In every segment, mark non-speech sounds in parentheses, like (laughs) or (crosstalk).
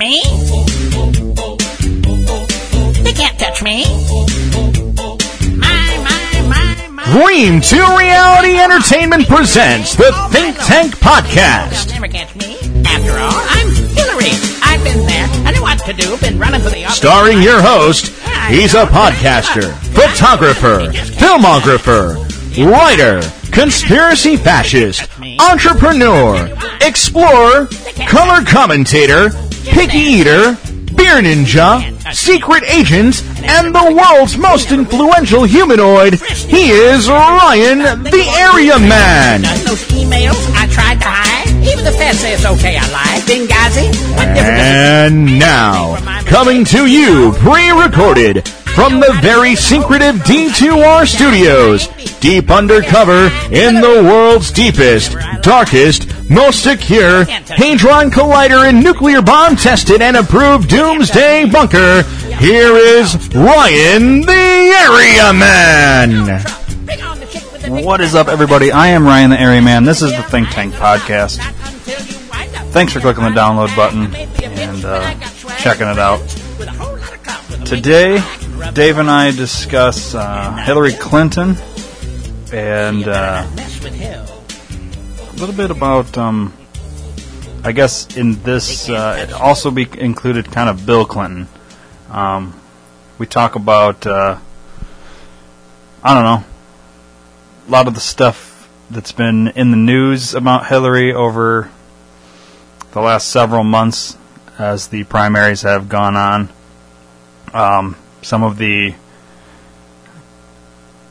me. They can't touch me. My, my, my, my. Dream 2 Reality Entertainment presents the oh, Think Tank Podcast. They'll never catch me. After all, I'm Hillary. I've been there. I know what to do. Been running for the office. Starring your host, he's a podcaster, (laughs) photographer, filmographer, writer, conspiracy fascist, entrepreneur, explorer, color commentator, picky eater, beer ninja, secret agent, and the world's most influential humanoid. He is Ryan the Area Man. Those emails I tried to hide. Even the feds say okay. I lied. Benghazi. What difference does it And now, coming to you pre-recorded from the very secretive D2R studios, deep undercover in the world's deepest, darkest, most secure Hadron Collider and nuclear bomb tested and approved doomsday bunker, here is Ryan the Area Man. What is up, everybody? I am Ryan the Area Man. This is the Think Tank Podcast. Thanks for clicking the download button and uh, checking it out. Today, Dave and I discuss uh, Hillary Clinton and uh, a little bit about, um, I guess, in this, uh, it also be included kind of Bill Clinton. Um, we talk about, uh, I don't know, a lot of the stuff that's been in the news about Hillary over the last several months as the primaries have gone on. Um, some of the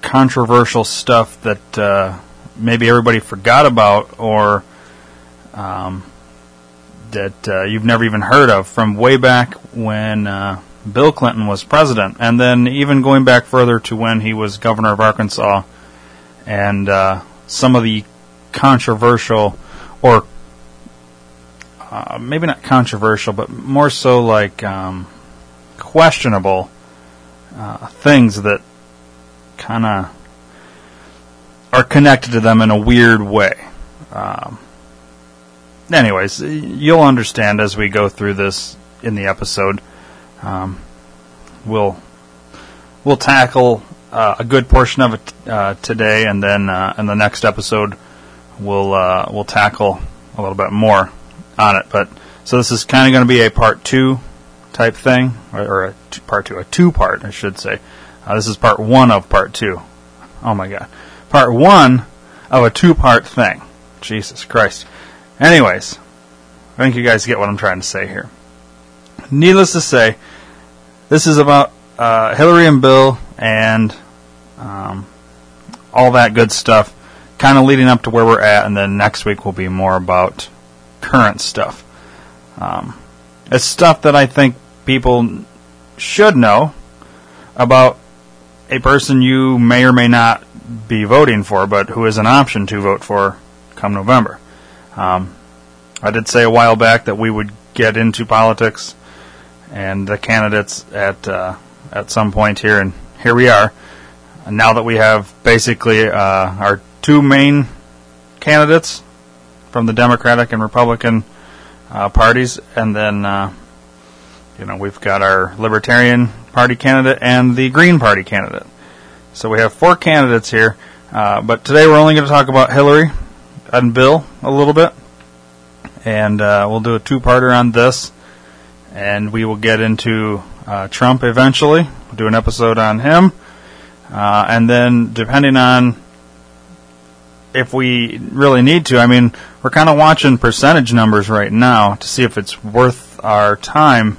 controversial stuff that uh, maybe everybody forgot about or um, that uh, you've never even heard of from way back when uh, Bill Clinton was president, and then even going back further to when he was governor of Arkansas and uh, some of the controversial or uh, maybe not controversial, but more so like um, questionable uh, things that kind of are connected to them in a weird way. Um, anyways, you'll understand as we go through this in the episode. Um, we'll we'll tackle uh, a good portion of it uh, today, and then uh, in the next episode, we'll uh, we'll tackle a little bit more on it. But so this is kind of going to be a part two type thing, or, or a two, part two, a two part, I should say. Uh, this is part one of part two. Oh my god, part one of a two part thing. Jesus Christ. Anyways, I think you guys get what I'm trying to say here. Needless to say, this is about uh, Hillary and Bill and um, all that good stuff, kind of leading up to where we're at, and then next week will be more about current stuff. Um, it's stuff that I think people should know about a person you may or may not be voting for, but who is an option to vote for come November. Um, I did say a while back that we would get into politics and the candidates at uh, at some point here, and here we are. Now that we have basically uh, our two main candidates from the Democratic and Republican uh, parties, and then uh, you know we've got our Libertarian Party candidate and the Green Party candidate. So we have four candidates here, uh, but today we're only going to talk about Hillary and Bill a little bit, and uh, we'll do a two-parter on this, and we will get into uh, Trump eventually. We'll do an episode on him, uh, and then depending on if we really need to, I mean, we're kind of watching percentage numbers right now to see if it's worth our time,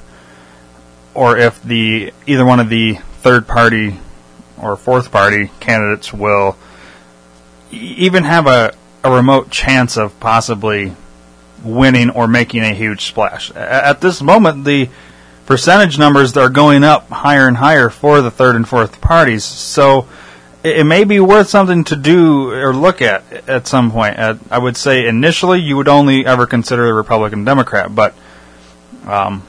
or if the either one of the third party or fourth party candidates will even have a, a remote chance of possibly winning or making a huge splash. At this moment, the percentage numbers are going up higher and higher for the third and fourth parties. So it, may be worth something to do or look at at some point. Uh, I would say initially you would only ever consider the Republican Democrat, but um,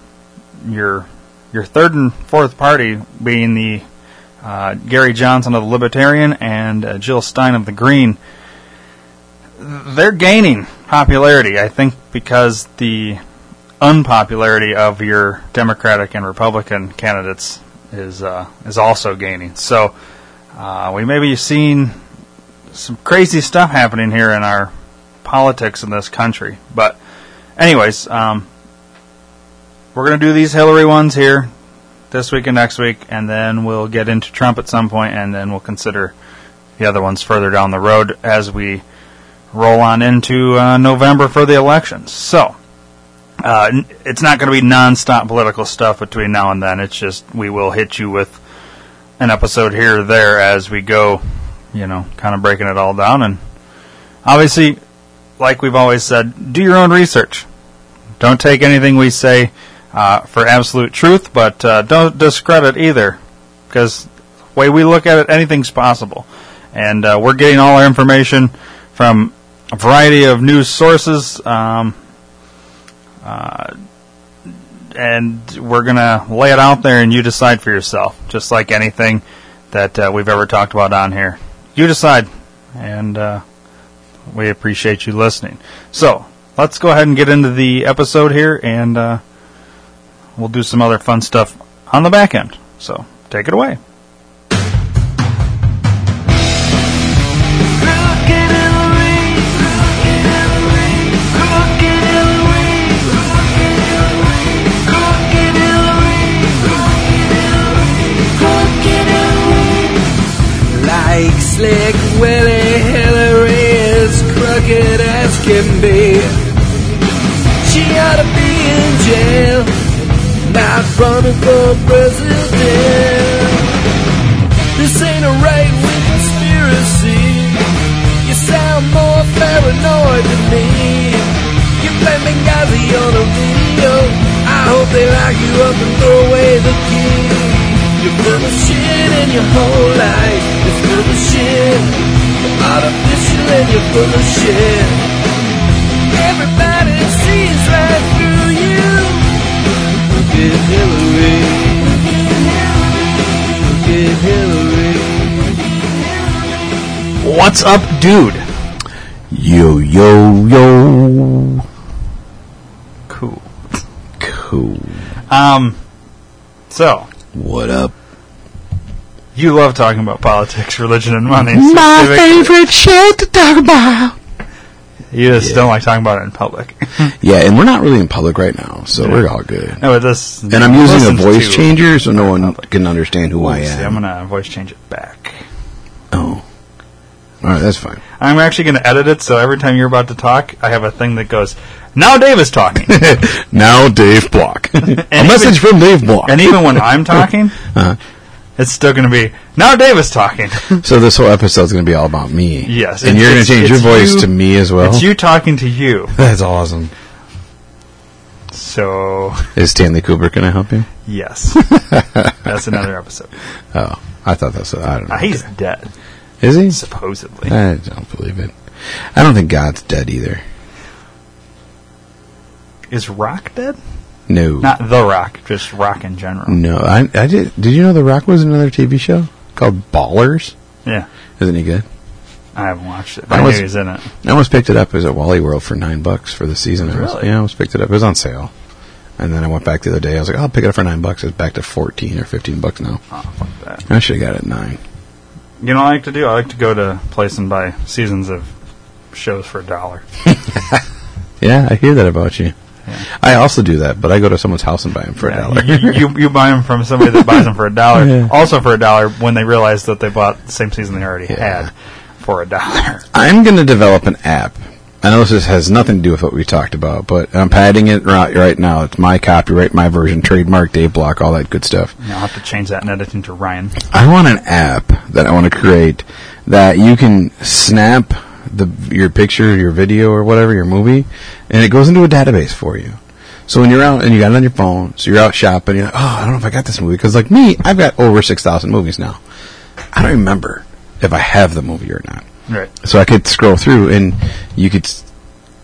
your your third and fourth party being the uh, Gary Johnson of the Libertarian and uh, Jill Stein of the Green, they're gaining popularity. I think because the unpopularity of your Democratic and Republican candidates is uh, is also gaining. So uh, we may be seeing some crazy stuff happening here in our politics in this country. But, anyways, um, we're going to do these Hillary ones here this week and next week, and then we'll get into Trump at some point, and then we'll consider the other ones further down the road as we roll on into uh, November for the elections. So, uh, it's not going to be nonstop political stuff between now and then. It's just we will hit you with an episode here or there as we go, you know, kind of breaking it all down. And obviously, like we've always said, do your own research. Don't take anything we say uh, for absolute truth, but uh, don't discredit either, because the way we look at it, anything's possible. And uh, we're getting all our information from a variety of news sources. Um, uh, and we're gonna lay it out there, and you decide for yourself, just like anything that uh, we've ever talked about on here. You decide, and uh, we appreciate you listening. So let's go ahead and get into the episode here, and we'll do some other fun stuff on the back end. So take it away. Like slick Willie Hillary is crooked as can be. She ought to be in jail, running for president. This ain't a right wing conspiracy. You sound more paranoid than me. You play Benghazi on a video. I hope they lock you up and throw away the key. You're full of shit and your whole life is full of shit. You're artificial and you're full of shit. At Hillary. Look at Hillary. What's up, dude? Yo, yo, yo. Cool. Cool. Um, so What up? you love talking about politics, religion, and money. My favorite shit to talk about. You just don't like talking about it in public. (laughs) Yeah, and we're not really in public right now, so we're all good. no, but this. And I'm using a voice changer so no one public. can understand who I am. see, I'm gonna voice change it back. Oh. Alright, that's fine. I'm actually gonna edit it so every time you're about to talk, I have a thing that goes, "Now Dave is talking," (laughs) now Dave Block. (laughs) a message from Dave Block. and even when I'm talking, Uh-huh. It's still gonna be, "Now Dave is talking." (laughs) So this whole episode is going to be all about me. Yes, And you're going to change your voice you- to me as well? It's you talking to you. (laughs) That's awesome. So Is Stanley Kubrick going to help you? yes, (laughs) that's another episode. Oh, I thought that's, I don't know. Uh, he's dead, Is he? supposedly. I don't believe it. I don't think God's dead either. Is Rock dead? No. Not The Rock, just Rock in general. no. I, I did. Did you know The Rock was another TV show called Ballers? Yeah, Isn't he good? I haven't watched it. But I I, was- knew he's in it. I almost picked it up. It was at Wally World for nine bucks for the season. I was- Really? yeah, I almost picked it up. It was on sale. And then I went back the other day. I was like, I'll pick it up for nine bucks. It's back to 14 or 15 bucks now. Oh, fuck that. I should have got it at nine. You know what I like to do? I like to go to place and buy seasons of shows for a dollar. (laughs) Yeah, I hear that about you. I also do that, but I go to someone's house and buy them for a dollar. you, you, you buy them from somebody that buys them for a dollar, (laughs) Yeah. also for a dollar when they realize that they bought the same season they already Yeah. had for a dollar. I'm going to develop an app. I know this has nothing to do with what we talked about, but I'm padding it right, right now. It's my copyright, my version, trademark, Dave Block, all that good stuff. I'll have to change that in editing to Ryan. I want an app that I want to create that you can snap the your picture, your video, or whatever, your movie, and it goes into a database for you. So when you're out and you got it on your phone, so you're out shopping, you're like, oh, I don't know if I got this movie because like me, I've got over six thousand movies now. I don't remember if I have the movie or not. Right. So I could scroll through and you could,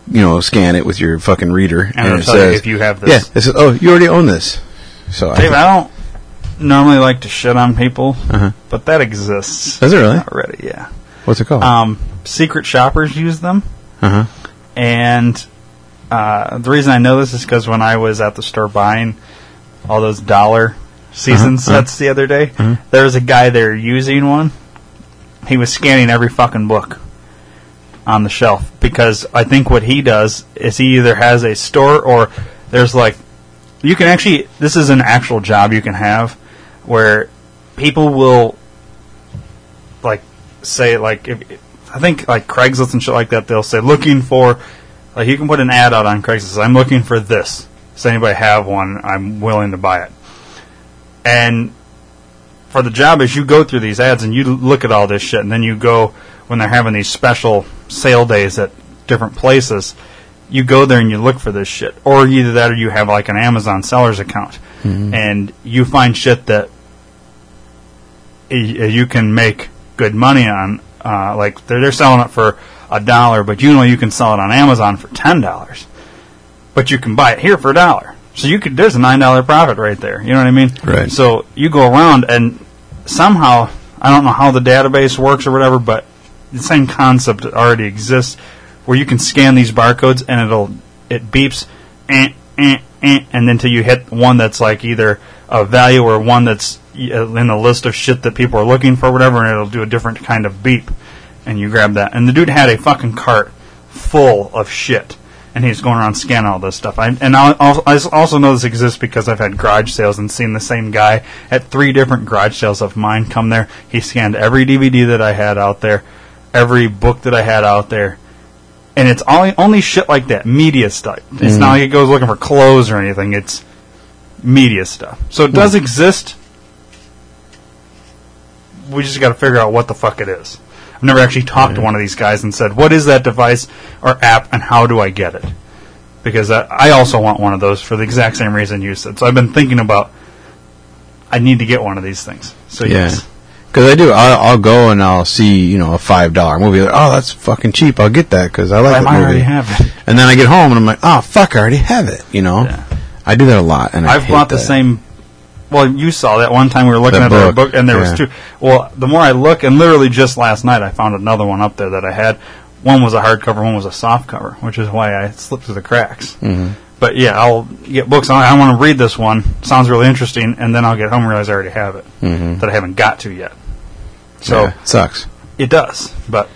you know, scan it with your fucking reader, And it'll it tell you says, if you have this. Yeah, it says, oh, you already own this. So Dave, I, I don't normally like to shit on people, Uh-huh. but that exists Does it really? already, yeah. What's it called? Um, secret shoppers use them, uh huh. and uh, the reason I know this is because when I was at the store buying all those dollar season Uh-huh, sets the other day, there was a guy there using one. He was scanning every fucking book on the shelf because I think what he does is he either has a store or there's like you can actually this is an actual job you can have where people will say like if I think like Craigslist and shit like that they'll say looking for like you can put an ad out on Craigslist. I'm looking for this. Does anybody have one? I'm willing to buy it. And for the job is you go through these ads and you look at all this shit and then you go when they're having these special sale days at different places you go there and you look for this shit. Or either that or you have like an Amazon sellers account. Mm-hmm. And you find shit that you can make good money on uh, like they're, they're selling it for a dollar but you know you can sell it on Amazon for ten dollars but you can buy it here for a dollar. So you could there's a nine dollar profit right there. You know what I mean? Right. so you go around and somehow I don't know how the database works or whatever but the same concept already exists where you can scan these barcodes and it'll it beeps eh, eh, eh, and until you hit one that's like either a value or one that's in the list of shit that people are looking for, whatever, and it'll do a different kind of beep, and you grab that. And the dude had a fucking cart full of shit, and he's going around scanning all this stuff. I, and I also, know this exists because I've had garage sales and seen the same guy at three different garage sales of mine come there. He scanned every DVD that I had out there, every book that I had out there, and it's only only shit like that, media stuff. It's mm. not like it goes looking for clothes or anything. It's media stuff. So it does hmm. exist. We just got to figure out what the fuck it is. I've never actually talked to one of these guys and said, "What is that device or app, and how do I get it?" Because I, I also want one of those for the exact same reason you said. So I've been thinking about. I need to get one of these things. So Yeah. yes, Because I do. I'll, I'll go and I'll see, you know, a five dollar movie. Like, oh, that's fucking cheap. I'll get that because I like I that movie. already have it. And then I get home and I'm like, oh fuck, I already have it. You know, Yeah. I do that a lot. And I I've hate bought the that. same. Well, you saw that one time we were looking That at our book, book, and there yeah. was two. Well, the more I look, and literally just last night, I found another one up there that I had. One was a hardcover, one was a soft cover, which is why I slipped through the cracks. Mm-hmm. But yeah, I'll get books. I, I want to read this one. Sounds really interesting, and then I'll get home and realize I already have it Mhm. that I haven't got to yet. So Yeah, it sucks. it does, but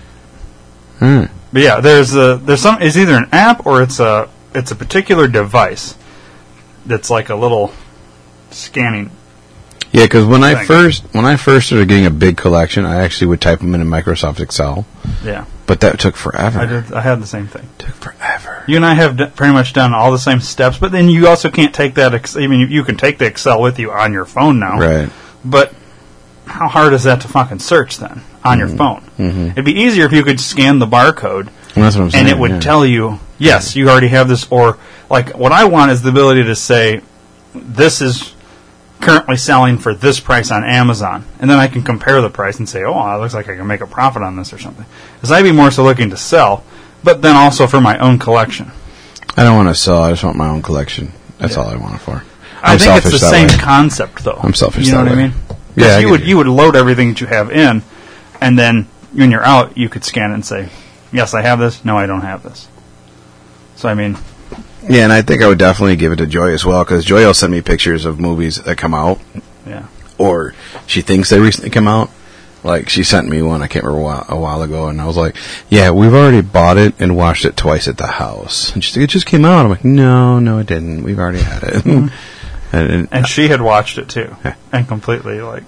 Hmm. but yeah, there's a there's some. It's either an app or it's a it's a particular device that's like a little scanning. Yeah, because when I first when I first started getting a big collection, I actually would type them into Microsoft Excel, Yeah, but that took forever. I did. I had the same thing. took forever. You and I have d- pretty much done all the same steps, but then you also can't take that. Ex- I mean, you, can take the Excel with you on your phone now, Right. but how hard is that to fucking search then on your mm-hmm. phone? Mm-hmm. It'd be easier if you could scan the barcode Well, that's what I'm saying. and it would yeah. tell you, yes, you already have this, or like what I want is the ability to say, this is currently selling for this price on Amazon, and then I can compare the price and say, oh, it looks like I can make a profit on this or something. Because I'd be more so looking to sell, but then also for my own collection. I don't want to sell. I just want my own collection. That's all I want it for. I I'm think it's the same way. concept, though. I'm selfish You know what I mean? Yeah, I you would you. you would load everything that you have in, and then when you're out, you could scan it and say, yes, I have this. No, I don't have this. So I mean, Yeah, and I think I would definitely give it to Joy as well because Joy will send me pictures of movies that come out, yeah. or she thinks they recently come out. Like she sent me one I can't remember a while, a while ago, and I was like, "Yeah, we've already bought it and watched it twice at the house." And she's like, "It just came out." I'm like, "No, no, it didn't. We've already had it." Mm-hmm. (laughs) and, and, And she had watched it too, Yeah. and completely like,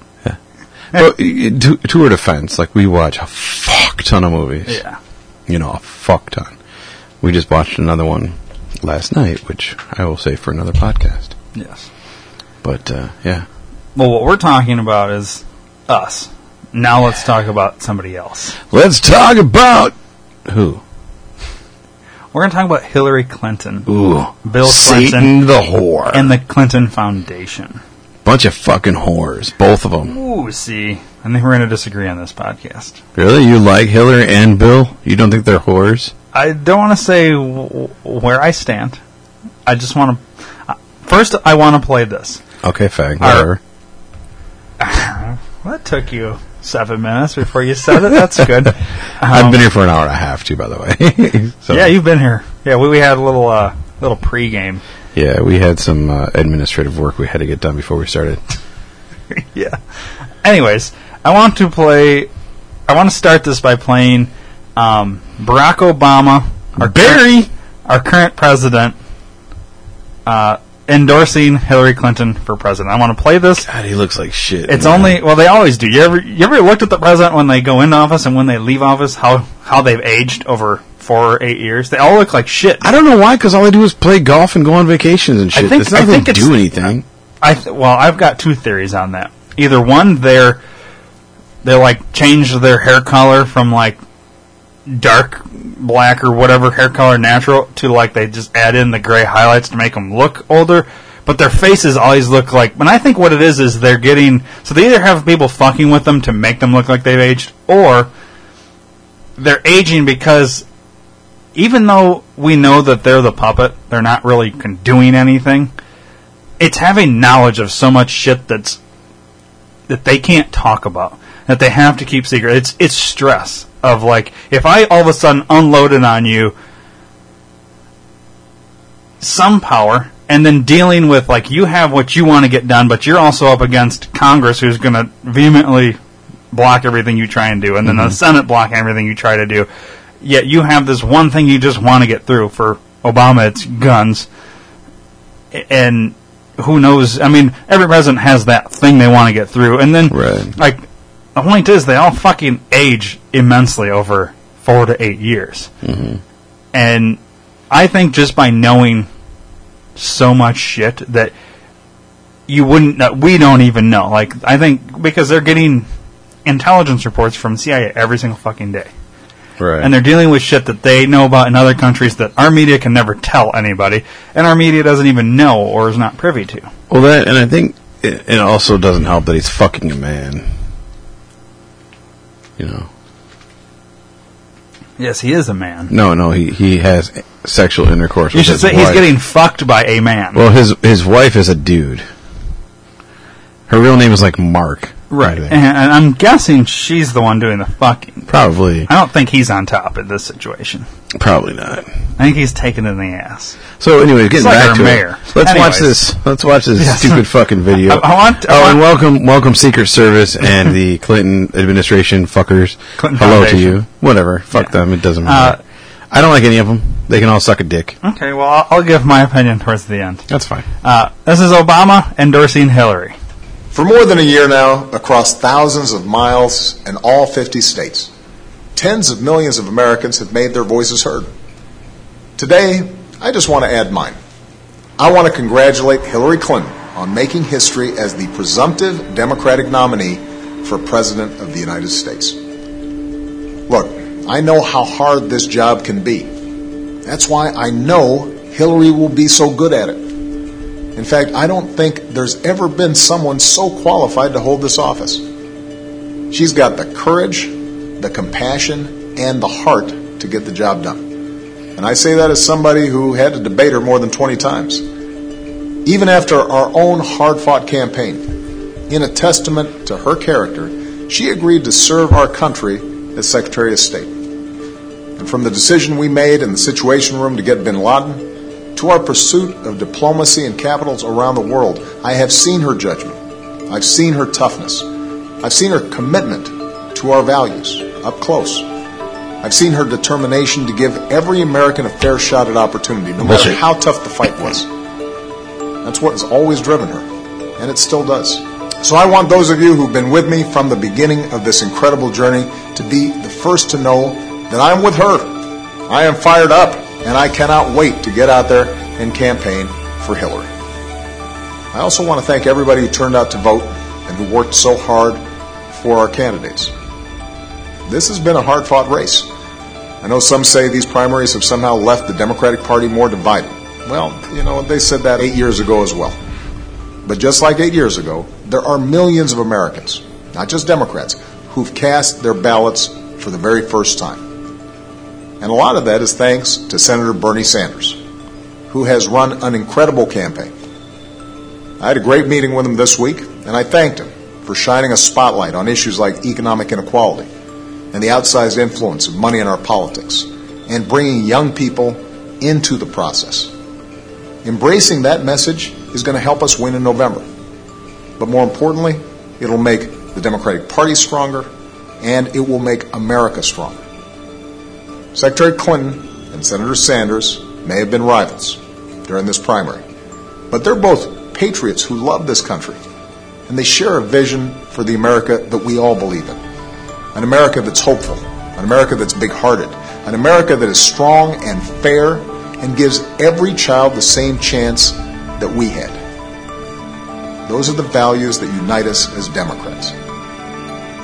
but to, to her defense, like we watch a fuck ton of movies. yeah, You know, a fuck ton. We just watched another one last night, which I will say for another podcast. yes. But uh, yeah, Well, what we're talking about is us. Now let's talk about somebody else. let's talk about who. We're going to talk about Hillary Clinton Ooh, Bill Satan Clinton the whore, and the Clinton Foundation. bunch of fucking whores, both of them. Ooh, see, I think we're going to disagree on this podcast. Really, you like Hillary and Bill? You don't think they're whores? I don't want to say w- where I stand. I just want to. Uh, first, I want to play this. Okay, fag, Our- whatever. (laughs) That took you seven minutes before you said it. That's good. (laughs) I've Um, been here for an hour and a half too, by the way. (laughs) so, Yeah, you've been here Yeah, we, we had a little uh, little pregame. Yeah, we had some uh, administrative work we had to get done before we started. yeah. Anyways, I want to play. I want to start this by playing um, Barack Obama, our Barry, our current president, uh, endorsing Hillary Clinton for president. I want to play this. God, he looks like shit. It's man. only well, they always do. You ever you ever looked at the president when they go into office and when they leave office how how they've aged over four or eight years? They all look like shit. I don't know why, because all they do is play golf and go on vacations and shit. think- it's not I think do anything. I th- well, I've got two theories on that. Either one, they're they like changed their hair color from like dark black or whatever hair color natural to like they just add in the gray highlights to make them look older. But their faces always look like. And I think what it is is they're getting so they either have people fucking with them to make them look like they've aged, or they're aging because even though we know that they're the puppet, they're not really doing anything it's having knowledge of so much shit that's that they can't talk about that they have to keep secret. It's it's stress of like if I all of a sudden unloaded on you some power and then dealing with like you have what you want to get done, but you're also up against Congress who's going to vehemently block everything you try and do, and then the mm-hmm. Senate blocking everything you try to do. Yet you have this one thing you just want to get through. For Obama, it's guns, and who knows? I mean, every president has that thing they want to get through, and then Right. like the point is, they all fucking age immensely over four to eight years, mm-hmm. and I think just by knowing so much shit that you wouldn't know, we don't even know. Like I think because they're getting intelligence reports from CIA every single fucking day Right. and they're dealing with shit that they know about in other countries that our media can never tell anybody, and our media doesn't even know or is not privy to. well, that, and I think it, it also doesn't help that he's fucking a man. You know. Yes, he is a man. No, no, he, he has sexual intercourse You with should say he's getting fucked by a man. Well, his his wife is a dude. Her real name is like Mark. Think. and, and I'm guessing she's the one doing the fucking. Probably. I don't think he's on top in this situation. Probably not. I think he's taken in the ass. So anyway, getting like back to mayor. it. Let's watch this. Let's watch this Yes. stupid fucking (laughs) video. I- I want- I oh, and welcome, welcome, Secret Service and the (laughs) Clinton administration fuckers. Clinton Hello Foundation. to you. Whatever. Fuck Yeah. them. It doesn't matter. Uh, I don't like any of them. They can all suck a dick. Okay, well, I'll, I'll give my opinion towards the end. That's fine. Uh, this is Obama endorsing Hillary. For more than a year now, across thousands of miles in all 50 states, tens of millions of Americans have made their voices heard. Today, I just want to add mine. I want to congratulate Hillary Clinton on making history as the presumptive Democratic nominee for President of the United States. Look, I know how hard this job can be. That's why I know Hillary will be so good at it. In fact, I don't think there's ever been someone so qualified to hold this office. She's got the courage, the compassion, and the heart to get the job done. And I say that as somebody who had to debate her more than 20 times. Even after our own hard fought campaign, in a testament to her character, she agreed to serve our country as Secretary of State. And from the decision we made in the Situation Room to get bin Laden, to our pursuit of diplomacy and capitals around the world, I have seen her judgment. I've seen her toughness. I've seen her commitment to our values up close. I've seen her determination to give every American a fair shot at opportunity, no matter how tough the fight was. That's what has always driven her, and it still does. So I want those of you who've been with me from the beginning of this incredible journey to be the first to know that I'm with her. I am fired up, and I cannot wait to get out there and campaign for Hillary. I also want to thank everybody who turned out to vote and who worked so hard for our candidates. This has been a hard fought race. I know some say these primaries have somehow left the Democratic Party more divided. Well, you know, they said that eight years ago as well. But just like eight years ago, there are millions of Americans, not just Democrats, who've cast their ballots for the very first time. And a lot of that is thanks to Senator Bernie Sanders, who has run an incredible campaign. I had a great meeting with him this week, and I thanked him for shining a spotlight on issues like economic inequality and the outsized influence of money in our politics, and bringing young people into the process. Embracing that message is going to help us win in November. But more importantly, it'll make the Democratic Party stronger and it will make America stronger. Secretary Clinton and Senator Sanders may have been rivals during this primary, but they're both patriots who love this country and they share a vision for the America that we all believe in. An America that's hopeful, an America that's big hearted, an America that is strong and fair and gives every child the same chance that we had. Those are the values that unite us as Democrats.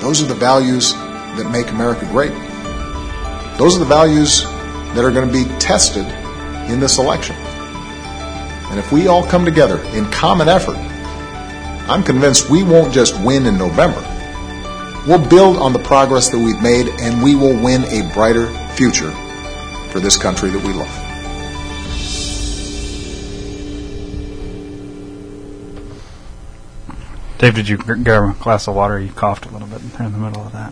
Those are the values that make America great. Those are the values that are going to be tested in this election. And if we all come together in common effort, I'm convinced we won't just win in November. We'll build on the progress that we've made and we will win a brighter future for this country that we love. Dave, did you gr- grab a glass of water? You coughed a little bit in the middle of that.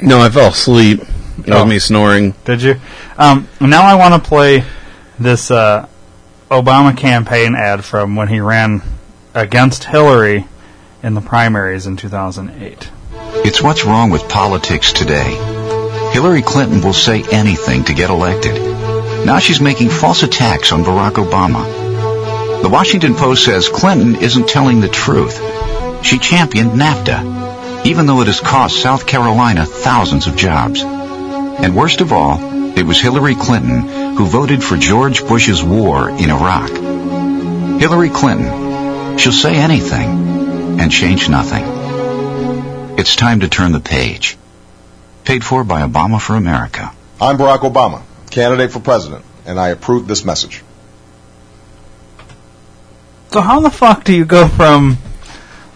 No, I fell asleep. That Oh. was me snoring. Did you? Um, now I want to play this uh, Obama campaign ad from when he ran against Hillary in the primaries in 2008. It's what's wrong with politics today. Hillary Clinton will say anything to get elected. Now she's making false attacks on Barack Obama. The Washington Post says Clinton isn't telling the truth. She championed NAFTA, even though it has cost South Carolina thousands of jobs. And worst of all, it was Hillary Clinton who voted for George Bush's war in Iraq. Hillary Clinton, she'll say anything and change nothing. It's time to turn the page. Paid for by Obama for America. I'm Barack Obama, candidate for president, and I approve this message. So how the fuck do you go from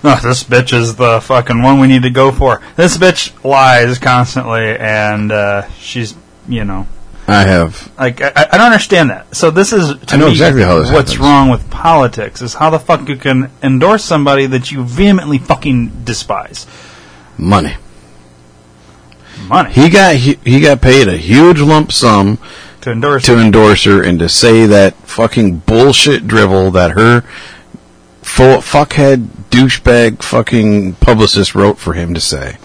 (laughs) oh, this bitch is the fucking one we need to go for? This bitch lies constantly, and uh, she's you know I have. like I, I don't understand that. So this is to I know me, exactly how this what's happens. wrong with politics is how the fuck you can endorse somebody that you vehemently fucking despise. Money. Money He got he, he got paid a huge lump sum to endorse. to endorse her and to say that fucking bullshit drivel that her fo- fuckhead douchebag fucking publicist wrote for him to say.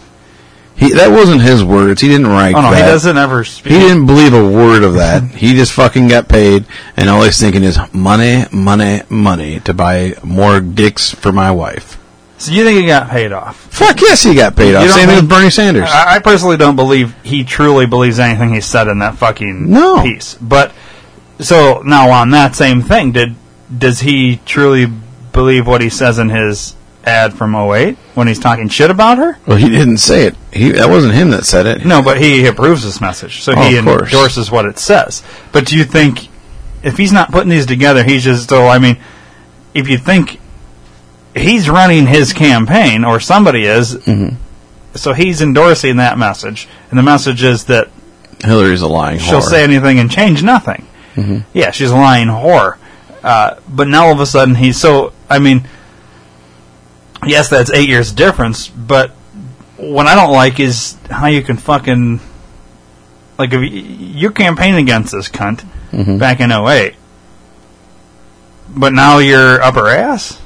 He that wasn't his words. He didn't write oh no, that. he doesn't ever speak. He didn't believe a word of that. (laughs) he just fucking got paid, and all he's thinking is money, money, money to buy more dicks for my wife. So you think he got paid off? Fuck yes, he got paid You off. Same thing with Bernie Sanders. I, I personally don't believe he truly believes anything he said in that fucking No. piece. But so now on that same thing, did does he truly believe what he says in his ad from 08 when he's talking shit about her? well, he didn't say it. He that wasn't him that said it. No, but he approves this message, so Oh, he of course. endorses what it says. But do you think if he's not putting these together, he's just so? I mean, if you think he's running his campaign or somebody is, Mm-hmm. so he's endorsing that message, and the message is that Hillary's a lying she'll whore. say anything and change nothing. Mm-hmm. Yeah, she's a lying whore. Uh, but now all of a sudden he's so. I mean, yes, that's eight years difference. But what I don't like is how you can fucking like if you're campaigning against this cunt Mm-hmm. back in 08, but now you're up her ass.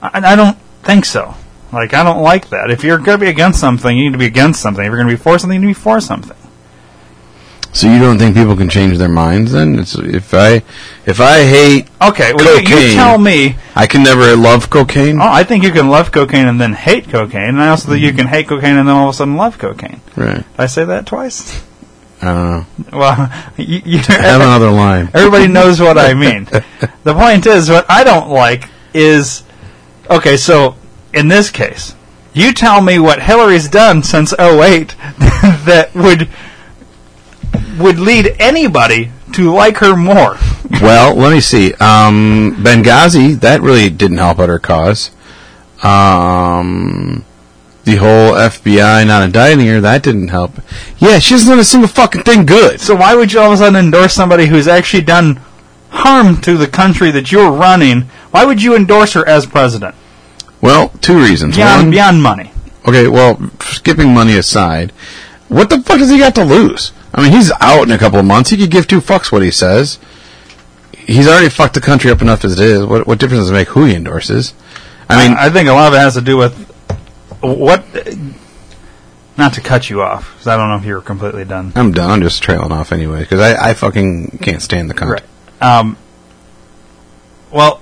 I, I don't think so. Like I don't like that. If you're going to be against something, you need to be against something. If you're going to be for something, you need to be for something. So you don't think people can change their minds? Then it's, if I if I hate Okay, well, you- you tell me. I can never love cocaine. Oh, I think you can love cocaine and then hate cocaine, and I also think you mm-hmm. can hate cocaine and then all of a sudden love cocaine. Right. Did I say that twice? I don't know. Well, (laughs) you, you, have another line. (laughs) everybody knows what I mean. (laughs) the point is, what I don't like is okay. So in this case, you tell me what Hillary's done since 08 that would would lead anybody to like her more. Well, let me see. Um, Benghazi that really didn't help out her cause. Um, the whole FBI not indicting her that didn't help. Yeah, she hasn't done a single fucking thing good. So why would you all of a sudden endorse somebody who's actually done harm to the country that you're running? Why would you endorse her as president? Well, two reasons. Beyond One, beyond money. okay, well, skipping money aside, what the fuck has he got to lose? I mean, he's out in a couple of months. He could give two fucks what he says. He's already fucked the country up enough as it is. What, what difference does it make who he endorses? I mean, I think a lot of it has to do with what. Not to cut you off, 'cause I don't know if you're completely done. I'm done. I'm just trailing off anyway because I, I fucking can't stand the country. Um, well,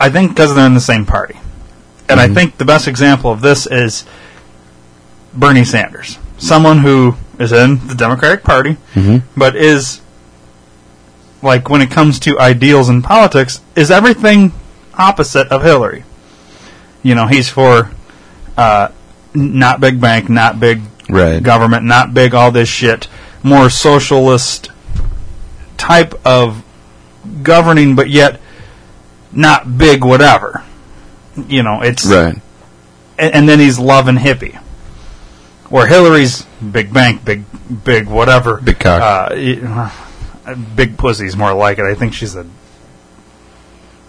I think because they're in the same party. And I think the best example of this is Bernie Sanders. Someone who is in the Democratic Party, but is, like, when it comes to ideals and politics, is everything opposite of Hillary. You know, he's for uh, not big bank, not big Right. government, not big all this shit, more socialist type of governing, but yet not big whatever. You know, it's Right. and, and then he's love and hippie. Where Hillary's big bank, big big whatever, Big cock. uh, uh, big pussy's more like it. I think she's a.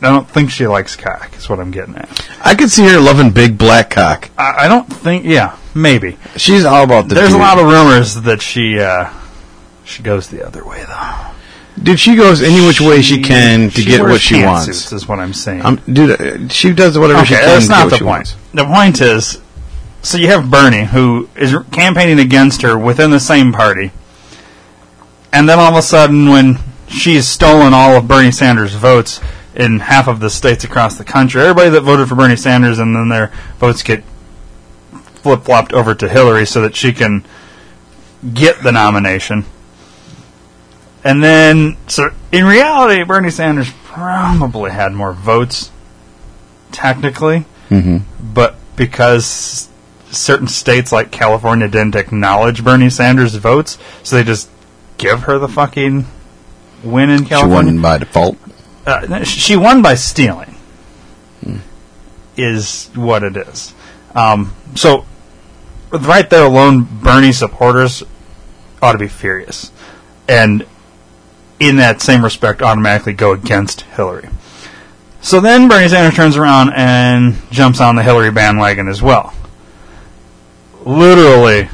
I don't think she likes cock. Is what I'm getting at. I could see her loving big black cock. I, I don't think. Yeah, maybe. She's all about the. There's dude. a lot of rumors that she uh, she goes the other way though. dude. She goes any which way she can to get wears what she wants. Is what I'm saying. Um, dude, uh, she does whatever she okay, can that's to not get the what she point. wants. The point is, so you have Bernie who is campaigning against her within the same party, and then all of a sudden, when she's stolen all of Bernie Sanders' votes in half of the states across the country, everybody that voted for Bernie Sanders and then their votes get flip flopped over to Hillary so that she can get the nomination. And then, so in reality, Bernie Sanders probably had more votes, technically, mm-hmm. but because certain states like California didn't acknowledge Bernie Sanders' votes, so they just give her the fucking win in California. She won by default. Uh, she won by stealing. Is what it is. Um, so, right there alone, Bernie supporters ought to be furious, and in that same respect, automatically go against Hillary. So then Bernie Sanders turns around and jumps on the Hillary bandwagon as well. Literally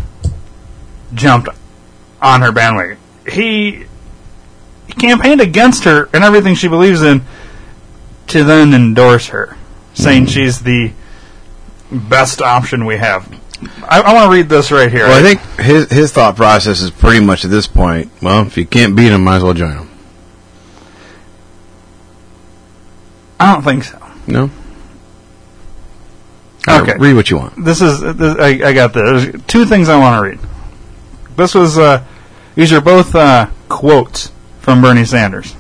jumped on her bandwagon. He he campaigned against her and everything she believes in to then endorse her, saying hmm. she's the best option we have. I, I want to read this right here. Well, I think his his thought process is pretty much at this point. Well, if you can't beat him, might as well join him. I don't think so. No. Right, Okay. read what you want. This is this, I, I got this. There's two things I want to read. This was uh, these are both uh, quotes from Bernie Sanders.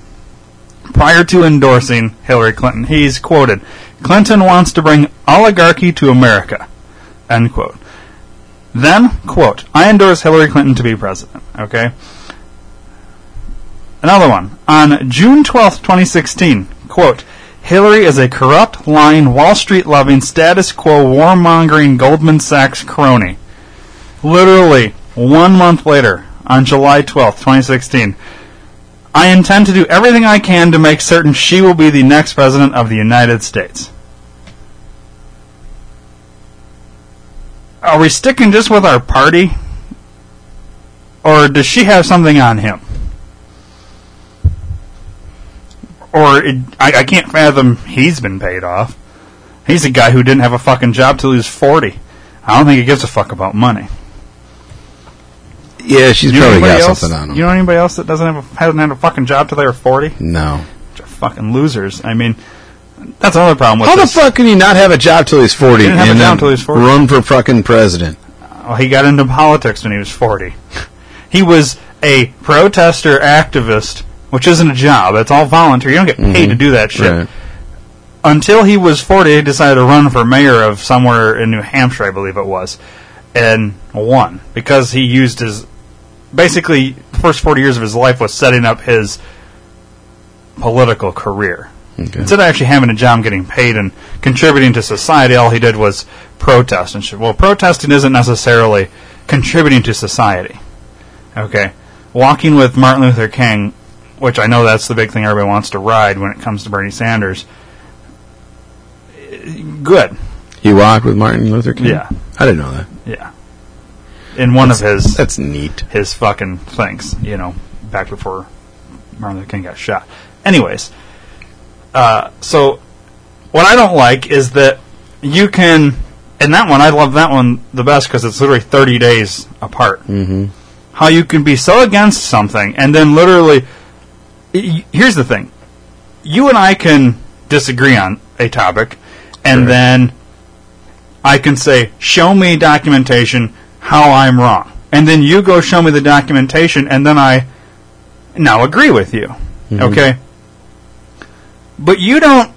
Prior to endorsing Hillary Clinton, he's quoted, "Clinton wants to bring oligarchy to America." End quote. Then, quote, "I endorse Hillary Clinton to be president." Okay. Another one on June twelfth, twenty sixteen. Quote. Hillary is a corrupt, lying, Wall Street loving, status quo, warmongering Goldman Sachs crony. Literally, one month later, on July 12th, 2016, I intend to do everything I can to make certain she will be the next president of the United States. Are we sticking just with our party? Or does she have something on him? Or it, I, I can't fathom he's been paid off. He's a guy who didn't have a fucking job till he was 40. I don't think he gives a fuck about money. Yeah, she's You know probably got else- something on him. You know anybody else that doesn't have a, hasn't had a fucking job till they were 40? no. Fucking losers. I mean, that's another problem with How the fuck can he not have a job till he's forty He didn't have a and job then till he 40. run for fucking president? Well, he got into politics when he was 40. He was a protester activist, which isn't a job. It's all volunteer. You don't get paid to mm-hmm. do that shit. Right. Until he was 40, he decided to run for mayor of somewhere in New Hampshire, I believe it was, and won because he used his basically the first 40 years of his life was setting up his political career. Okay. Instead of actually having a job, getting paid, and contributing to society, all he did was protest and shit. Well, protesting isn't necessarily contributing to society. Okay, walking with Martin Luther King, which I know that's the big thing everybody wants to ride when it comes to Bernie Sanders. Good, He walked with Martin Luther King. Yeah. I didn't know that. yeah. in one of his That's neat. his fucking things, you know, back before Martin Luther King got shot. Anyways, uh, so what I don't like is that you can, and that one I love that one the best because it's literally thirty days apart. Mm-hmm. How you can be so against something and then literally, here's the thing: you and I can disagree on a topic, and then I can say, show me documentation how I'm wrong. And then you go show me the documentation, and then I now agree with you. Mm-hmm. Okay? But you don't,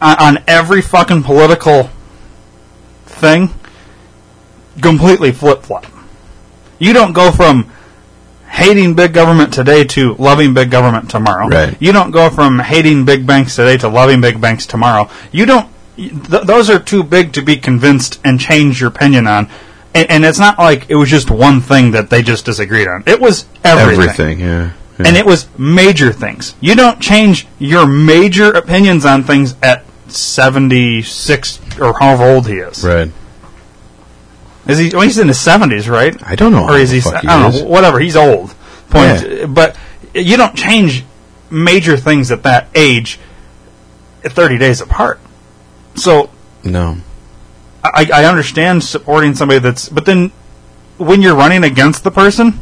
on, on every fucking political thing, completely flip flop. You don't go from hating big government today to loving big government tomorrow. Right. You don't go from hating big banks today to loving big banks tomorrow. You don't. Th- those are too big to be convinced and change your opinion on. And, and it's not like it was just one thing that they just disagreed on. It was everything. Everything, yeah. yeah. And it was major things. You don't change your major opinions on things at 76 or however old he is. right. Is he? Well, he's in his 70s, right? I don't know Or is he? I don't is. know. Whatever. He's old. Point. Yeah. But you don't change major things at that age, at 30 days apart. So No. I, I understand supporting somebody that's, but then when you're running against the person,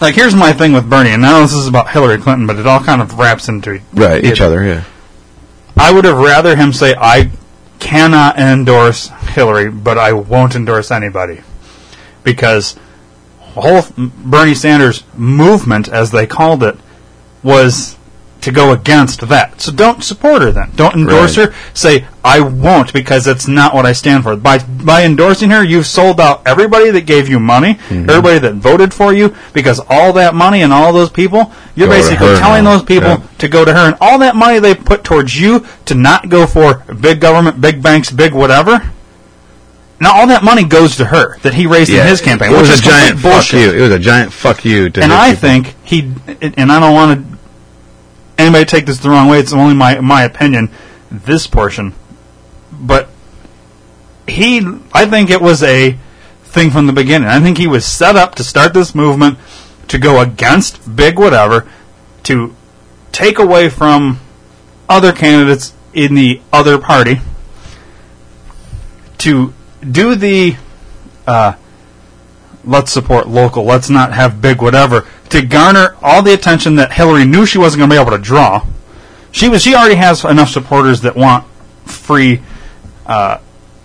like here's my thing with Bernie, and now this is about Hillary Clinton, but it all kind of wraps into Right, each other, yeah. I would have rather him say, I cannot endorse Hillary, but I won't endorse anybody. Because whole Bernie Sanders movement, as they called it, was to go against that. So don't support her then. Don't endorse Right. her. Say, I won't because that's not what I stand for. By, by endorsing her, you've sold out everybody that gave you money, Mm-hmm. everybody that voted for you, because all that money and all those people, you're Go basically telling now. those people Yeah. to go to her, and all that money they put towards you to not go for big government, big banks, big whatever. Now all that money goes to her that he raised in his campaign, It which was is a giant complete fuck you. It was a giant fuck you to And I people. think he, and I don't want to anybody take this the wrong way. It's only my my opinion. This portion, but he, I think it was a thing from the beginning. I think he was set up to start this movement to go against big whatever, to take away from other candidates in the other party, to do the uh, let's support local, let's not have big whatever, to garner all the attention that Hillary knew she wasn't going to be able to draw. She was she already has enough supporters that want free uh,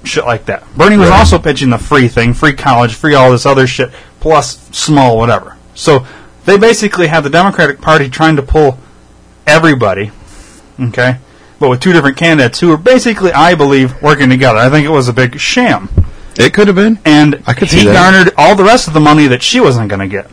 shit like that. Bernie was Right. also pitching the free thing, free college, free all this other shit, plus small whatever. So they basically have the Democratic Party trying to pull everybody, okay, but with two different candidates who are basically, I believe, working together. I think it was a big sham It could have been. and I could he see that. garnered all the rest of the money that she wasn't going to get.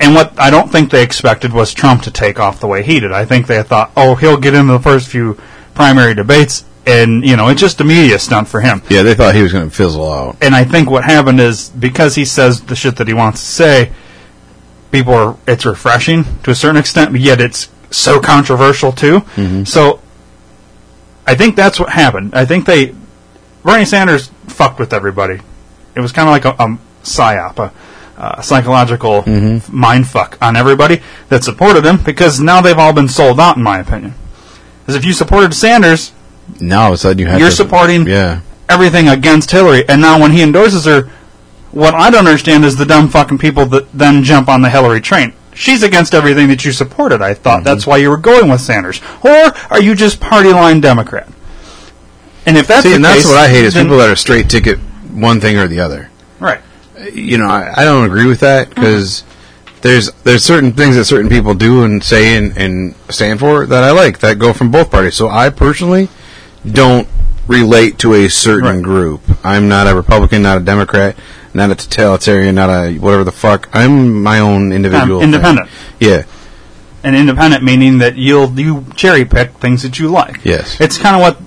And what I don't think they expected was Trump to take off the way he did. I think they thought, oh, he'll get into the first few primary debates, and you know, it's just a media stunt for him. Yeah, they thought he was going to fizzle out. And I think what happened is because he says the shit that he wants to say, people are it's refreshing to a certain extent, but yet it's so controversial too. Mm-hmm. So I think that's what happened. I think they Bernie Sanders fucked with everybody. It was kind of like a, a psyop, a, psychological mind fuck on everybody that supported him because now they've all been sold out, in my opinion. Because if you supported Sanders, Now all of a sudden you have You're to, supporting- Yeah. everything against Hillary, and now when he endorses her, what I don't understand is the dumb fucking people that then jump on the Hillary train. She's against everything that you supported. I thought Mm-hmm. that's why you were going with Sanders, or are you just party line Democrat? And if that's See, the and that's what I hate is then- people that are straight ticket one thing or the other. right. You know, I, I don't agree with that because there's there's certain things that certain people do and say and, and stand for that I like that go from both parties. So I personally don't relate to a certain Right. group. I'm not a Republican, not a Democrat, not a totalitarian, not a whatever the fuck. I'm my own individual. thing. independent. Yeah. And independent meaning that you'll you cherry pick things that you like. Yes. It's kind of what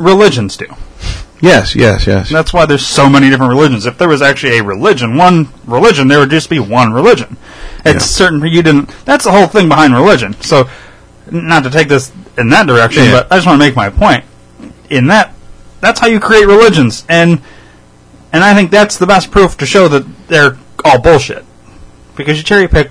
religions do. Yes. Yes. Yes. That's why there's so many different religions. If there was actually a religion, one religion, there would just be one religion. It's Yeah. certain you didn't. That's the whole thing behind religion. So, not to take this in that direction, Yeah. but I just want to make my point. In that, that's how you create religions. And And I think that's the best proof to show that they're all bullshit. Because you cherry pick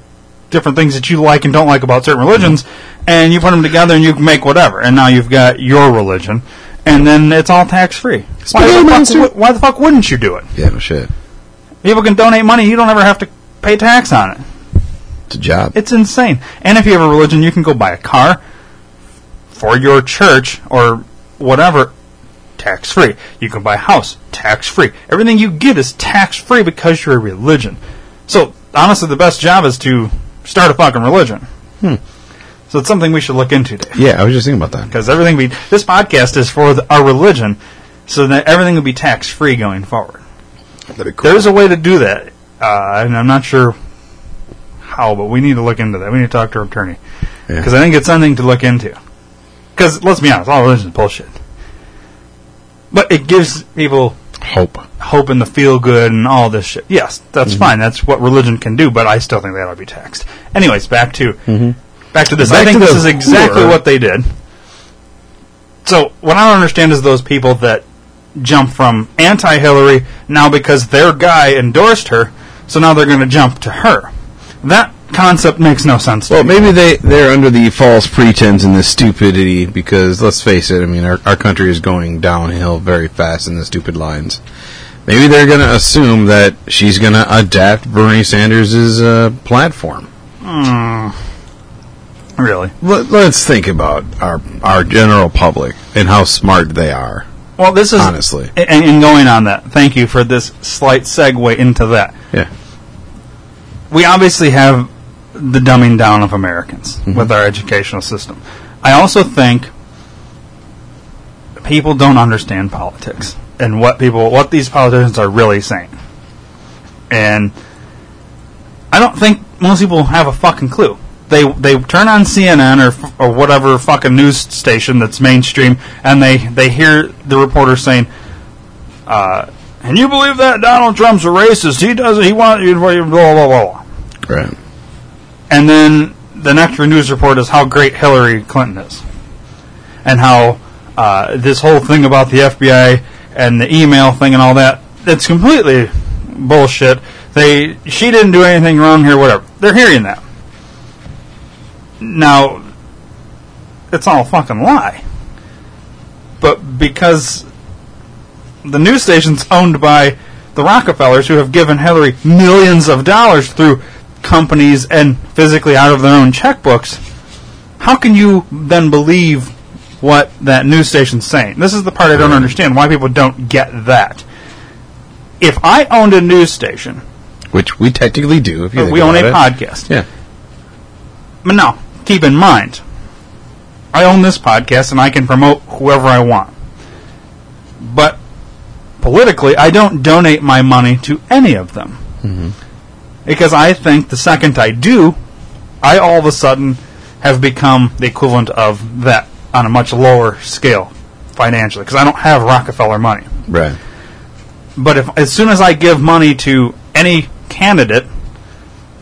different things that you like and don't like about certain religions, and you put them together and you make whatever. And now you've got your religion, and then it's all tax free. Why, the fuck why the fuck wouldn't you do it? Yeah, no shit. People can donate money, you don't ever have to pay tax on it. It's a job. It's insane. And if you have a religion, you can go buy a car for your church or whatever tax free. You can buy a house tax free. Everything you get is tax free because you're a religion. So honestly, the best job is to start a fucking religion. Hmm. So it's something we should look into, Dave. yeah, I was just thinking about that. Because everything be this podcast is for the, our religion, so that everything will be tax free going forward. That'd be cool. There's a way to do that, uh, and I'm not sure how, but we need to look into that. We need to talk to our attorney Yeah. because I think it's something to look into. Because let's be honest, all religion is bullshit. But it gives people Hope. hope and the feel good and all this shit. Yes, that's Mm-hmm. fine. That's what religion can do. But I still think that ought to be taxed. Anyways, back to back to this. I Mm-hmm. Think this is exactly what they did. So what I don't understand is those people that jump from anti-Hillary now because their guy endorsed her, so now they're going to jump to her. That concept makes no sense. Well, me. maybe they they're under the false pretense and this stupidity because let's face it, I mean our our country is going downhill very fast in the stupid lines. Maybe they're going to assume that she's going to adapt Bernie Sanders' uh, platform. Really. Let, let's think about our our general public and how smart they are. Well, this is Honestly. and, and going on that. Thank you for this slight segue into that. Yeah. we obviously have the dumbing down of Americans mm-hmm. with our educational system. I also think people don't understand politics and what people what these politicians are really saying. And I don't think most people have a fucking clue. They they turn on CNN or or whatever fucking news station that's mainstream and they they hear the reporter saying uh, can you believe that Donald Trump's a racist? He doesn't. He wants you blah blah blah blah. Right. And then the next news report is how great Hillary Clinton is, and how uh, this whole thing about the FBI and the email thing and all that. It's completely bullshit. They she didn't do anything wrong here. Whatever. They're hearing that. Now, it's all a fucking lie. But because the news station's owned by the Rockefellers, who have given Hillary millions of dollars through companies and physically out of their own checkbooks, how can you then believe what that news station's saying? This is the part I don't understand. Why people don't get that. If I owned a news station, Which we technically do if you we own a it. podcast. Yeah. But now, keep in mind, I own this podcast and I can promote whoever I want. But politically, I don't donate my money to any of them. Mm-hmm. Because I think the second I do, I all of a sudden have become the equivalent of that on a much lower scale financially. Because I don't have Rockefeller money. Right. But if as soon as I give money to any candidate,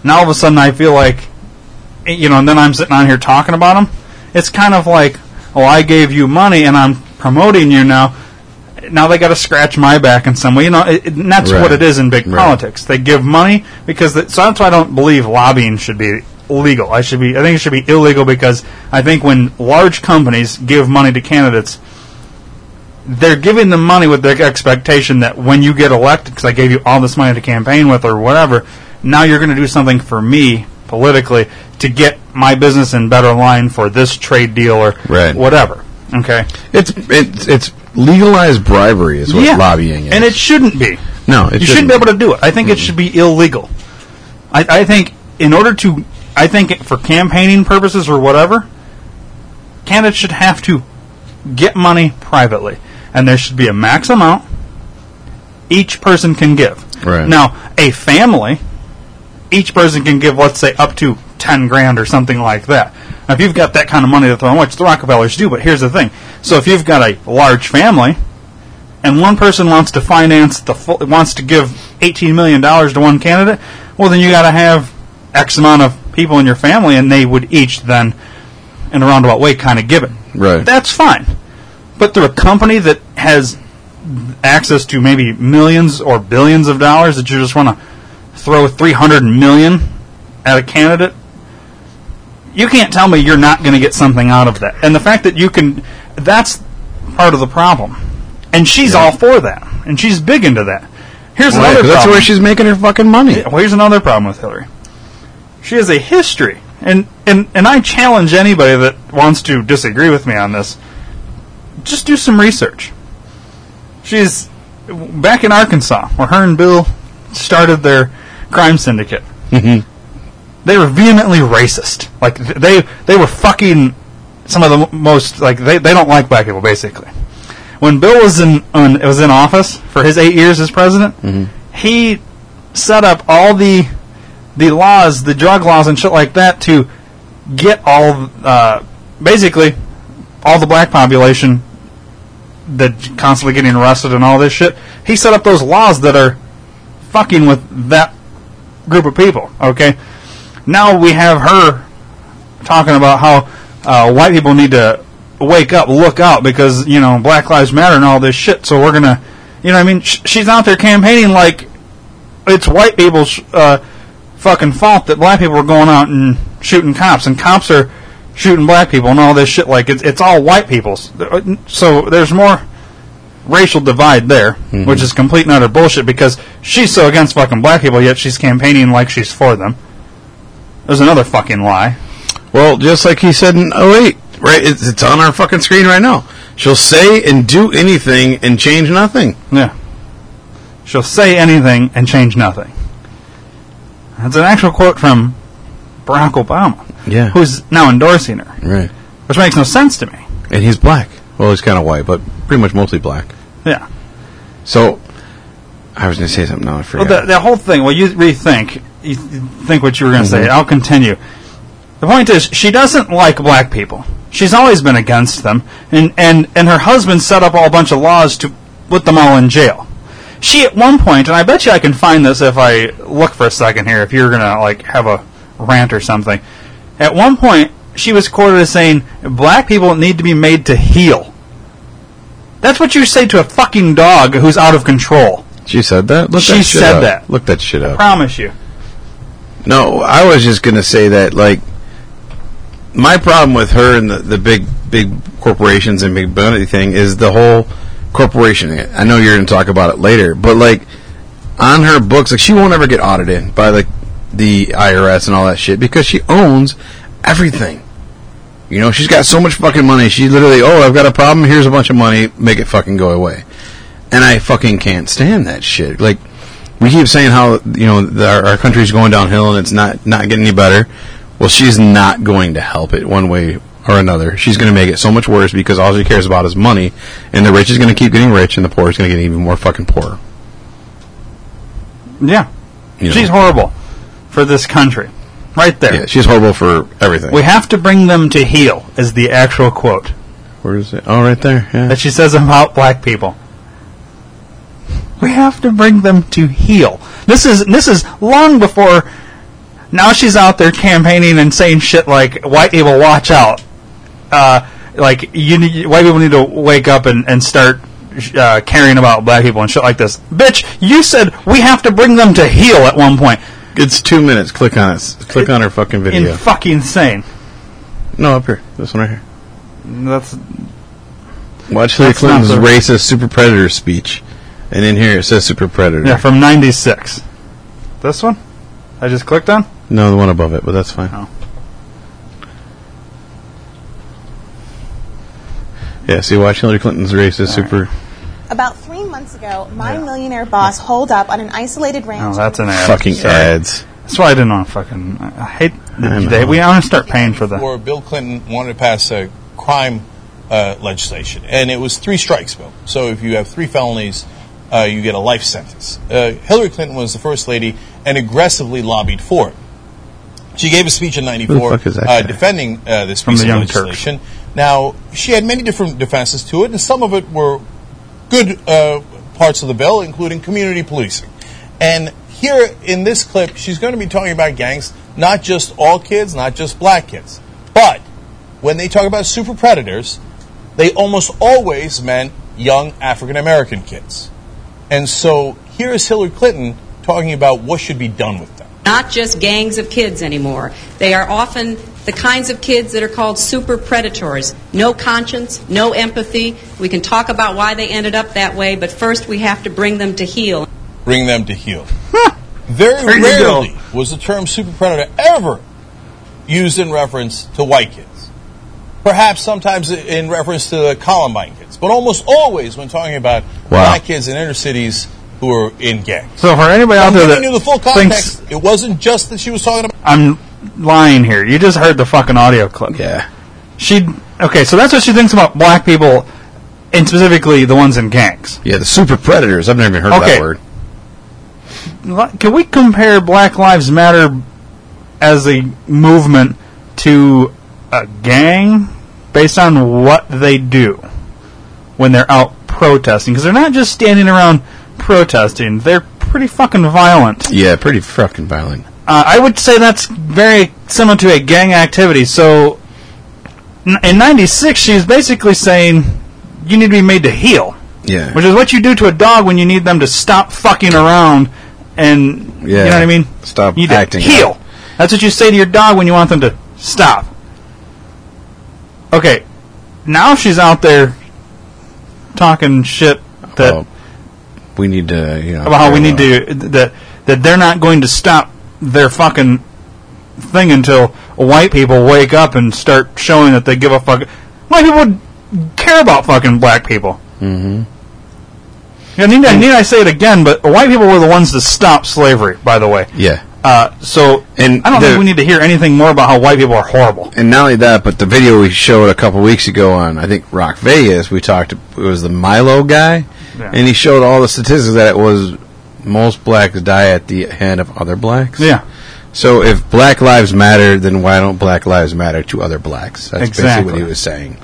now all of a sudden I feel like, you know, and then I'm sitting on here talking about them. It's kind of like, oh, I gave you money and I'm promoting you now. Now they got to scratch my back in some way. You know, it, and that's Right. what it is in big Right. politics. They give money because the, so that's why I don't believe lobbying should be legal. I should be. I think it should be illegal because I think when large companies give money to candidates, they're giving them money with the expectation that when you get elected, because I gave you all this money to campaign with or whatever, now you're going to do something for me politically to get my business in better line for this trade deal or Right. whatever. Okay. It's it's it's legalized bribery is what lobbying is. and it shouldn't be. no, you shouldn't be able to do it. I think it should be mm-hmm. illegal. I, I think in order to, I think for campaigning purposes or whatever, candidates should have to get money privately, and there should be a max amount each person can give. Right. Now, a family, each person can give, let's say, up to ten grand or something like that. Now, if you've got that kind of money to throw in, which the Rockefellers do, but here's the thing: so if you've got a large family, and one person wants to finance the full, wants to give eighteen million dollars to one candidate, well, then you got to have X amount of people in your family, and they would each then, in a roundabout way, kind of give it. Right. That's fine, but through a company that has access to maybe millions or billions of dollars that you just want to throw 300 million at a candidate, you can't tell me you're not going to get something out of that. And the fact that you can, that's part of the problem. And she's all for that. And she's big into that. Here's Right, another problem. that's where she's making her fucking money. Well, here's another problem with Hillary. She has a history, and, and, and I challenge anybody that wants to disagree with me on this. Just do some research. She's back in Arkansas, where her and Bill started their crime syndicate. They were vehemently racist. Like they they were fucking some of the most like they, they don't like black people basically. When Bill was in on, was in office for his eight years as president, he set up all the the laws, the drug laws and shit like that to get all uh, basically all the black population that constantly getting arrested and all this shit. He set up those laws that are fucking with that group of people. Okay, now we have her talking about how uh, white people need to wake up, look out, because you know Black Lives Matter and all this shit. So we're gonna, you know, I mean, sh- she's out there campaigning like it's white people's uh, fucking fault that black people are going out and shooting cops, and cops are shooting black people and all this shit. Like it's it's all white people's. So there's more racial divide there, mm-hmm. which is complete and utter bullshit because she's so against fucking black people, yet she's campaigning like she's for them. There's another fucking lie. Well, just like he said in 08, right? It's, it's on our fucking screen right now. She'll say and do anything and change nothing. Yeah. She'll say anything and change nothing. That's an actual quote from Barack Obama, Yeah. who's now endorsing her, Right. which makes no sense to me. And he's black. Well, he's kind of white, but pretty much mostly black. Yeah. So, I was going to say something now. I Well, forgot. the, the whole thing, well, you rethink. You think what you were going to Mm-hmm. say. I'll continue. The point is, she doesn't like black people. She's always been against them. And, and, and her husband set up all a bunch of laws to put them all in jail. She, at one point, and I bet you I can find this if I look for a second here, if you're going to, like, have a rant or something. At one point, she was quoted as saying, black people need to be made to heel. That's what you say to a fucking dog who's out of control. she said that? Look She that shit said up. that. Look that shit up. Promise you. No, I was just going to say that, like, my problem with her and the, the big, big corporations and big bounty thing is the whole corporation. I know you're going to talk about it later, but, like, on her books, like, she won't ever get audited by, like, the IRS and all that shit because she owns everything. You know, she's got so much fucking money. She literally, oh, I've got a problem. Here's a bunch of money. Make it fucking go away. And I fucking can't stand that shit. Like, we keep saying how you know the, our, our country's going downhill and it's not not getting any better. Well, she's not going to help it one way or another. She's going to make it so much worse because all she cares about is money, and the rich is going to keep getting rich, and the poor is going to get even more fucking poor. Yeah. You know? She's horrible for this country. Right there. Yeah, she's horrible for everything. We have to bring them to heel, is the actual quote Where is it? Oh, right there. Yeah. that she says about black people. We have to bring them to heel. This is this is long before. Now she's out there campaigning and saying shit like "white people watch out," uh, like you need, white people need to wake up and and start uh, caring about black people and shit like this. Bitch, you said we have to bring them to heel at one point. It's two minutes. Click on it. Click on her fucking video. In fucking insane. no, up here. This one right here. That's Watch Hillary That's Clinton's racist super predator speech, and in here it says super predator. yeah from '96. This one, I just clicked on. No, the one above it, but that's fine. Oh. Yeah, see, watch Hillary Clinton's racist super. About three months ago, my millionaire boss holed up on an isolated ranch. Oh, that's an ad. Fucking Sorry. ads. That's why I didn't want to fucking. I I hate. I know. They, we want to start paying for that. Or Bill Clinton wanted to pass a crime uh, legislation, and it was three strikes, Bill. So if you have three felonies, uh, you get a life sentence. Uh, Hillary Clinton was the first lady and aggressively lobbied for it. She gave a speech in Who '94 the fuck is that uh, defending uh, this From piece the of Young Turks. legislation. Now, she had many different defenses to it, and some of it were good uh, parts of the bill, including community policing. And here in this clip, she's going to be talking about gangs, not just all kids, not just black kids. But when they talk about super predators, they almost always meant young African American kids. And so here is Hillary Clinton talking about what should be done with them. Not just gangs of kids anymore. They are often the kinds of kids that are called super predators. No conscience, no empathy. We can talk about why they ended up that way, but first we have to bring them to heel. Bring them to heel. (laughs) Very There you go. rarely was the term super predator ever used in reference to white kids. Perhaps sometimes in reference to the Columbine kids, but almost always when talking about Wow. black kids in inner cities who are in gangs. So for anybody out I'm there giving you the full context. thinks It wasn't just that she was talking about. I'm lying here, you just heard the fucking audio clip. Yeah. She okay, so that's what she thinks about black people, and specifically the ones in gangs. Yeah, the super predators. I've never even heard Okay. that word. Can we compare Black Lives Matter as a movement to a gang based on what they do when they're out protesting? Because they're not just standing around protesting; they're pretty fucking violent. Yeah, pretty fucking violent. Uh, I would say that's very similar to a gang activity. So, n- in '96, she's basically saying you need to be made to heel, Yeah. which is what you do to a dog when you need them to stop fucking around and Yeah. you know what I mean. Stop You acting heel. That's what you say to your dog when you want them to stop. Okay, now she's out there talking shit that Oh, we need to, you know. about how we need to that that they're not going to stop their fucking thing until white people wake up and start showing that they give a fuck. White people care about fucking black people. Mm-hmm. Yeah, need, I- need I say it again? But white people were the ones to stop slavery. By the way, Yeah. uh, so And I don't the- think we need to hear anything more about how white people are horrible. And not only that, but the video we showed a couple weeks ago on, I think, Rock Vegas, we talked, it was the Milo guy, Yeah. and he showed all the statistics that it was most blacks die at the hand of other blacks. Yeah, So if black lives matter, then why don't black lives matter to other blacks? That's basically Exactly. what he was saying.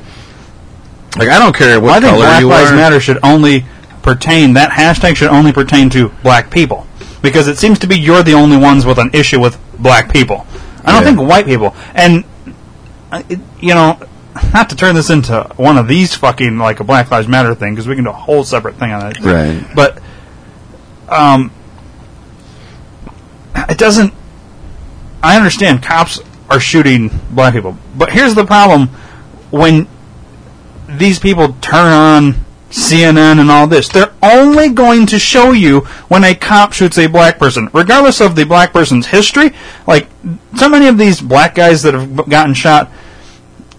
Like, I don't care what I think Black Lives are. Matter should only pertain. That hashtag should only pertain to black people because it seems to be you're the only ones with an issue with black people. I don't Yeah. think white people. And uh, you know, not to turn this into one of these fucking like a Black Lives Matter thing because we can do a whole separate thing on that. Right. But um, it doesn't. I understand cops are shooting black people, but here's the problem: when these people turn on CNN and all this, they're only going to show you when a cop shoots a black person, regardless of the black person's history. Like so many of these black guys that have gotten shot,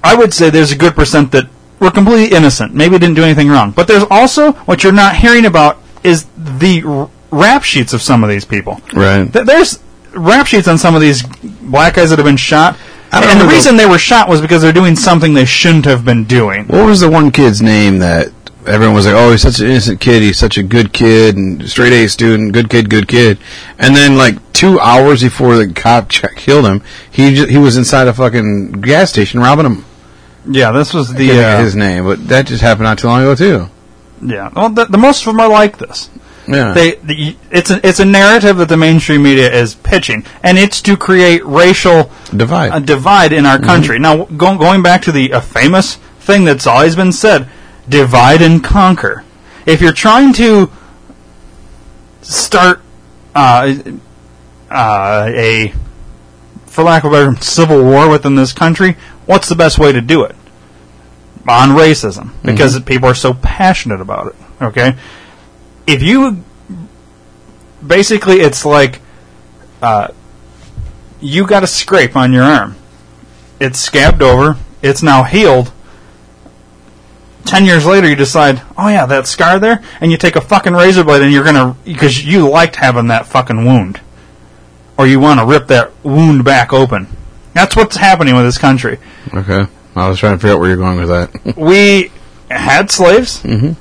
I would say there's a good percent that were completely innocent, maybe didn't do anything wrong. But there's also what you're not hearing about is the rap sheets of some of these people. Right. Th- There's rap sheets on some of these black guys that have been shot. And the know the- reason they were shot was because they're doing something they shouldn't have been doing. What was the one kid's name that everyone was like, "Oh, he's such an innocent kid. He's such a good kid and straight A student, good kid, good kid." And then, like two hours before the cop (laughs) ch- killed him, he he was inside a fucking gas station robbing him. Yeah, this was the uh, his name, but that just happened not too long ago too. yeah. Well, the, the most of them are like this. Yeah, They, the, it's a it's a narrative that the mainstream media is pitching, and it's to create racial divide. a divide in our country. Now, go, going back to the a famous thing that's always been said: divide and conquer. If you're trying to start uh, uh, a, for lack of a better civil war within this country, what's the best way to do it? On racism, because people are so passionate about it. Okay, if you basically, it's like uh, you got a scrape on your arm. It's scabbed over. It's now healed. Ten years later, you decide, oh yeah, that scar there, and you take a fucking razor blade and you're gonna because you liked having that fucking wound, or you want to rip that wound back open. That's what's happening with this country. okay, I was trying to figure out where you're going with that. We had slaves. Mm-hmm.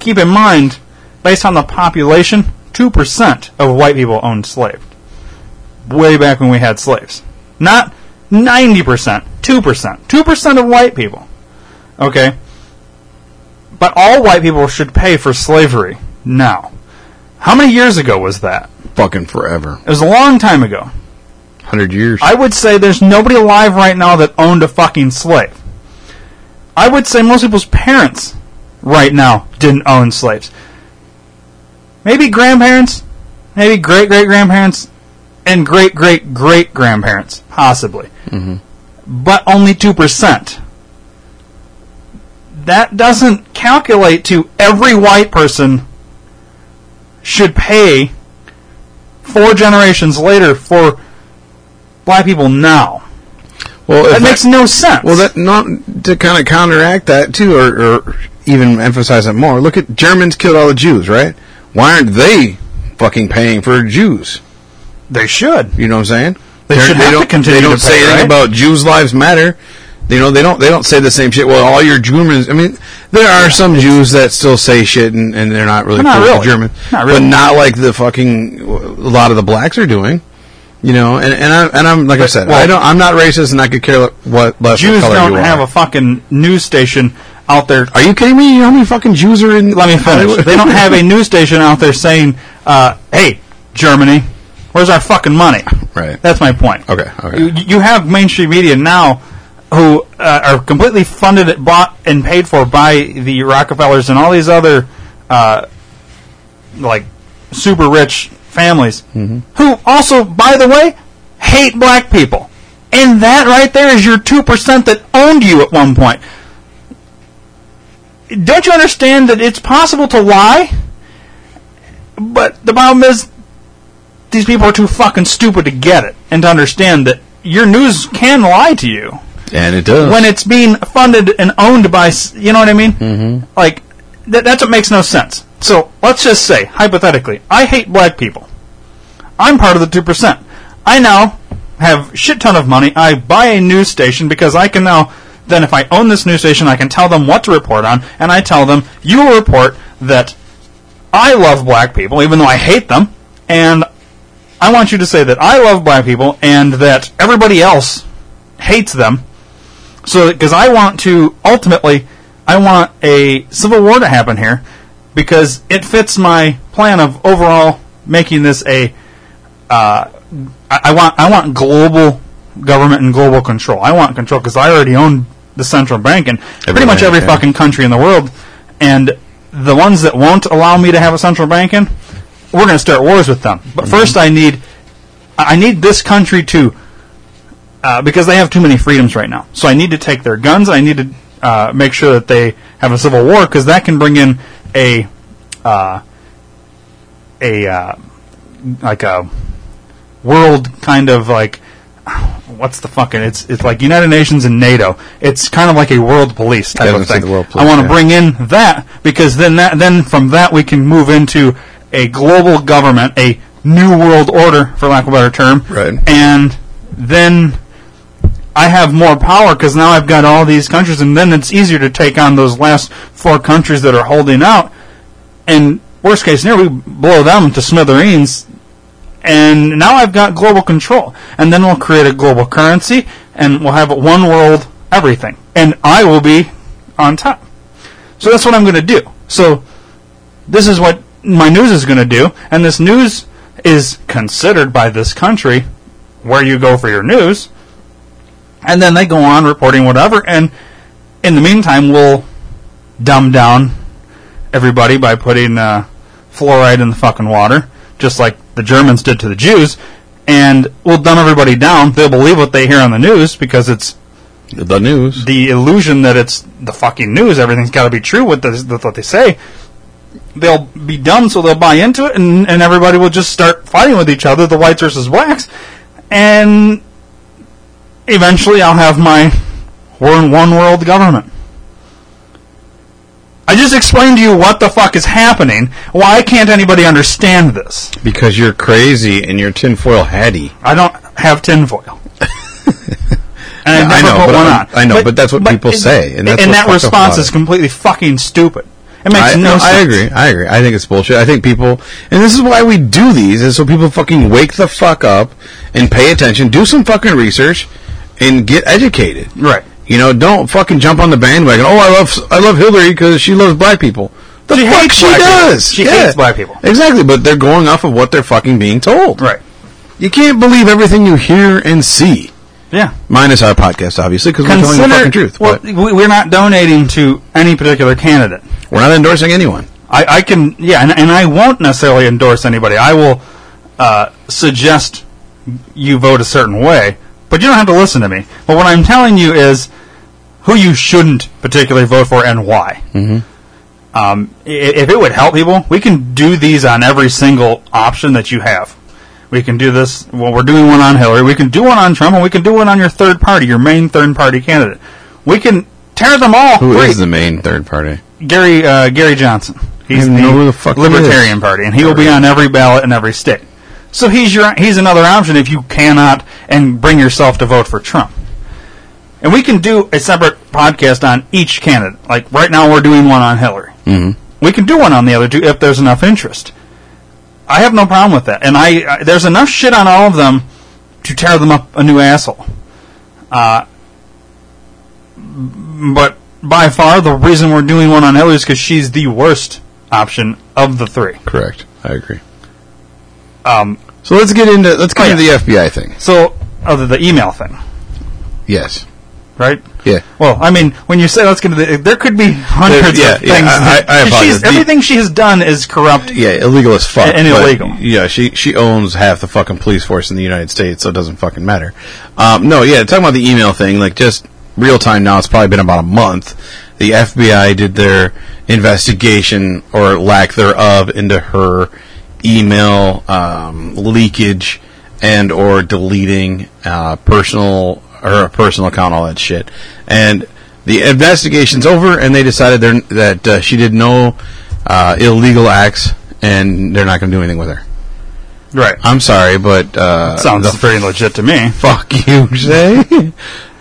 Keep in mind, based on the population, two percent of white people owned slaves. Way back when we had slaves, not ninety percent, two percent, two percent of white people. Okay, but all white people should pay for slavery now. How many years ago was that? Fucking forever, It was a long time ago. hundred years. I would say there's nobody alive right now that owned a fucking slave. I would say most people's parents right now didn't own slaves. Maybe grandparents, maybe great great grandparents, and great great great grandparents, possibly. Mm-hmm. But only 2%. That doesn't calculate to every white person should pay four generations later for black people now. Well, That makes no sense. Well, that not to kind of counteract that too, or, or even emphasize it more. Look at Germans killed all the Jews, right? Why aren't they fucking paying for Jews? They should. You know what I'm saying? They They're- should have to don't, continue They don't to say anything right? about Jews' lives matter. You know, they don't. They don't say the same shit. Well, all your Germans. I mean, there are some Jews that still say shit, and, and they're not really Not really. German, Not really. but not like the fucking a lot of the blacks are doing. You know, and and I and I'm like I said, well- I don't. I'm not racist, and I could care what less Jews what color don't you are. have a fucking news station out there. Are you kidding me? You know how many fucking Jews are in? Let me finish. They don't have a news station out there saying, uh, "Hey, Germany, where's our fucking money?" Right. That's my point. Okay, okay. You, you have mainstream media now who uh, are completely funded, bought, and paid for by the Rockefellers and all these other, uh, like, super rich families Mm-hmm. who also, by the way, hate black people. And that right there is your 2% that owned you at one point. Don't you understand that it's possible to lie? But the problem is, these people are too fucking stupid to get it and to understand that your news can lie to you and it does. when it's being funded and owned by, you know what I mean? Mm-hmm. Like, that, that's what makes no sense. So, let's just say, hypothetically, I hate black people. I'm part of the 2%. I now have shit ton of money. I buy a news station because I can now, then if I own this news station, I can tell them what to report on, and I tell them, you will report that I love black people, even though I hate them, and I want you to say that I love black people and that everybody else hates them. So, because I want to ultimately, I want a civil war to happen here because it fits my plan of overall making this a. Uh, I, I want I want global government and global control. I want control because I already own the central bank in pretty much every yeah. fucking country in the world, and the ones that won't allow me to have a central bank in, we're going to start wars with them. But first, I need I need this country to uh, because they have too many freedoms right now. So I need to take their guns. I need to uh, make sure that they have a civil war because that can bring in a uh, a uh, like a world kind of like what's the fucking it's it's like United Nations and NATO. It's kind of like a world police type I of was gonna say thing. world I want to yeah. bring in that because then that then from that we can move into a global government, a new world order, for lack of a better term, Right. and then I have more power because now I've got all these countries, and then it's easier to take on those last four countries that are holding out. And worst case scenario, we blow them to smithereens, and now I've got global control. And then we'll create a global currency, and we'll have one world everything, and I will be on top. So that's what I'm going to do. So this is what my news is going to do, and this news is considered by this country where you go for your news, and then they go on reporting whatever, and in the meantime, we'll dumb down everybody by putting uh, fluoride in the fucking water, just like the Germans did to the Jews, and we'll dumb everybody down. They'll believe what they hear on the news because it's the news. the illusion that it's the fucking news. Everything's got to be true with, this, with what they say. They'll be dumb, so they'll buy into it, and, and everybody will just start fighting with each other, the whites versus blacks, and eventually I'll have my we're in one world government. I just explained to you what the fuck is happening. Why can't anybody understand this? Because you're crazy and you're tinfoil hatty. I don't have tinfoil. (laughs) And I know, but on. I know, but that's what people say, and that's what that response is completely fucking stupid. It makes I, no, sense. I agree. I agree. I think it's bullshit. I think people, and this is why we do these, is so people fucking wake the fuck up and pay attention, do some fucking research, and get educated. Right. You know, don't fucking jump on the bandwagon. Oh, I love I love Hillary because she loves black people. The She fuck she black people. does. She Yeah. hates black people. Exactly, but they're going off of what they're fucking being told. Right. You can't believe everything you hear and see. Yeah. Minus our podcast, obviously, because we're telling the fucking truth. Well, but we- we're not donating to any particular candidate. We're not endorsing anyone. I, I can, yeah, and, and I won't necessarily endorse anybody. I will uh, suggest you vote a certain way, but you don't have to listen to me. But what I'm telling you is who you shouldn't particularly vote for and why. Mhm. Um, if it would help people, we can do these on every single option that you have. We can do this. Well, we're doing one on Hillary. We can do one on Trump, and we can do one on your third party, your main third party candidate. We can tear them all. Who is the main third party? Gary uh, Gary Johnson. He's the the Libertarian is. Party, and he will be on every ballot in every state. So he's your he's another option if you cannot and bring yourself to vote for Trump. And we can do a separate podcast on each candidate. Like right now, we're doing one on Hillary. Mm-hmm. We can do one on the other two if there's enough interest. I have no problem with that, and I, I there's enough shit on all of them to tear them up a new asshole. Uh, but by far, the reason we're doing one on Hillary is because she's the worst option of the three. Correct. I agree. Um, So let's get into let's get Oh, into the FBI thing. so, other the email thing, Yes. Right? Yeah. Well, I mean, when you say let's get into the, there could be hundreds Yeah, of yeah, things. I- that- I- I apologize. The- everything she has done is corrupt. Yeah, illegal as fuck. And illegal. Yeah, she she owns half the fucking police force in the United States, so it doesn't fucking matter. Um, no, yeah, talking about the email thing, like just real time now. It's probably been about a month. The FBI did their investigation or lack thereof into her email um, leakage and or deleting uh, personal her personal account, all that shit, and the investigation's over, and they decided they're, that uh, she did no uh, illegal acts, and they're not going to do anything with her. Right. I'm sorry, but uh, Sounds very legit to me. (laughs) fuck you, Jay.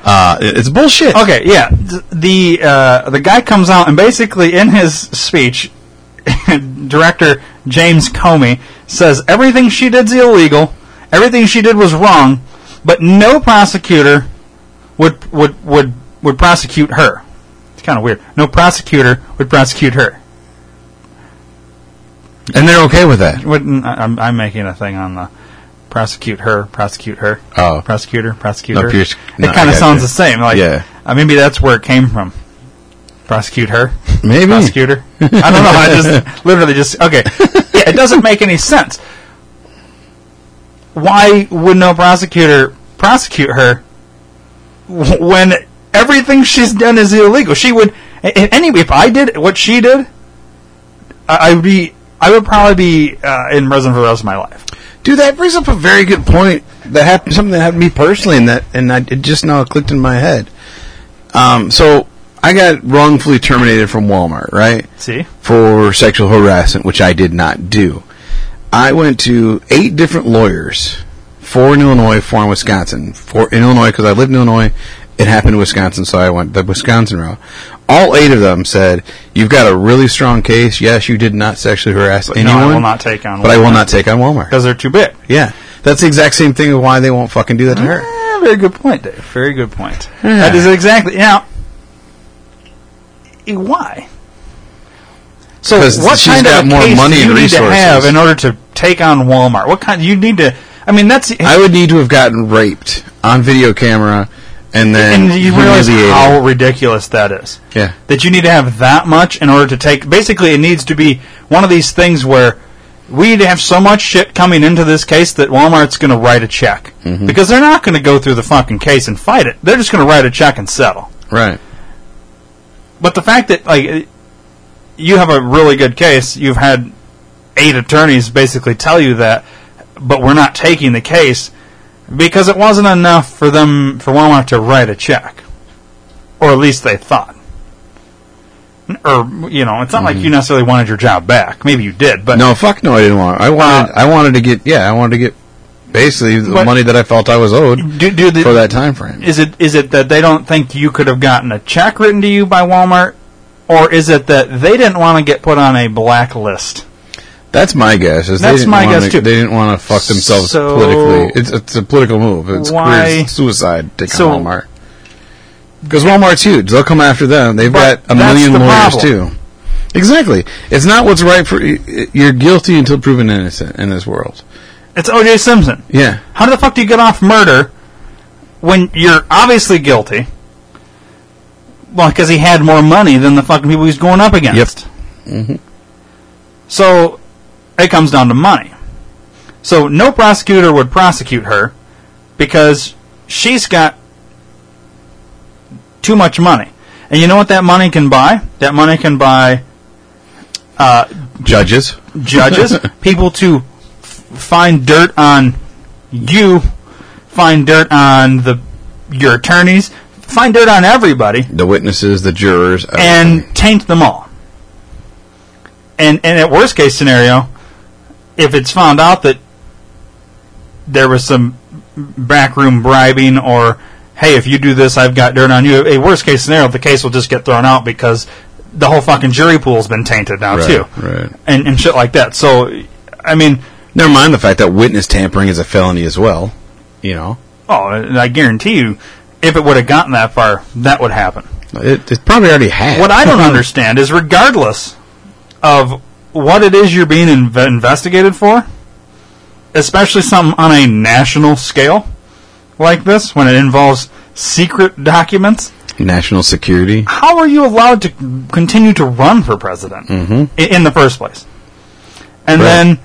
uh, it's bullshit. Okay, yeah. th- The uh, the guy comes out and basically in his speech, (laughs) director James Comey says everything she did's illegal, everything she did was wrong, but no prosecutor would would would would prosecute her. It's kind of weird. No prosecutor would prosecute her. And they're okay with that. Wouldn't I- I'm, I'm making a thing on the prosecute her, prosecute her, Oh. prosecutor, prosecute No. Pierce- it no, I kind of sounds you. the same. Like, Yeah. uh, maybe that's where it came from. Prosecute her, Maybe. prosecutor. I don't know. I just (laughs) literally just okay. Yeah, it doesn't make any sense. Why would no prosecutor prosecute her when everything she's done is illegal? She would. Anyway, if I did what she did, I I would be. I would probably be uh, in prison for the rest of my life. Dude, that brings up a very good point. That happened. Something that happened to me personally, and that and I, it just now clicked in my head. Um, so I got wrongfully terminated from Walmart, right? See? For sexual harassment, which I did not do. I went to eight different lawyers, four in Illinois, four in Wisconsin. Four in Illinois because I lived in Illinois. It happened in Wisconsin, so I went the Wisconsin route. All eight of them said, "You've got a really strong case. Yes, you did not sexually harass But no, anyone, I will not take on But I will Walmart. not take on Walmart because they're too big. yeah, that's the exact same thing of why they won't fucking do that to her. Eh, very good point, Dave. Very good point. Yeah. That is exactly now. eh, Why? So, what kind got of more case money do you need to have in order to take on Walmart? What kind? You need to. I mean, that's I would need to have gotten raped on video camera and then and you realize how ridiculous that is. yeah, that you need to have that much in order to take. Basically, it needs to be one of these things where we need to have so much shit coming into this case that Walmart's going to write a check Mm-hmm. because they're not going to go through the fucking case and fight it. They're just going to write a check and settle. right. But the fact that like you have a really good case, you've had eight attorneys basically tell you that, but we're not taking the case because it wasn't enough for them for Walmart to write a check, or at least they thought. Or you know, it's not like you necessarily wanted your job back. Maybe you did, but No, fuck no, I didn't want. I wanted. Uh, I wanted to get. Yeah, I wanted to get basically the money that I felt I was owed do, do the, for that time frame. Is it is it that they don't think you could have gotten a check written to you by Walmart, or is it that they didn't want to get put on a blacklist? That's my guess. Is That's my wanna, guess, too. They didn't want to fuck themselves So- politically. It's, it's a political move. It's Why- suicide. Take So- Walmart because Walmart's huge. They'll come after them. They've got a million lawyers problem. too. Exactly. It's not what's right for. You're guilty until proven innocent in this world. It's O.J. Simpson. Yeah. How the fuck do you get off murder when you're obviously guilty? Well, because he had more money than the fucking people he's going up against. Mm-hmm. So it comes down to money. So no prosecutor would prosecute her because she's got too much money. And you know what that money can buy? That money can buy uh, Judges. judges, (laughs) people to f- find dirt on you, find dirt on the your attorneys, find dirt on everybody, The witnesses, the jurors. and taint them all. And and at worst case scenario, if it's found out that there was some backroom bribing or hey, if you do this, I've got dirt on you. A worst case scenario, the case will just get thrown out because the whole fucking jury pool's been tainted now Right, too, right. and and shit like that. So, I mean, Never mind the fact that witness tampering is a felony as well. You know, oh, and I guarantee you, if it would have gotten that far, that would happen. it, it probably already had. What I don't (laughs) understand is, regardless of what it is you're being inv- investigated for, especially something on a national scale like this, when it involves secret documents, National security. how are you allowed to continue to run for president Mm-hmm. i- in the first place? And Right. then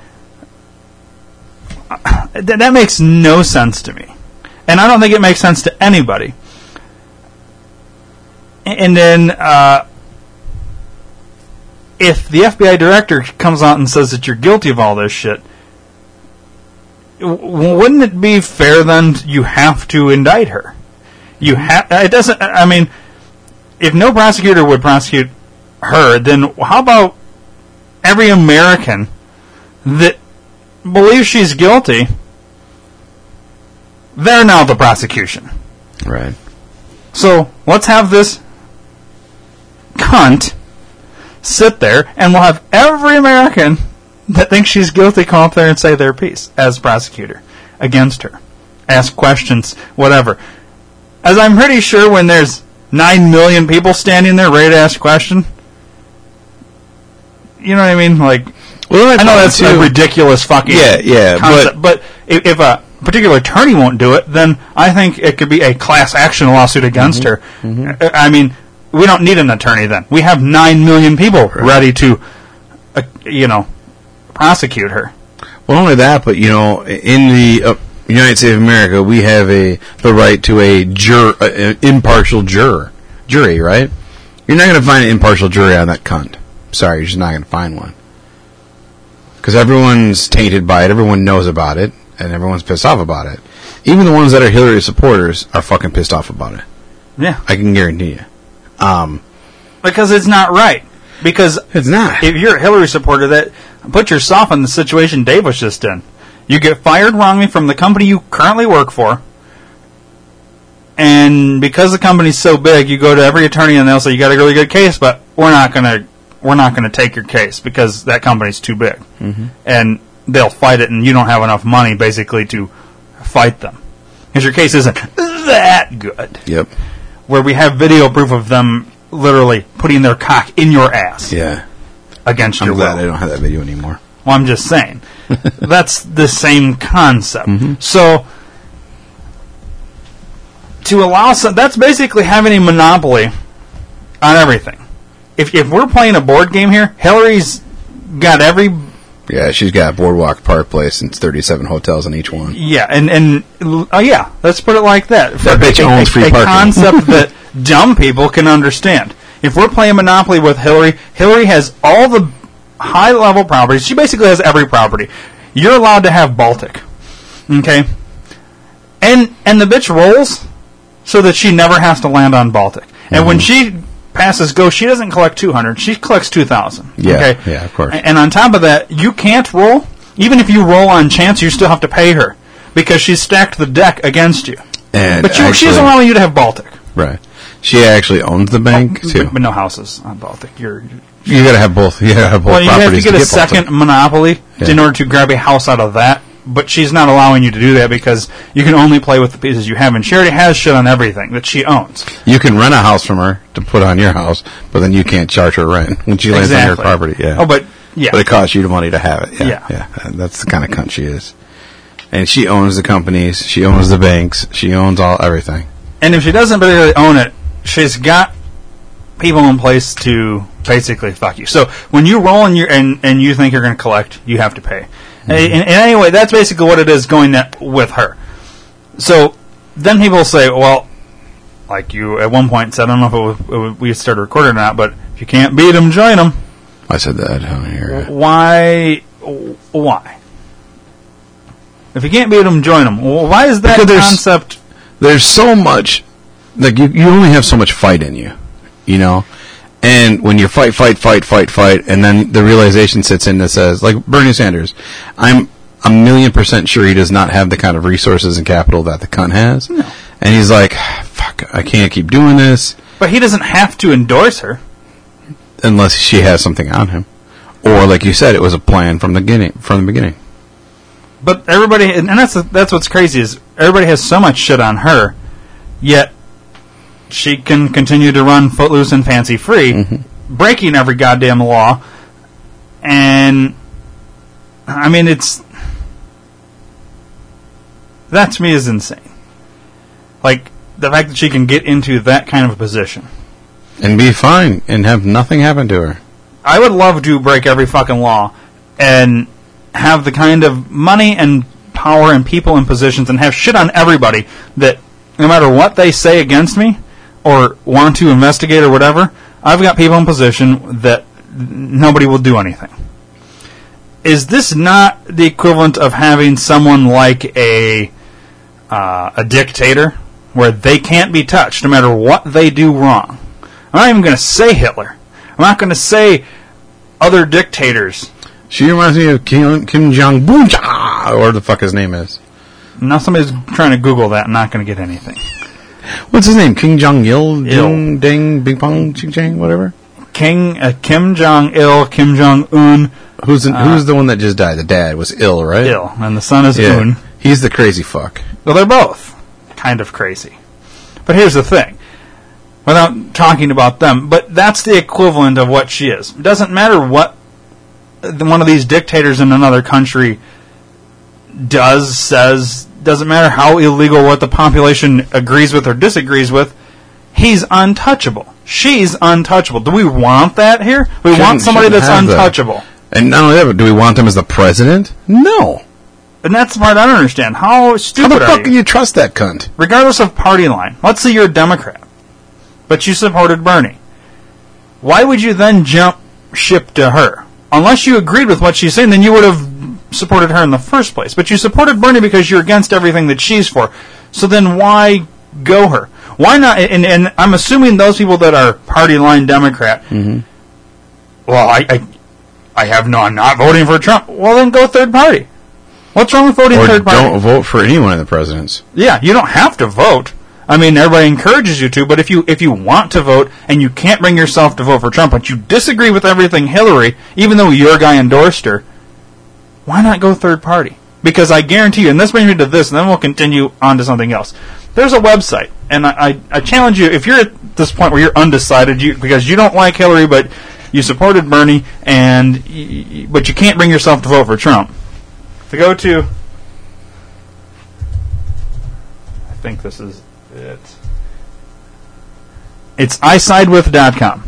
uh, th- that makes no sense to me, and I don't think it makes sense to anybody. And then, uh, if the FBI director comes out and says that you're guilty of all this shit, w- wouldn't it be fair then you have to indict her? You have. It doesn't. I mean, if no prosecutor would prosecute her, then how about every American that believes she's guilty? They're now the prosecution. Right. So let's have this cunt sit there, and we'll have every American that thinks she's guilty come up there and say their piece as prosecutor against her, ask questions, whatever. As I'm pretty sure, when there's nine million people standing there ready to ask a question, you know what I mean? Like, Well, I know that's a ridiculous fucking Yeah, yeah, concept, but, if, if a particular attorney won't do it, then I think it could be a class action lawsuit against Mm-hmm. her. I I mean, we don't need an attorney then. We have nine million people ready to, uh, you know, prosecute her. Well, not only that, but you know, in the uh, United States of America, we have a the right to a jur, uh, an impartial juror, jury. Right? You're not going to find an impartial jury on that cunt. Sorry, you're just not going to find one. Because everyone's tainted by it, everyone knows about it, and everyone's pissed off about it. Even the ones that are Hillary supporters are fucking pissed off about it. Yeah, I can guarantee you. Um, because it's not right. Because it's not. if you're a Hillary supporter, that put yourself in the situation Dave was just in. You get fired wrongly from the company you currently work for, and because the company's so big, you go to every attorney and they'll say you got a really good case, but we're not gonna we're not gonna take your case because that company's too big, Mhm. and they'll fight it, and you don't have enough money basically to fight them because your case isn't that good. Yep. Where we have video proof of them literally putting their cock in your ass Yeah. against I'm your glad will. I don't have that video anymore. Well, I'm just saying. (laughs) That's the same concept. Mm-hmm. So, to allow some, that's basically having a monopoly on everything. If, if we're playing a board game here, Hillary's got every Yeah, she's got Boardwalk Park Place and 37 hotels in each one. yeah, and and oh yeah, let's put it like that. That bitch a, owns a- free a parking. concept (laughs) that dumb people can understand. If we're playing Monopoly with Hillary, Hillary has all the high level properties. She basically has every property. You're allowed to have Baltic, okay? And and the bitch rolls so that she never has to land on Baltic. And when Mm-hmm. she passes go, she doesn't collect 200. She collects 2,000. Yeah, okay? yeah, of course. And on top of that, you can't roll. Even if you roll on chance, you still have to pay her because she's stacked the deck against you. And but you, she actually- doesn't allow you to have Baltic. Right. She actually owns the bank too. But, but no houses on Baltic. You're, You gotta have both. You gotta have both well, you have to get a Baltic. second monopoly Yeah. in order to grab a house out of that. But she's not allowing you to do that because you can only play with the pieces you have, and she already has shit on everything that she owns. You can rent a house from her to put on your house, but then you can't charge her rent when she lands on your property. Yeah. Oh, but yeah, But it costs you the money to have it. Yeah. Yeah. Yeah. That's the kind of cunt she is. And she owns the companies. She owns the banks. She owns all everything. and if she doesn't really own it, she's got people in place to basically fuck you. So when you roll and you and and you think you're going to collect, you have to pay. Mm-hmm. And, and anyway, that's basically what it is going with her. So then people say, well, like you at one point said, I don't know if it was, it was, we started recording or not, but if you can't beat them, join them. I said that. I don't hear it. Why? Why? If you can't beat them, join them. Why is that there's- concept? There's so much, like you, you only have so much fight in you, you know. And when you fight, fight, fight, fight, fight, and then the realization sits in that says, like Bernie Sanders, I'm a million percent sure he does not have the kind of resources and capital that the cunt has. And he's like, fuck, I can't keep doing this But he doesn't have to endorse her. unless she has something on him. Or, like you said, it was a plan from the beginning. From the beginning. But everybody, and that's that's what's crazy is everybody has so much shit on her, yet she can continue to run footloose and fancy free, mm-hmm. breaking every goddamn law. And I mean, it's that to me is insane. Like the fact that she can get into that kind of a position. And be fine and have nothing happen to her. I would love to break every fucking law and have the kind of money and power and people and positions and have shit on everybody that no matter what they say against me or want to investigate or whatever, I've got people in position that nobody will do anything. Is this not the equivalent of having someone like a uh, a dictator where they can't be touched no matter what they do wrong? I'm not even going to say Hitler. I'm not going to say other dictators. She reminds me of Kim, Kim Jong Un, or the fuck his name is. Now somebody's trying to Google that. I'm not going to get anything. What's his name? King Jong Il. Ding, Ding, Bing Pong, Ching Chang, whatever. King uh, Kim Jong Il, Kim Jong Un, Who's the, Uh, who's the one that just died? The dad was ill, right? Il, and the son is Yeah. Un. He's the crazy fuck. Well, they're both kind of crazy. But here's the thing. Without talking about them, but that's the equivalent of what she is. It doesn't matter what one of these dictators in another country does, says, doesn't matter how illegal what the population agrees with or disagrees with, he's untouchable. She's untouchable. Do we want that here? We want Shouldn't- somebody that's have that. untouchable. And not only that, but do we want him as the president? No. And that's the part I don't understand. How stupid How the fuck you? can you trust that cunt? regardless of party line. Let's say you're a Democrat, but you supported Bernie. Why would you then jump ship to her? Unless you agreed with what she's saying, then you would have supported her in the first place. But you supported Bernie because you're against everything that she's for. So then why go her? Why not? And, and I'm assuming those people that are party line Democrat. Mm-hmm. Well, I, I, I have no. I'm not voting for Trump. Well, then go third party. What's wrong with voting Or third party? don't vote for any one of the presidents. Yeah, you don't have to vote. I mean, everybody encourages you to, but if you if you want to vote and you can't bring yourself to vote for Trump, but you disagree with everything Hillary, even though your guy endorsed her, why not go third party? Because I guarantee you, and this brings me to this, and then we'll continue on to something else. There's a website, and I, I, I challenge you if you're at this point where you're undecided, you because you don't like Hillary, but you supported Bernie, and but you can't bring yourself to vote for Trump. To go to I think this is it. It's isidewith.com.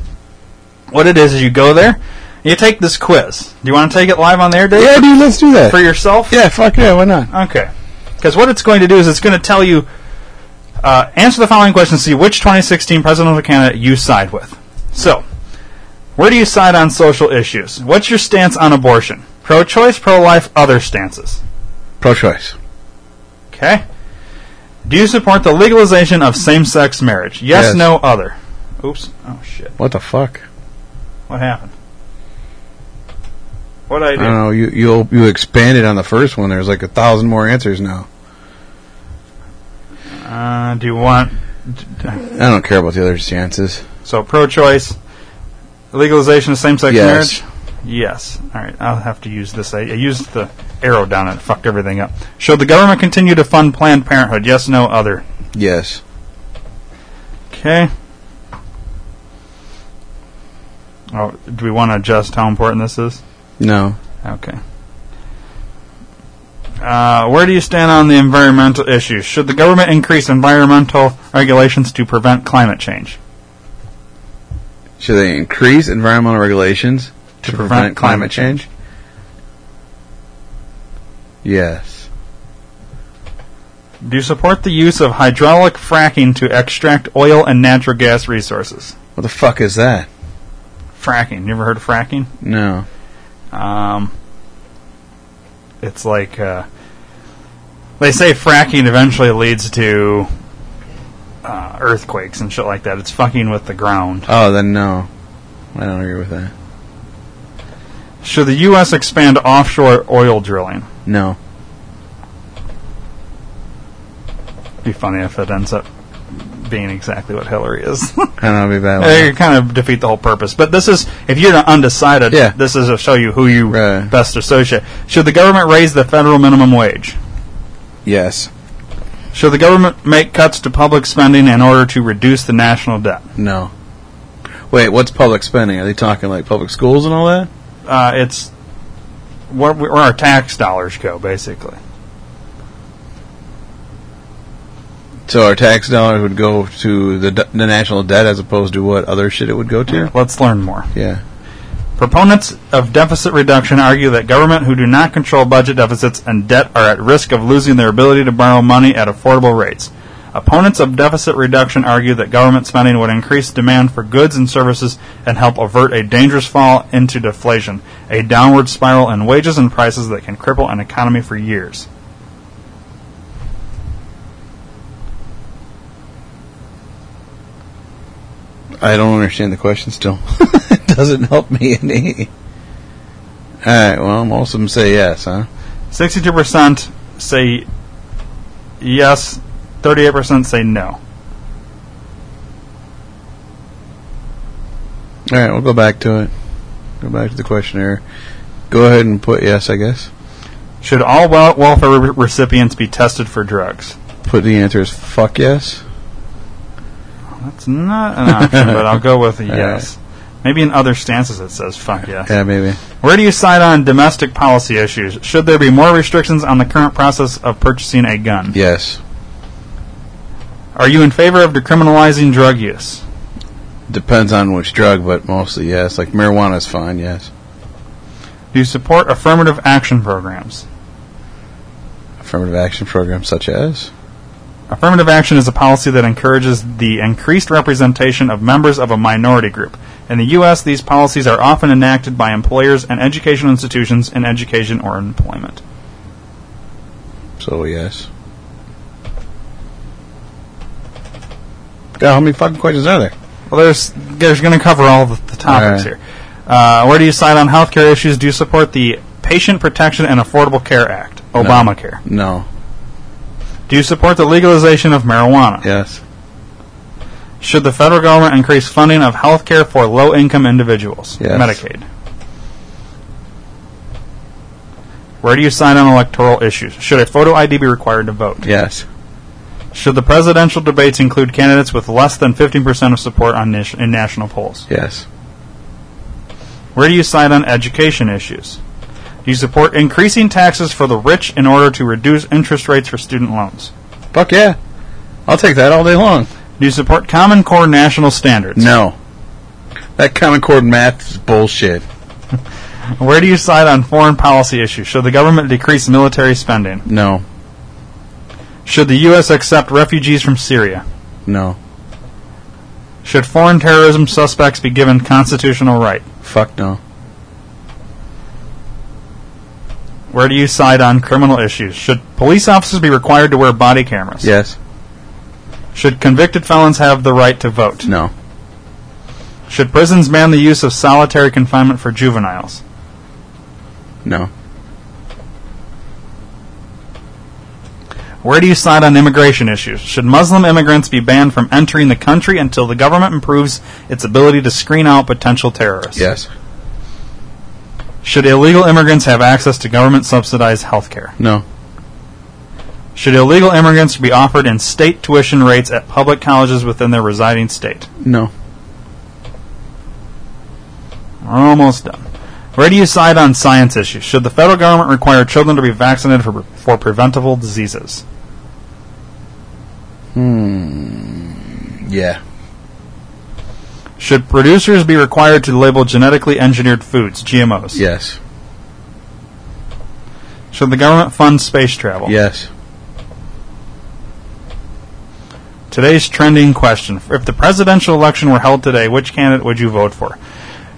What it is is you go there, you take this quiz. Do you want to take it live on there, Dave? Yeah, dude, let's do that. For yourself? Yeah, fuck yeah, why not? Okay. Because what it's going to do is it's going to tell you uh, answer the following questions, to see which 2016 presidential candidate you side with. So, where do you side on social issues? What's your stance on abortion? Pro choice, pro life, other stances? Pro-choice. Okay. Do you support the legalization of same sex marriage? Yes, Yes. no, other. Oops. Oh, shit. What the fuck? What happened? What did I I do? don't know. You you you expanded on the first one. There's like a thousand more answers now. Uh, do you want. I don't care about the other chances. So, pro choice, legalization of same sex Yes. marriage? Yes. All right, I'll have to use this. I, I used the arrow down and it fucked everything up. Should the government continue to fund Planned Parenthood? Yes, no, other. Yes. Okay. Oh, do we want to adjust how important this is? No. Okay. Uh, where do you stand on the environmental issues? Should the government increase environmental regulations to prevent climate change? Should they increase environmental regulations to, prevent, prevent climate climate change? Yes. Do you support the use of hydraulic fracking to extract oil and natural gas resources? What the fuck is that? Fracking. You ever heard of fracking? No. Um, it's like uh, they say fracking eventually leads to uh, earthquakes and shit like that. It's fucking with the ground. Oh, then no. I don't agree with that. Should the U.S. expand offshore oil drilling? No. Be funny if it ends up being exactly what Hillary is. (laughs) Know. It'd be bad. They kind of defeat the whole purpose. But this is, if you're undecided, Yeah. this is to show you who you Right. best associate. Should the government raise the federal minimum wage? Yes. Should the government make cuts to public spending in order to reduce the national debt? No. Wait, what's public spending? Are they talking like public schools and all that? Uh, it's where, where our tax dollars go, basically. So our tax dollars would go to the d- the national debt as opposed to what other shit it would go to? Let's learn more. Yeah. Proponents of deficit reduction argue that government who do not control budget deficits and debt are at risk of losing their ability to borrow money at affordable rates. Opponents of deficit reduction argue that government spending would increase demand for goods and services and help avert a dangerous fall into deflation, a downward spiral in wages and prices that can cripple an economy for years. I don't understand the question still. (laughs) it doesn't help me any. Alright, well, most of them say yes, huh? 62% say yes, 38% say no. Alright, we'll go back to it. Go back to the questionnaire. Go ahead and put yes, I guess. Should all welfare re- recipients be tested for drugs? Put the answer as fuck yes. That's not an option, but I'll go with a (laughs) yes. Maybe in other stances it says fuck yes. Yeah, maybe. Where do you side on domestic policy issues? Should there be more restrictions on the current process of purchasing a gun? Yes. Are you in favor of decriminalizing drug use? Depends on which drug, but mostly yes. Like marijuana is fine, yes. Do you support affirmative action programs? Affirmative action programs such as? Affirmative action is a policy that encourages the increased representation of members of a minority group. In the U.S., these policies are often enacted by employers and educational institutions in education or employment. So yes. God, how many fucking questions are there? Well, there's there's going to cover all the, the topics right. here. Uh, where do you side on healthcare issues? Do you support the Patient Protection and Affordable Care Act, Obamacare? No. Do you support the legalization of marijuana? Yes. Should the federal government increase funding of health care for low income individuals? Yes. Medicaid. Where do you sign on electoral issues? Should a photo ID be required to vote? Yes. Should the presidential debates include candidates with less than 15% of support on nation- in national polls? Yes. Where do you sign on education issues? Do you support increasing taxes for the rich in order to reduce interest rates for student loans? Fuck yeah. I'll take that all day long. Do you support Common Core national standards? No. That Common Core math is bullshit. (laughs) Where do you side on foreign policy issues? Should the government decrease military spending? No. Should the U.S. accept refugees from Syria? No. Should foreign terrorism suspects be given constitutional right? Fuck no. Where do you side on criminal issues? Should police officers be required to wear body cameras? Yes. Should convicted felons have the right to vote? No. Should prisons ban the use of solitary confinement for juveniles? No. Where do you side on immigration issues? Should Muslim immigrants be banned from entering the country until the government improves its ability to screen out potential terrorists? Yes. Should illegal immigrants have access to government subsidized health care? No. Should illegal immigrants be offered in state tuition rates at public colleges within their residing state? No. We're almost done. Where do you side on science issues? Should the federal government require children to be vaccinated for, for preventable diseases? Hmm. Yeah. Should producers be required to label genetically engineered foods, GMOs? Yes. Should the government fund space travel? Yes. Today's trending question. If the presidential election were held today, which candidate would you vote for?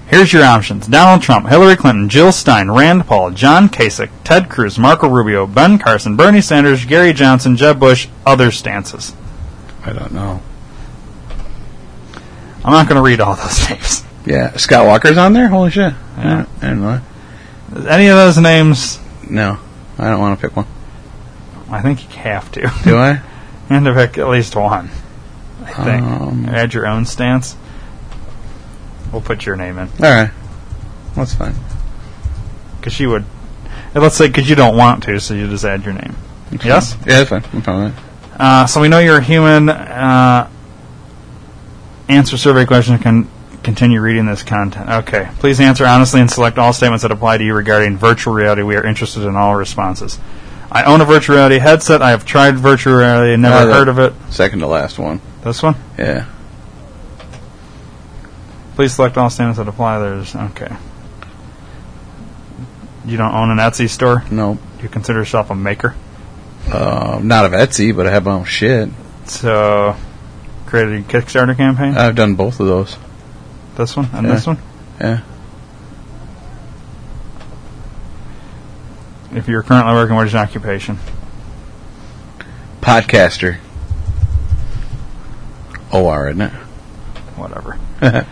Here's your options Donald Trump, Hillary Clinton, Jill Stein, Rand Paul, John Kasich, Ted Cruz, Marco Rubio, Ben Carson, Bernie Sanders, Gary Johnson, Jeb Bush, other stances. I don't know. I'm not going to read all those (laughs) names. Yeah. Scott Walker's on there? Holy shit. Yeah. I don't know. Any of those names, No. I don't want to pick one. I think you have to. (laughs) Do I? You have to pick at least one. I think. Um, Add your own stance. We'll put your name in. All right. That's fine. Because you would. and Let's say because you don't want to, so you just add your name. Yes? Yeah, that's fine. I'm fine with that. Uh, so we know you're a human. Uh, answer survey question. Can continue reading this content. Okay. Please answer honestly and select all statements that apply to you regarding virtual reality. We are interested in all responses. I own a virtual reality headset. I have tried virtual reality and never Uh, heard of it. Second to last one. This one? Yeah. Please select all statements that apply. There's okay. You don't own an Etsy store. No. Do you consider yourself a maker? Uh, not of Etsy, but I have my own shit. So, created a Kickstarter campaign. I've done both of those. this one and yeah. this one. Yeah. If you're currently working, what is your occupation? Podcaster. OR, isn't it? Whatever. (laughs)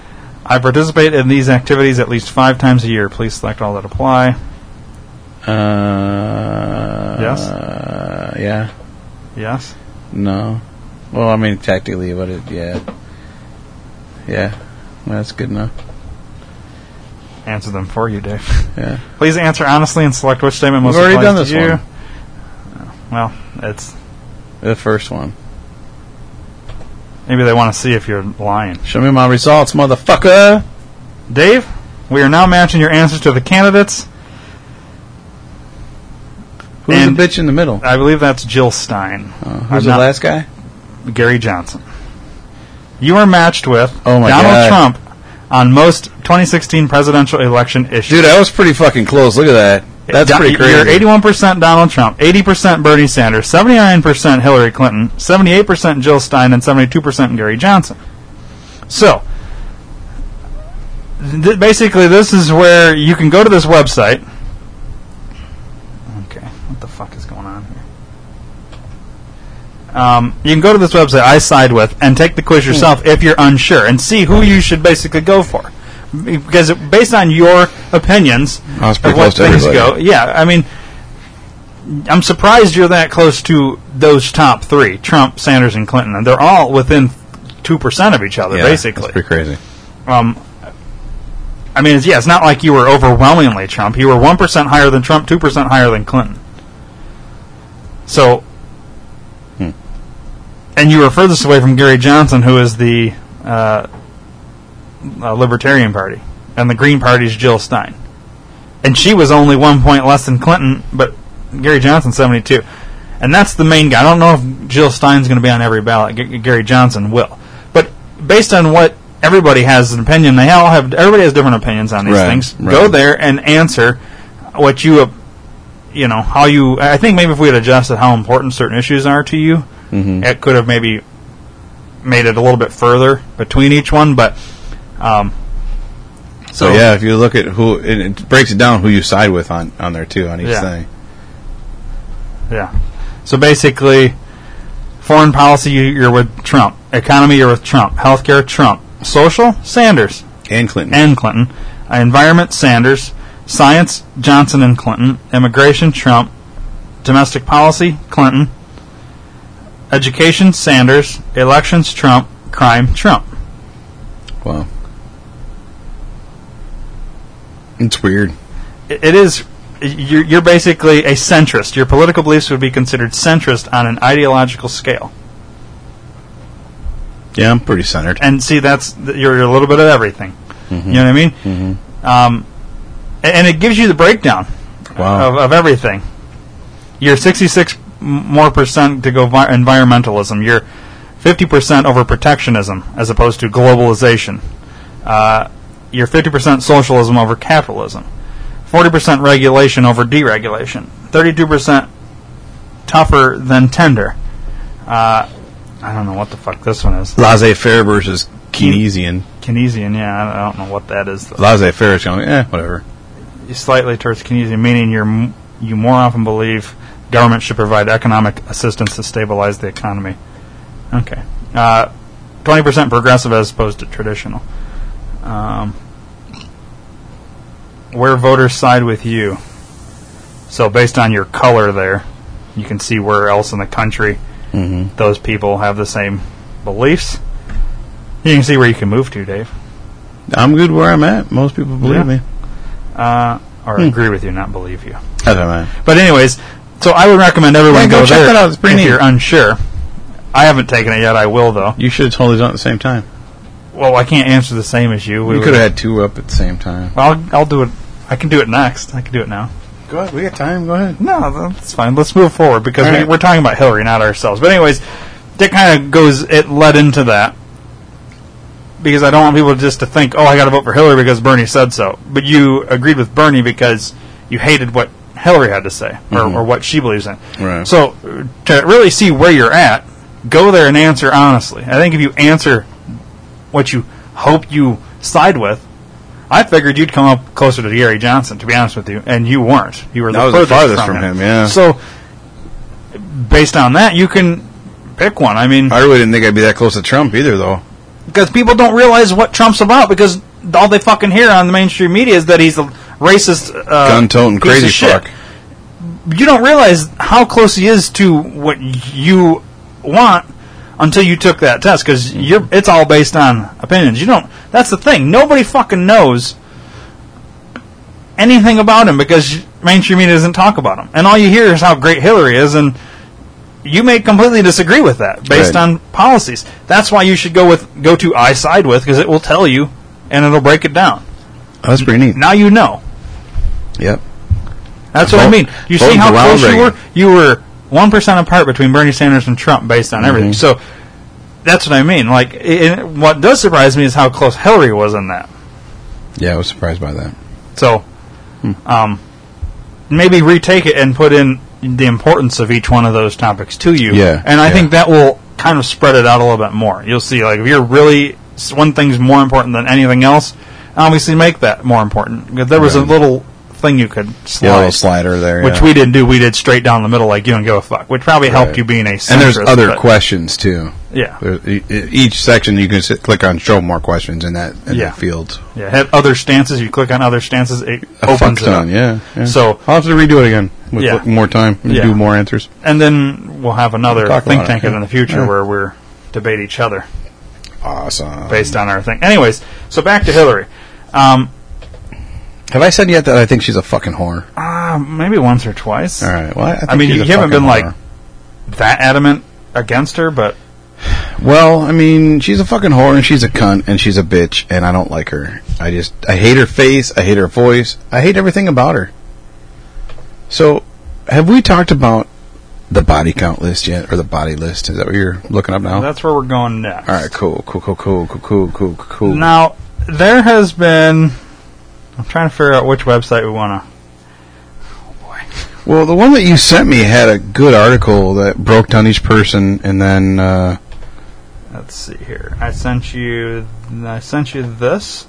I participate in these activities at least five times a year. Please select all that apply. Uh, Yes? Uh, yeah. Yes. No. Well, I mean, technically, but it, yeah. Yeah. That's good enough. Answer them for you, Dave. (laughs) Yeah. Please answer honestly and select which statement most We've already done this one. Well, it's The first one. maybe they want to see if you're lying. Show me my results, motherfucker. Dave, we are now matching your answers to the candidates. Who's And- the bitch in the middle? I believe that's Jill Stein. Uh, I'm who's the not- last guy? Gary Johnson. You are matched with Oh Donald God. Trump on most 2016 presidential election issues. Dude, that was pretty fucking close. Look at that. That's Do- pretty crazy. You're 81% Donald Trump, 80% Bernie Sanders, 79% Hillary Clinton, 78% Jill Stein, and 72% Gary Johnson. So, th- basically, this is where you can go to this website. Okay, what the fuck is going on here? Um, you can go to this website, I side with, and take the quiz yourself if you're unsure, and see who you should basically go for. Because it, based on your opinions of what things go, yeah, I mean, I'm surprised you're that close to those top three: Trump, Sanders, and Clinton, and they're all within two percent of each other, Yeah, basically. That's pretty crazy. Um, I mean, it's, yeah, it's not like you were overwhelmingly Trump. You were one percent higher than Trump, two percent higher than Clinton. So, Hmm. And you were furthest away from Gary Johnson, who is the uh, uh, Libertarian Party, and the Green Party's Jill Stein, and she was only one point less than Clinton, but Gary Johnson seventy two, and that's the main guy. I don't know if Jill Stein's going to be on every ballot. G- Gary Johnson will, but based on what everybody has an opinion, they all have everybody has different opinions on these Right, things. right. Go there and answer what you, uh, you know, how you. I think maybe if we had adjusted how important certain issues are to you, Mm-hmm. it could have maybe made it a little bit further between each one. But um, So, yeah, if you look at who, it, it breaks it down who you side with on, on there too on each Yeah. thing. Yeah. So basically, foreign policy, you- you're with Trump. Economy, you're with Trump. Healthcare, Trump. Social, Sanders And Clinton. and Clinton. Environment, Sanders. Science, Johnson and Clinton. Immigration, Trump. Domestic policy, Clinton. Education, Sanders. Elections, Trump. Crime, Trump. wow. It's weird. It it is. You're, you're basically a centrist. Your political beliefs would be considered centrist on an ideological scale. Yeah, I'm pretty centered. and see that's you're, you're a little bit of everything. You know what I mean? Mm-hmm. Um, and it gives you the breakdown Wow. of, of everything. You're 66 m- more percent to go vi- environmentalism. You're 50 percent over protectionism as opposed to globalization. Uh, you're 50% socialism over capitalism, 40% regulation over deregulation, 32% tougher than tender. Uh, I don't know what the fuck this one is. Laissez faire versus Keynesian. Keynesian, yeah, I don't know what that is. Though. Laissez faire is going, eh, whatever. Slightly towards Keynesian, meaning you're m- you more often believe government should provide economic assistance to stabilize the economy. Okay, uh, twenty percent progressive as opposed to traditional. Um, where voters side with you. So based on your color, there, you can see where else in the country Mm-hmm. those people have the same beliefs. You can see where you can move to, Dave. I'm good where I'm at. Most people believe Yeah. me. Uh, or Hmm. agree with you, not believe you. That's all right. But anyways, so I would recommend everyone Yeah, go go check there that out. It's pretty if neat. you're unsure. I haven't taken it yet. I will though. You should have told us at the same time. Well, I can't answer the same as you. We We were- could have had two up at the same time. Well, I'll, I'll do it. I can do it next. I can do it now. Go ahead. We got time. Go ahead. No, that's fine. Let's move forward because All we, right. we're talking about Hillary, not ourselves. But anyways, that kind of goes. It led into that because I don't want people just to think, "Oh, I got to vote for Hillary because Bernie said so." But you agreed with Bernie because you hated what Hillary had to say or, Mhm. or what she believes in. Right. So to really see where you're at, go there and answer honestly. I think if you answer what you hope you side with. I figured you'd come up closer to Gary Johnson, to be honest with you, and you weren't. You were the the farthest from him, yeah. So, based on that, you can pick one. I mean, I really didn't think I'd be that close to Trump either, though. because people don't realize what Trump's about because all they fucking hear on the mainstream media is that he's a racist, uh, Gun-toting crazy fuck. You don't realize how close he is to what you want until you took that test because you're it's all based on opinions. You don't. That's the thing. Nobody fucking knows anything about him because mainstream media doesn't talk about him, and all you hear is how great Hillary is, and you may completely disagree with that based Right. on policies. That's why you should go with go to I side with because it will tell you and it'll break it down. That's pretty neat. Now you know. Yep. That's what I mean. You see how close you were? You were one percent apart between Bernie Sanders and Trump based on everything. Mhm. So that's what I mean. Like, it, what does surprise me is how close Hillary was in that. Yeah, I was surprised by that. So, Hmm. um, maybe retake it and put in the importance of each one of those topics to you. Yeah, and I yeah. think that will kind of spread it out a little bit more. You'll see, like, if you're really one thing's more important than anything else, obviously make that more important. There was a little thing you could slide, Yeah, a little slider there, which yeah. we didn't do. We did straight down the middle, like you don't give a fuck, which probably helped Right. you being a centrist. And there's other but- questions too. Yeah. Each section you can sit, click on show more questions in that in Yeah. that field. Yeah, have other stances. You click on other stances, it A opens it up. yeah, yeah. So I'll have to redo it again with Yeah. more time and Yeah. do more answers. and then we'll have another Talk think it, tank yeah. in the future where we're debate each other Awesome. based on our thing. Anyways, so back to Hillary. Um, Have I said yet that I think she's a fucking whore? uh, maybe once or twice. All right. Well, I, think I mean, you haven't been like that adamant against her, but Well, I mean, she's a fucking whore and she's a cunt and she's a bitch and I don't like her. I just I hate her face, I hate her voice, I hate everything about her. So, have we talked about the body count list yet or the body list? Is that what you're looking up now? that's where we're going next. All right, cool, cool, cool, cool, cool, cool, cool, cool. Now, there has been. I'm trying to figure out which website we want to. Well, the one that you sent me had a good article that broke down each person, and then uh, Let's see here. I sent you. I sent you this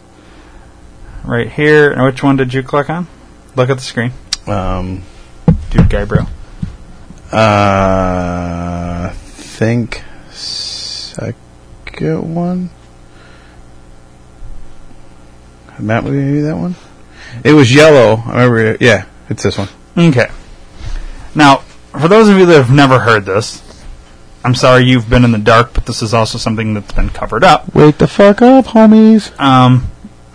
right here. And which one did you click on? Look at the screen, um, dude. Gabriel. uh, think second one. Matt, you that one? It was yellow. I remember. It. Yeah, it's this one. Okay. Now, for those of you that have never heard this, I'm sorry you've been in the dark, but this is also something that's been covered up. Wake the fuck up, homies. Um,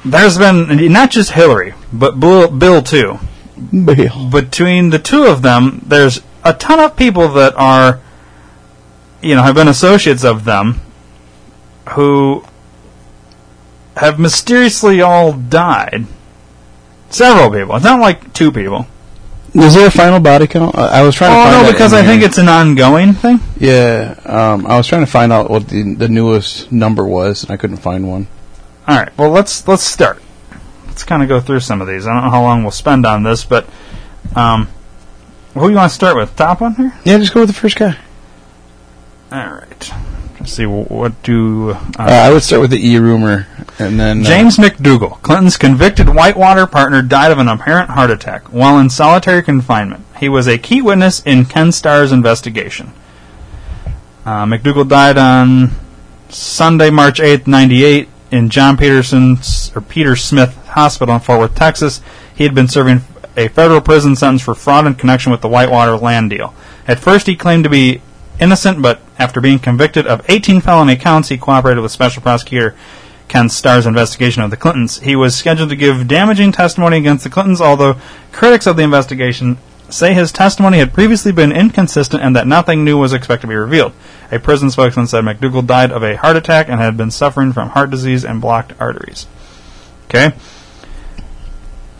there's been not just Hillary, but Bill, Bill too. Bill. Between the two of them, there's a ton of people that are, you know, have been associates of them who have mysteriously all died. Several people. It's not like two people. Is there a final body count? I, I was trying to Oh find no, because I here. think it's an ongoing thing. Yeah, um, I was trying to find out what the the newest number was, and I couldn't find one. All right. Well, let's let's start. Let's kind of go through some of these. I don't know how long we'll spend on this, but um, who you want to start with? Top one here. Yeah, just go with the first guy. All right. Let's see. What do uh, Uh, I would start with the E rumor, and then uh, James McDougal, Clinton's convicted Whitewater partner, died of an apparent heart attack while in solitary confinement. He was a key witness in Ken Starr's investigation. Uh, McDougal died on Sunday, March 8th, 98, in John Peterson's or Peter Smith Hospital in Fort Worth, Texas. He had been serving a federal prison sentence for fraud in connection with the Whitewater land deal. At first, he claimed to be innocent, but after being convicted of 18 felony counts, he cooperated with Special Prosecutor Ken Starr's investigation of the Clintons. He was scheduled to give damaging testimony against the Clintons, although critics of the investigation say his testimony had previously been inconsistent and that nothing new was expected to be revealed. A prison spokesman said McDougal died of a heart attack and had been suffering from heart disease and blocked arteries. Okay?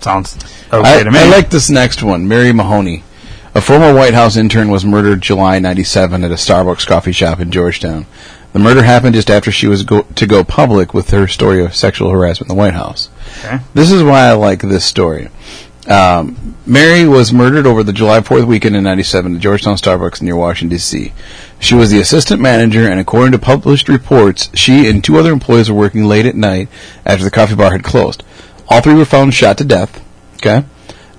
Sounds okay I, to me. I like this next one. Mary Mahoney, a former White House intern, was murdered July '97 at a Starbucks coffee shop in Georgetown. The murder happened just after she was go- to go public with her story of sexual harassment in the White House. Okay. This is why I like this story. Um, Mary was murdered over the July 4th weekend in 97 at Georgetown Starbucks near Washington, D.C. She was the assistant manager, and according to published reports, she and two other employees were working late at night after the coffee bar had closed. All three were found shot to death. Okay?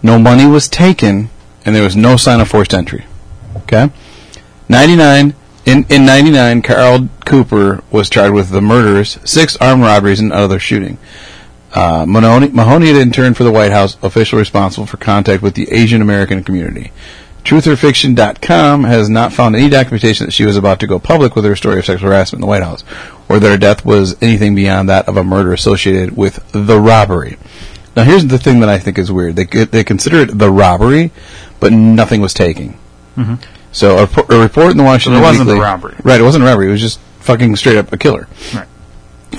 No money was taken, and there was no sign of forced entry. Okay? 99. In, in 99, Carl Cooper was charged with the murders, six armed robberies, and other shooting. Uh, Mahoney, Mahoney had interned for the White House official responsible for contact with the Asian American community. TruthOrFiction.com has not found any documentation that she was about to go public with her story of sexual harassment in the White House, or that her death was anything beyond that of a murder associated with the robbery. Now, here's the thing that I think is weird. They they consider it the robbery, but nothing was taken. Mhm. So a, a report in the Washington So it wasn't a Weekly- robbery. Right, it wasn't a robbery. It was just fucking straight up a killer Right.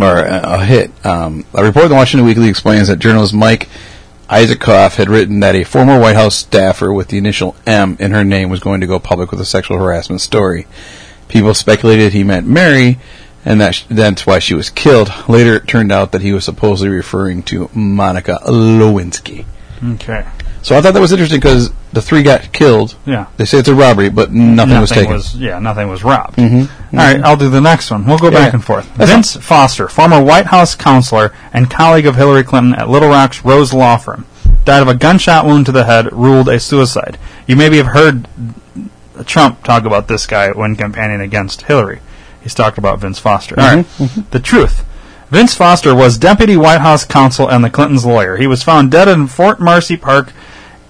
or a, a hit. Um, a report in the Washington Weekly explains that journalist Mike Isikoff had written that a former White House staffer with the initial M in her name was going to go public with a sexual harassment story. People speculated he meant Mary, and that sh- that's why she was killed. Later, it turned out that he was supposedly referring to Monica Lewinsky. Okay. So I thought that was interesting because the three got killed. Yeah. They say it's a robbery, but nothing, was taken. yeah, nothing was robbed. Mhm. All right, I'll do the next one. We'll go Yeah. back and forth. That's Vince Foster, former White House counselor and colleague of Hillary Clinton at Little Rock's Rose Law Firm, died of a gunshot wound to the head, ruled a suicide. You maybe have heard Trump talk about this guy when campaigning against Hillary. He's talked about Vince Foster. All right, the truth. Vince Foster was deputy White House counsel and the Clintons' lawyer. He was found dead in Fort Marcy Park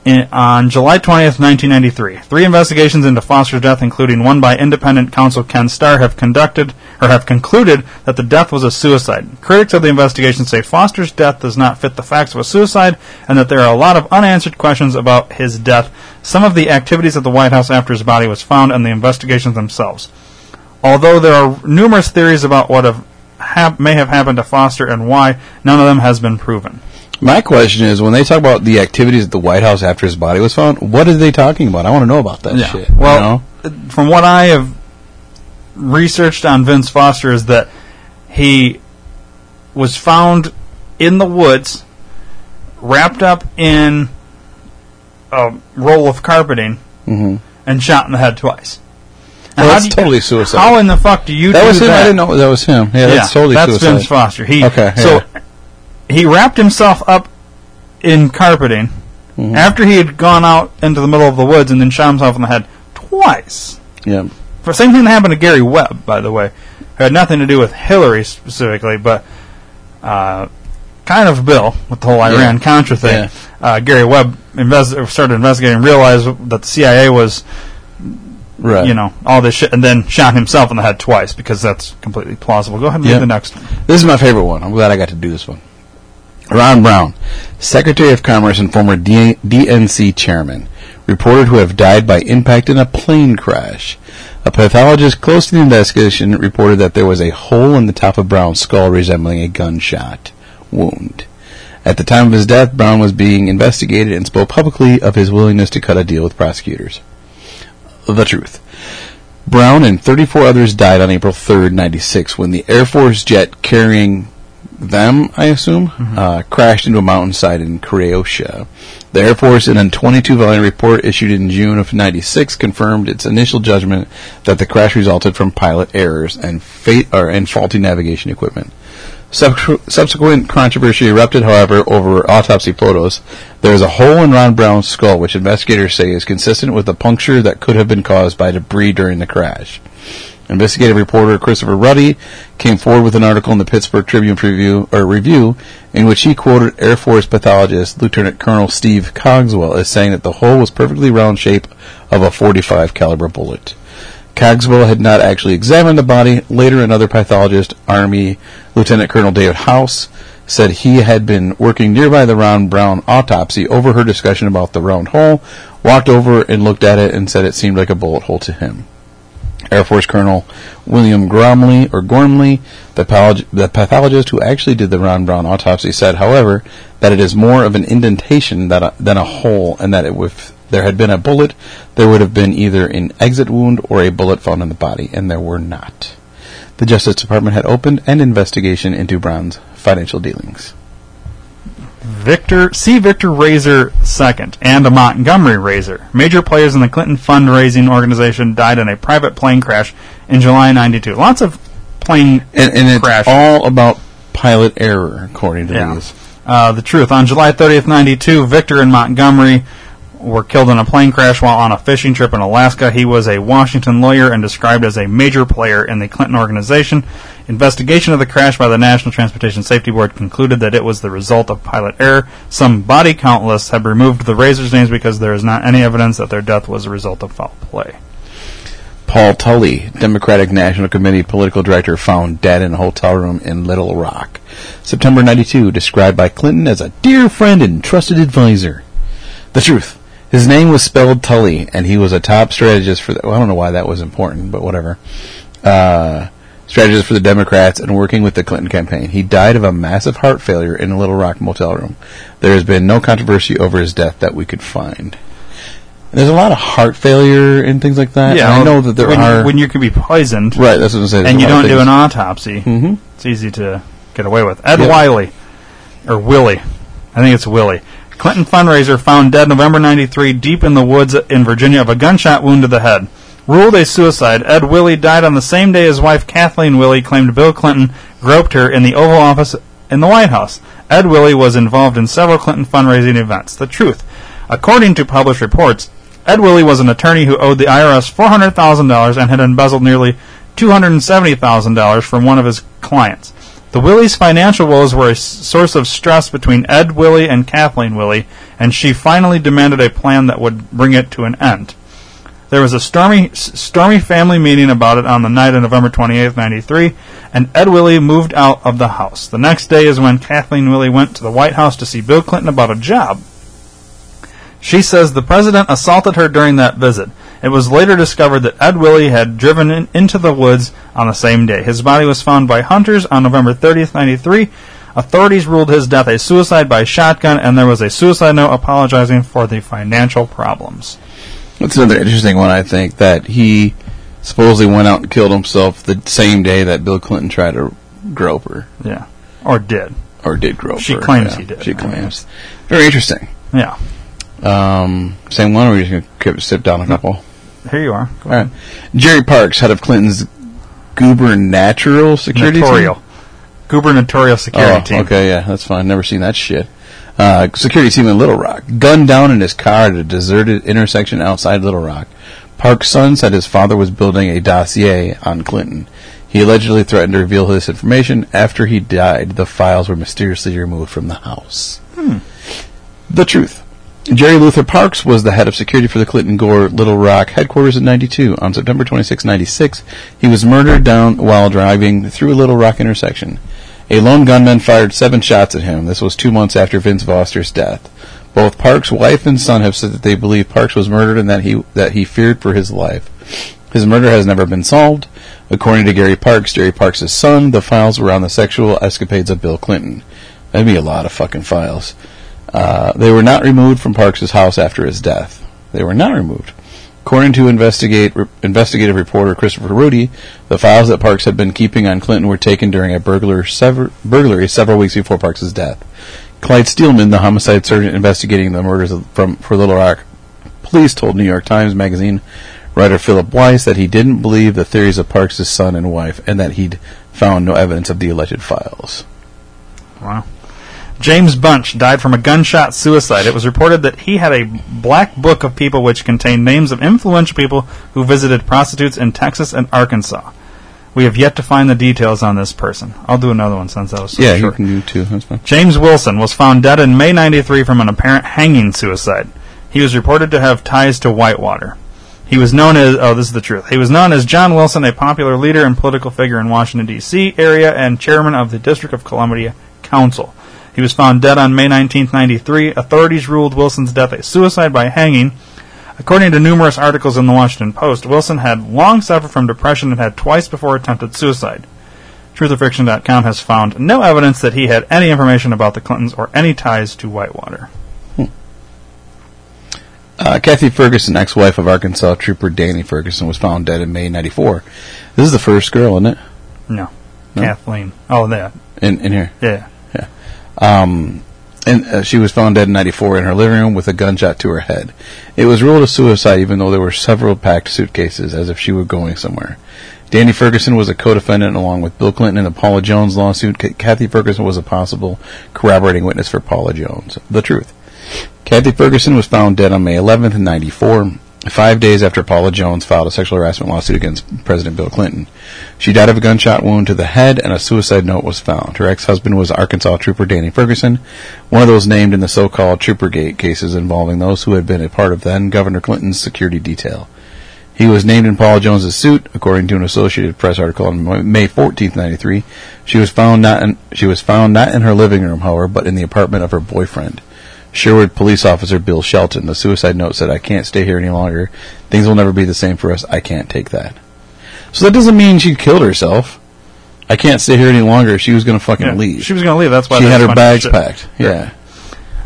in, on July 20th, 1993. Three investigations into Foster's death, including one by independent counsel Ken Starr, have conducted or have concluded that the death was a suicide. Critics of the investigation say Foster's death does not fit the facts of a suicide and that there are a lot of unanswered questions about his death, some of the activities at the White House after his body was found, and the investigations themselves. Although there are numerous theories about what have, hap- may have happened to Foster and why, none of them has been proven. My question is, when they talk about the activities at the White House after his body was found, what are they talking about? I want to know about that Yeah. shit. you Well, know? from what I have researched on Vince Foster is that he was found in the woods, wrapped up in a roll of carpeting, Mhm. and shot in the head twice. Well, that's you- totally suicide. How in the fuck do you that do was him. that? I didn't know that was him. Yeah, that's totally that's suicide. Vince Foster. He Okay, So yeah. He wrapped himself up in carpeting Mhm. after he had gone out into the middle of the woods and then shot himself in the head twice. Yeah. For same thing that happened to Gary Webb, by the way. It had nothing to do with Hillary specifically, but uh, kind of Bill with the whole Iran Yeah. Contra thing. Uh, Gary Webb invest- started investigating, realized that the CIA was, Right. you know, all this shit, and then shot himself in the head twice because that's completely plausible. Go ahead and Yeah. read the next one. This is my favorite one. I'm glad I got to do this one. Ron Brown, Secretary of Commerce and former DNC chairman, reported to have died by impact in a plane crash. A pathologist close to the investigation reported that there was a hole in the top of Brown's skull resembling a gunshot wound. At the time of his death, Brown was being investigated and spoke publicly of his willingness to cut a deal with prosecutors. The truth. Brown and 34 others died on April 3rd, 96, when the Air Force jet carrying them, I assume, uh, crashed into a mountainside in Croatia. The Air Force, in a 22 volume report issued in June of 96, confirmed its initial judgment that the crash resulted from pilot errors and, or, and faulty navigation equipment. Subsequ- subsequent controversy erupted, however, over autopsy photos. There is a hole in Ron Brown's skull, which investigators say is consistent with a puncture that could have been caused by debris during the crash. Investigative reporter Christopher Ruddy came forward with an article in the Pittsburgh Tribune Review, or Review in which he quoted Air Force pathologist Lieutenant Colonel Steve Cogswell as saying that the hole was perfectly round shape of a 45 caliber bullet. Cogswell had not actually examined the body. Later, another pathologist, Army Lieutenant Colonel David House, said he had been working nearby the Ron Brown autopsy, overheard discussion about the round hole, walked over and looked at it, and said it seemed like a bullet hole to him. Air Force Colonel William Gormley, or Gormley, the, patholog- the pathologist who actually did the Ron Brown autopsy, said, however, that it is more of an indentation a, than a hole, and that if there had been a bullet, there would have been either an exit wound or a bullet found in the body, and there were not. The Justice Department had opened an investigation into Brown's financial dealings. Victor C. Victor Raiser II and a Montgomery Raiser, major players in the Clinton fundraising organization, died in a private plane crash in July '92. Lots of plane And, and all about pilot error, according to Yeah. these. Uh, the truth. On July 30th, 92, Victor and Montgomery were killed in a plane crash while on a fishing trip in Alaska. He was a Washington lawyer and described as a major player in the Clinton organization. Investigation of the crash by the National Transportation Safety Board concluded that it was the result of pilot error. Some body count lists have removed the Raisers' names because there is not any evidence that their death was a result of foul play. Paul Tully, Democratic National Committee political director, found dead in a hotel room in Little Rock. September 92, described by Clinton as a dear friend and trusted advisor. The truth. His name was spelled Tully, and he was a top strategist for the, well, I don't know why that was important, but whatever. Uh, strategist for the Democrats and working with the Clinton campaign. He died of a massive heart failure in a Little Rock motel room. There has been no controversy over his death that we could find. There's a lot of heart failure and things like that. and I know that there when, are. when you could be poisoned, Right, that's what I'm saying. and you don't do an autopsy. Mhm. It's easy to get away with. Ed Yep. Wiley, or Willey, I think it's Willey. Clinton fundraiser found dead November '93, deep in the woods in Virginia of a gunshot wound to the head. Ruled a suicide, Ed Willey died on the same day his wife Kathleen Willey claimed Bill Clinton groped her in the Oval Office in the White House. Ed Willey was involved in several Clinton fundraising events. The truth. According to published reports, Ed Willey was an attorney who owed the IRS $400,000 and had embezzled nearly $270,000 from one of his clients. The Willeys' financial woes were a s- source of stress between Ed Willey and Kathleen Willey, and she finally demanded a plan that would bring it to an end. There was a stormy, s- stormy family meeting about it on the night of November 28, 93, and Ed Willey moved out of the house. The next day is when Kathleen Willey went to the White House to see Bill Clinton about a job. She says the president assaulted her during that visit. It was later discovered that Ed Willey had driven in, into the woods on the same day. His body was found by hunters on November 30th, 93. Authorities ruled his death a suicide by shotgun, and there was a suicide note apologizing for the financial problems. That's another interesting one, I think, that he supposedly went out and killed himself the same day that Bill Clinton tried to grope her. Yeah. Or did. Or did grope She her. claims yeah, he did. She claims. Very interesting. Yeah. Um, same one, or are we just going to sip down a couple? Here you are. Go All right. Jerry Parks, head of Clinton's gubernatorial security Gubernatorial. team. Gubernatorial security oh, team. Okay, yeah, that's fine. Never seen that shit. Uh, security team in Little Rock. Gunned down in his car at a deserted intersection outside Little Rock. Park's son said his father was building a dossier on Clinton. He allegedly threatened to reveal this information. After he died, the files were mysteriously removed from the house. Hmm. The truth. Jerry Luther Parks was the head of security for the Clinton Gore Little Rock headquarters in 92. On September 26, 96, he was murdered down while driving through a Little Rock intersection. A lone gunman fired seven shots at him. This was two months after Vince Foster's death. Both Parks' wife and son have said that they believe Parks was murdered and that he that he feared for his life. His murder has never been solved. According to Gary Parks, Jerry Parks' son, the files were on the sexual escapades of Bill Clinton. That'd be a lot of fucking files. Uh, they were not removed from Parks' house after his death. They were not removed. According to investigate, re- investigative reporter Christopher Ruddy, the files that Parks had been keeping on Clinton were taken during a burglar sever- burglary several weeks before Parks' death. Clyde Steelman, the homicide sergeant investigating the murders of, from for Little Rock police, told New York Times Magazine writer Philip Weiss that he didn't believe the theories of Parks' son and wife, and that he'd found no evidence of the alleged files. Wow. James Bunch died from a gunshot suicide. It was reported that he had a black book of people which contained names of influential people who visited prostitutes in Texas and Arkansas. We have yet to find the details on this person. I'll do another one since that was so yeah, short. you can do two. That's fine. James Wilson was found dead in May 93 from an apparent hanging suicide. He was reported to have ties to Whitewater. He was known as, oh, this is the truth. He was known as John Wilson, a popular leader and political figure in Washington, D.C. area and chairman of the District of Columbia Council. He was found dead on May 19, 93. Authorities ruled Wilson's death a suicide by hanging. According to numerous articles in the Washington Post, Wilson had long suffered from depression and had twice before attempted suicide. TruthOrFiction.com has found no evidence that he had any information about the Clintons or any ties to Whitewater. Uh, Kathy Ferguson, ex-wife of Arkansas Trooper Danny Ferguson, was found dead in May '94. This is the first girl, isn't it? No. No? Kathleen. Oh, yeah. In in here. Yeah. Um, and uh, she was found dead in '94 in her living room with a gunshot to her head. It was ruled a suicide, even though there were several packed suitcases, as if she were going somewhere. Danny Ferguson was a co-defendant along with Bill Clinton in the Paula Jones lawsuit. K- Kathy Ferguson was a possible corroborating witness for Paula Jones. The truth. Kathy Ferguson was found dead on May 11th, 94, five days after Paula Jones filed a sexual harassment lawsuit against President Bill Clinton. She died of a gunshot wound to the head, and a suicide note was found. Her ex-husband was Arkansas Trooper Danny Ferguson, one of those named in the so-called Troopergate cases involving those who had been a part of then Governor Clinton's security detail. He was named in Paula Jones's suit, according to an Associated Press article on May 14th, 93. She was found not in, she was found not in her living room, however, but in the apartment of her boyfriend. Sherwood police officer Bill Shelton. The suicide note said, I can't stay here any longer. Things will never be the same for us. I can't take that. So that doesn't mean she killed herself. I can't stay here any longer. She was going to fucking Yeah, leave. She was going to leave. That's why she had her bags shit. packed. Yeah.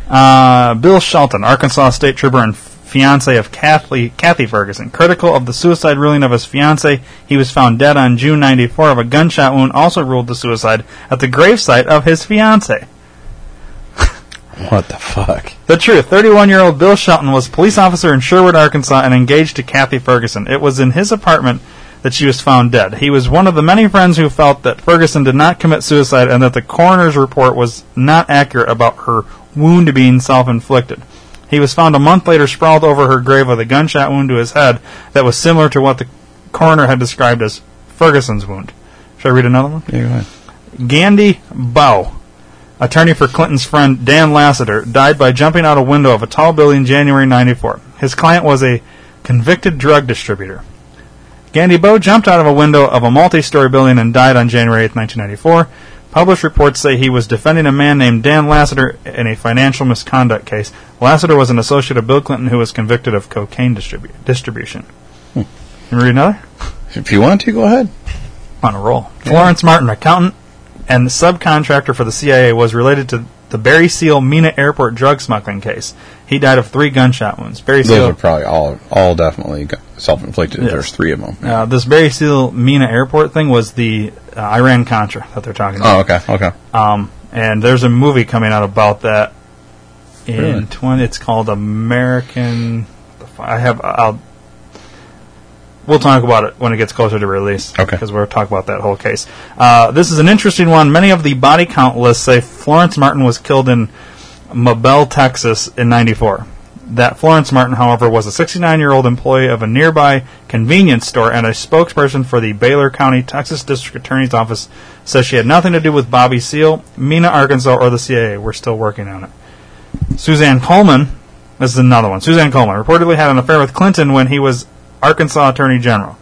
Uh, Bill Shelton, Arkansas State Trooper and fiance of Kathy, Kathy Ferguson. Critical of the suicide ruling of his fiance, he was found dead on June 94 of a gunshot wound, also ruled the suicide at the gravesite of his fiance. What the fuck? The truth. 31 year old Bill Shelton was a police officer in Sherwood, Arkansas, and engaged to Kathy Ferguson. It was in his apartment that she was found dead. He was one of the many friends who felt that Ferguson did not commit suicide and that the coroner's report was not accurate about her wound being self inflicted. He was found a month later sprawled over her grave with a gunshot wound to his head that was similar to what the coroner had described as Ferguson's wound. Should I read another one? Yeah, go ahead. Gandy Baugh, attorney for Clinton's friend Dan Lasater, died by jumping out a window of a tall building in January 94. His client was a convicted drug distributor. Gandy Baugh jumped out of a window of a multi-story building and died on January 8, 1994. Published reports say he was defending a man named Dan Lasater in a financial misconduct case. Lasater was an associate of Bill Clinton who was convicted of cocaine distribu- distribution. Hmm. You read another? If you want to, go ahead. on a roll. Florence Martin, accountant and the subcontractor for the CIA, was related to the Barry Seal Mena Airport drug smuggling case. He died of three gunshot wounds. Barry Those Seal. are probably all all definitely self-inflicted. Yes. There's three of them. uh, this Barry Seal Mena Airport thing was the uh, Iran Contra that they're talking about. Oh, okay, okay. Um, and there's a movie coming out about that. In Really? 20, it's called American. I have. I'll. We'll talk about it when it gets closer to release. Okay. Because we'll talk about that whole case. Uh, this is an interesting one. Many of the body count lists say Florence Martin was killed in Mabel, Texas in 94. That Florence Martin, however, was a 69 year old employee of a nearby convenience store, and a spokesperson for the Baylor County, Texas District Attorney's Office says she had nothing to do with Bobby Seale, Mena, Arkansas, or the CIA. We're still working on it. Suzanne Coleman, this is another one. Suzanne Coleman reportedly had an affair with Clinton when he was Arkansas Attorney General.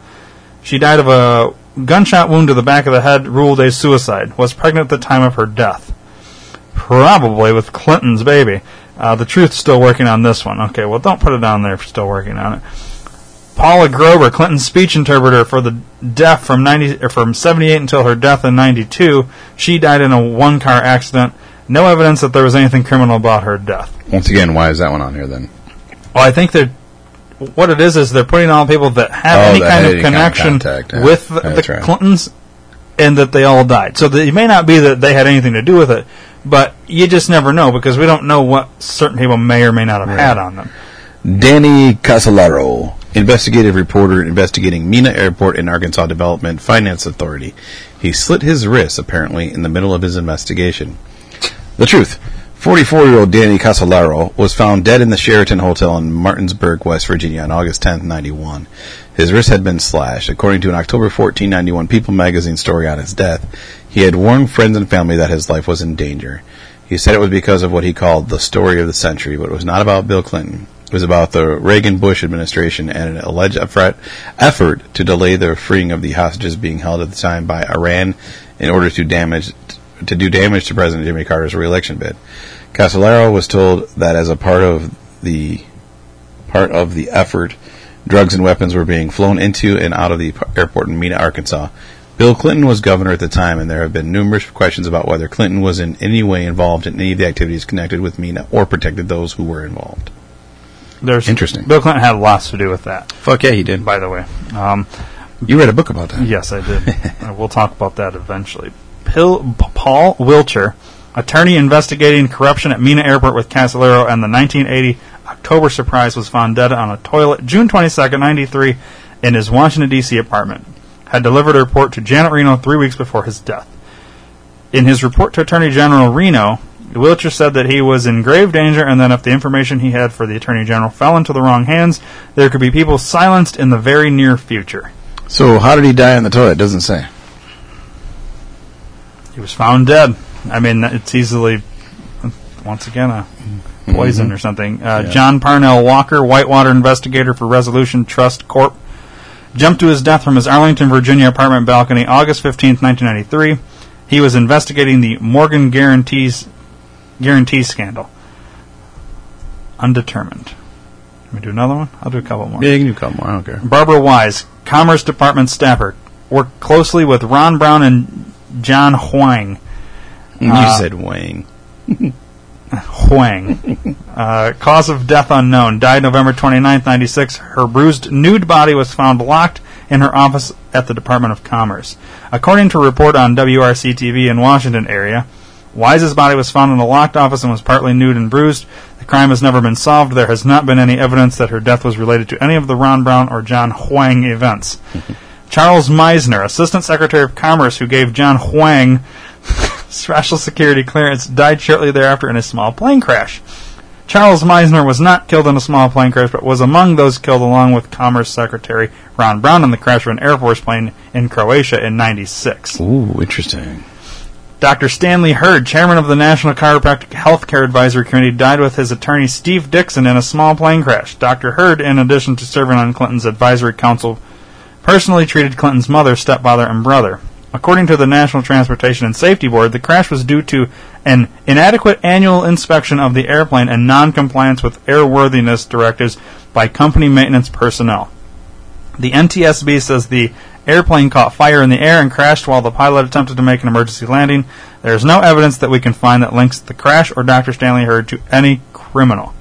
She died of a gunshot wound to the back of the head, ruled a suicide. Was pregnant at the time of her death. Probably with Clinton's baby. Uh, the truth's still working on this one. Okay, well, don't put it on there if you're still working on it. Paula Grover, Clinton's speech interpreter for the deaf from 90 from 78 until her death in 92. She died in a one-car accident. No evidence that there was anything criminal about her death. Once again, why is that one on here then? Well, I think that what it is is they're putting on people that have Oh, any that kind of any kind of connection yeah. with the, the right. Clintons, and that they all died. So that it may not be that they had anything to do with it, but you just never know because we don't know what certain people may or may not have had on them. Danny Casolaro, investigative reporter investigating Mena Airport and Arkansas Development Finance Authority. He slit his wrists, apparently, in the middle of his investigation. The truth. 44-year-old Danny Casolaro was found dead in the Sheraton Hotel in Martinsburg, West Virginia on August 10, 91. His wrist had been slashed. According to an October 14, 91 People magazine story on his death, he had warned friends and family that his life was in danger. He said it was because of what he called the story of the century, but it was not about Bill Clinton. It was about the Reagan Bush administration and an alleged effort, to delay the freeing of the hostages being held at the time by Iran in order to damage to do damage to President Jimmy Carter's reelection bid. Casolaro was told that as a part of the part of the effort, drugs and weapons were being flown into and out of the airport in Mena, Arkansas. Bill Clinton was governor at the time, and there have been numerous questions about whether Clinton was in any way involved in any of the activities connected with Mena or protected those who were involved. There's Interesting. Bill Clinton had lots to do with that. Fuck yeah, he did. By the way, um, You read a book about that. yes, I did. (laughs) We'll talk about that eventually. Pil- Paul Wilcher, attorney investigating corruption at Mena Airport with Casolaro and the 1980 October surprise, was found dead on a toilet June 22, 93, in his Washington, D.C. apartment. Had delivered a report to Janet Reno three weeks before his death. In his report to Attorney General Reno, Wilcher said that he was in grave danger and that if the information he had for the Attorney General fell into the wrong hands, there could be people silenced in the very near future. So, how did he die in the toilet? It doesn't say. He was found dead. I mean, it's easily, once again, a poison or something. Uh, Yeah. John Parnell Walker, Whitewater investigator for Resolution Trust Corp., jumped to his death from his Arlington, Virginia apartment balcony August 15, 1993. He was investigating the Morgan Guarantees Guarantee scandal. Undetermined. Let me do another one? I'll do a couple more. Yeah, you can do a couple more. I don't care. Barbara Wise, Commerce Department staffer, worked closely with Ron Brown and John Huang. You Uh, said Wang. (laughs) Huang. Uh, cause of death unknown. Died November 29, 96. Her bruised nude body was found locked in her office at the Department of Commerce. According to a report on WRC TV in Washington area, Wise's body was found in a locked office and was partly nude and bruised. The crime has never been solved. There has not been any evidence that her death was related to any of the Ron Brown or John Huang events. (laughs) Charles Meissner, Assistant Secretary of Commerce, who gave John Huang special security clearance, died shortly thereafter in a small plane crash. Charles Meissner was not killed in a small plane crash, but was among those killed along with Commerce Secretary Ron Brown in the crash of an Air Force plane in Croatia in 96. Ooh, interesting. Dr. Stanley Heard, chairman of the National Chiropractic Healthcare Advisory Committee, died with his attorney Steve Dickson in a small plane crash. Dr. Heard, in addition to serving on Clinton's advisory council, personally treated Clinton's mother, stepfather, and brother. According to the National Transportation and Safety Board, the crash was due to an inadequate annual inspection of the airplane and non-compliance with airworthiness directives by company maintenance personnel. The NTSB says the airplane caught fire in the air and crashed while the pilot attempted to make an emergency landing. There is no evidence that we can find that links the crash or Dr. Stanley Heard to any criminal.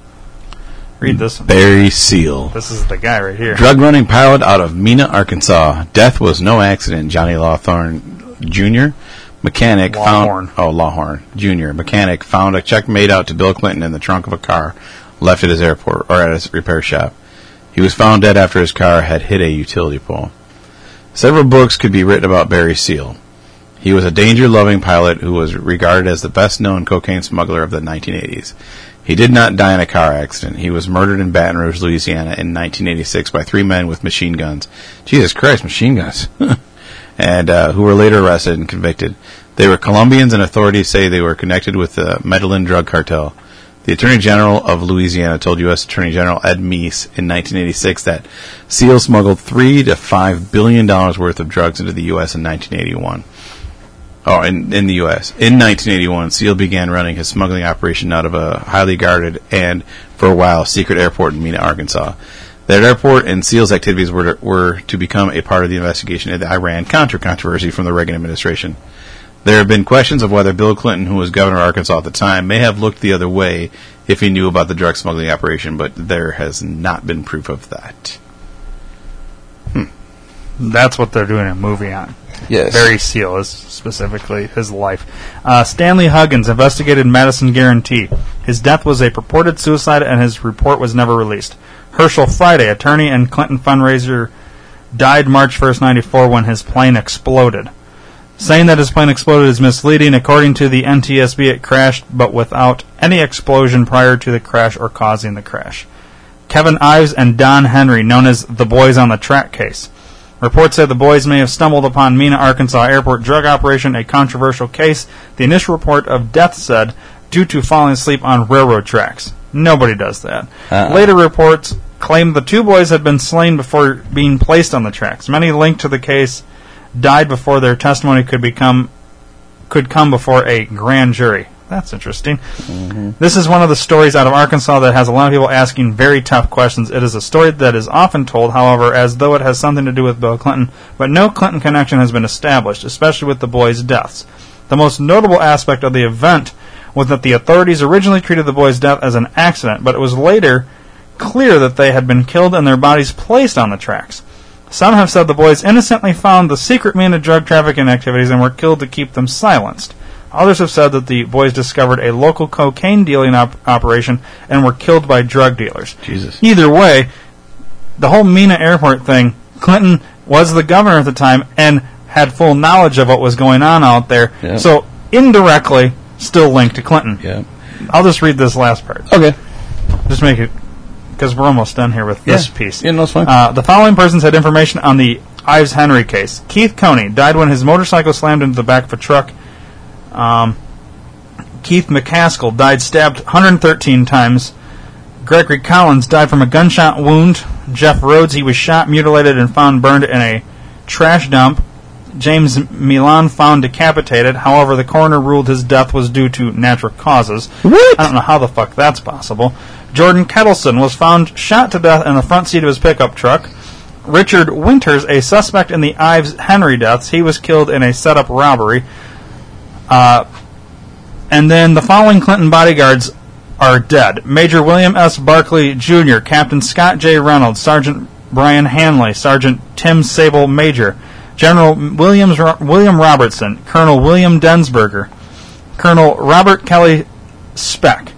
Read this. one. Barry Seal. This is the guy right here. Drug running pilot out of Mena, Arkansas. Death was no accident. Johnny Lawthorne Jr. Mechanic Lawhorn. found oh Lawhorn Jr. Mechanic found a check made out to Bill Clinton in the trunk of a car left at his airport or at his repair shop. He was found dead after his car had hit a utility pole. Several books could be written about Barry Seal. He was a danger-loving pilot who was regarded as the best-known cocaine smuggler of the 1980s. He did not die in a car accident. He was murdered in Baton Rouge, Louisiana in 1986 by three men with machine guns. Jesus Christ, machine guns. (laughs) and uh, who were later arrested and convicted. They were Colombians, and authorities say they were connected with the Medellin drug cartel. The Attorney General of Louisiana told U.S. Attorney General Ed Meese in 1986 that Seal smuggled three to five billion dollars worth of drugs into the U.S. in 1981. Oh, in, in the U.S. In 1981, Seal began running his smuggling operation out of a highly guarded and, for a while, secret airport in Mena, Arkansas. That airport and Seal's activities were to, were to become a part of the investigation of the Iran-Contra controversy from the Reagan administration. There have been questions of whether Bill Clinton, who was governor of Arkansas at the time, may have looked the other way if he knew about the drug smuggling operation, but there has not been proof of that. Hmm. That's what they're doing a movie on. Yes. Barry Seal is specifically his life. Uh, Stanley Huggins investigated Madison Guaranty. His death was a purported suicide, and his report was never released. Herschel Friday, attorney and Clinton fundraiser, died March 1st, 94, when his plane exploded. Saying that his plane exploded is misleading. According to the NTSB, it crashed, but without any explosion prior to the crash or causing the crash. Kevin Ives and Don Henry, known as the Boys on the Track case. Reports said the boys may have stumbled upon Mena, Arkansas airport drug operation, a controversial case. The initial report of death said due to falling asleep on railroad tracks. Nobody does that. Uh-uh. Later reports claimed the two boys had been slain before being placed on the tracks. Many linked to the case died before their testimony could become could come before a grand jury. That's interesting. This is one of the stories out of Arkansas that has a lot of people asking very tough questions. It is a story that is often told, however, as though it has something to do with Bill Clinton, but no Clinton connection has been established, especially with the boys' deaths. The most notable aspect of the event was that the authorities originally treated the boys' death as an accident, but it was later clear that they had been killed and their bodies placed on the tracks. Some have said the boys innocently found the secret mean of drug trafficking activities and were killed to keep them silenced. Others have said that the boys discovered a local cocaine dealing op- operation and were killed by drug dealers. Jesus. Either way, the whole Mena Airport thing, Clinton was the governor at the time and had full knowledge of what was going on out there. Yeah. So indirectly, still linked to Clinton. Yeah. I'll just read this last part. Okay. Just make it because we're almost done here with this piece. Yeah, no, it's fine. Uh, the following persons had information on the Ives Henry case. Keith Coney died when his motorcycle slammed into the back of a truck. Um, Keith McCaskill died stabbed 113 times. Gregory Collins died from a gunshot wound. Jeff Rhodes, he was shot, mutilated, and found burned in a trash dump. James Milan found decapitated. However, the coroner ruled his death was due to natural causes. What? I don't know how the fuck that's possible. Jordan Kettleson was found shot to death in the front seat of his pickup truck. Richard Winters, a suspect in the Ives Henry deaths, he was killed in a setup robbery. Uh, and then the following Clinton bodyguards are dead Major William S. Barkley Jr., Captain Scott J. Reynolds, Sergeant Brian Hanley, Sergeant Tim Sable Major, General Williams, William Robertson, Colonel William Densberger, Colonel Robert Kelly Speck,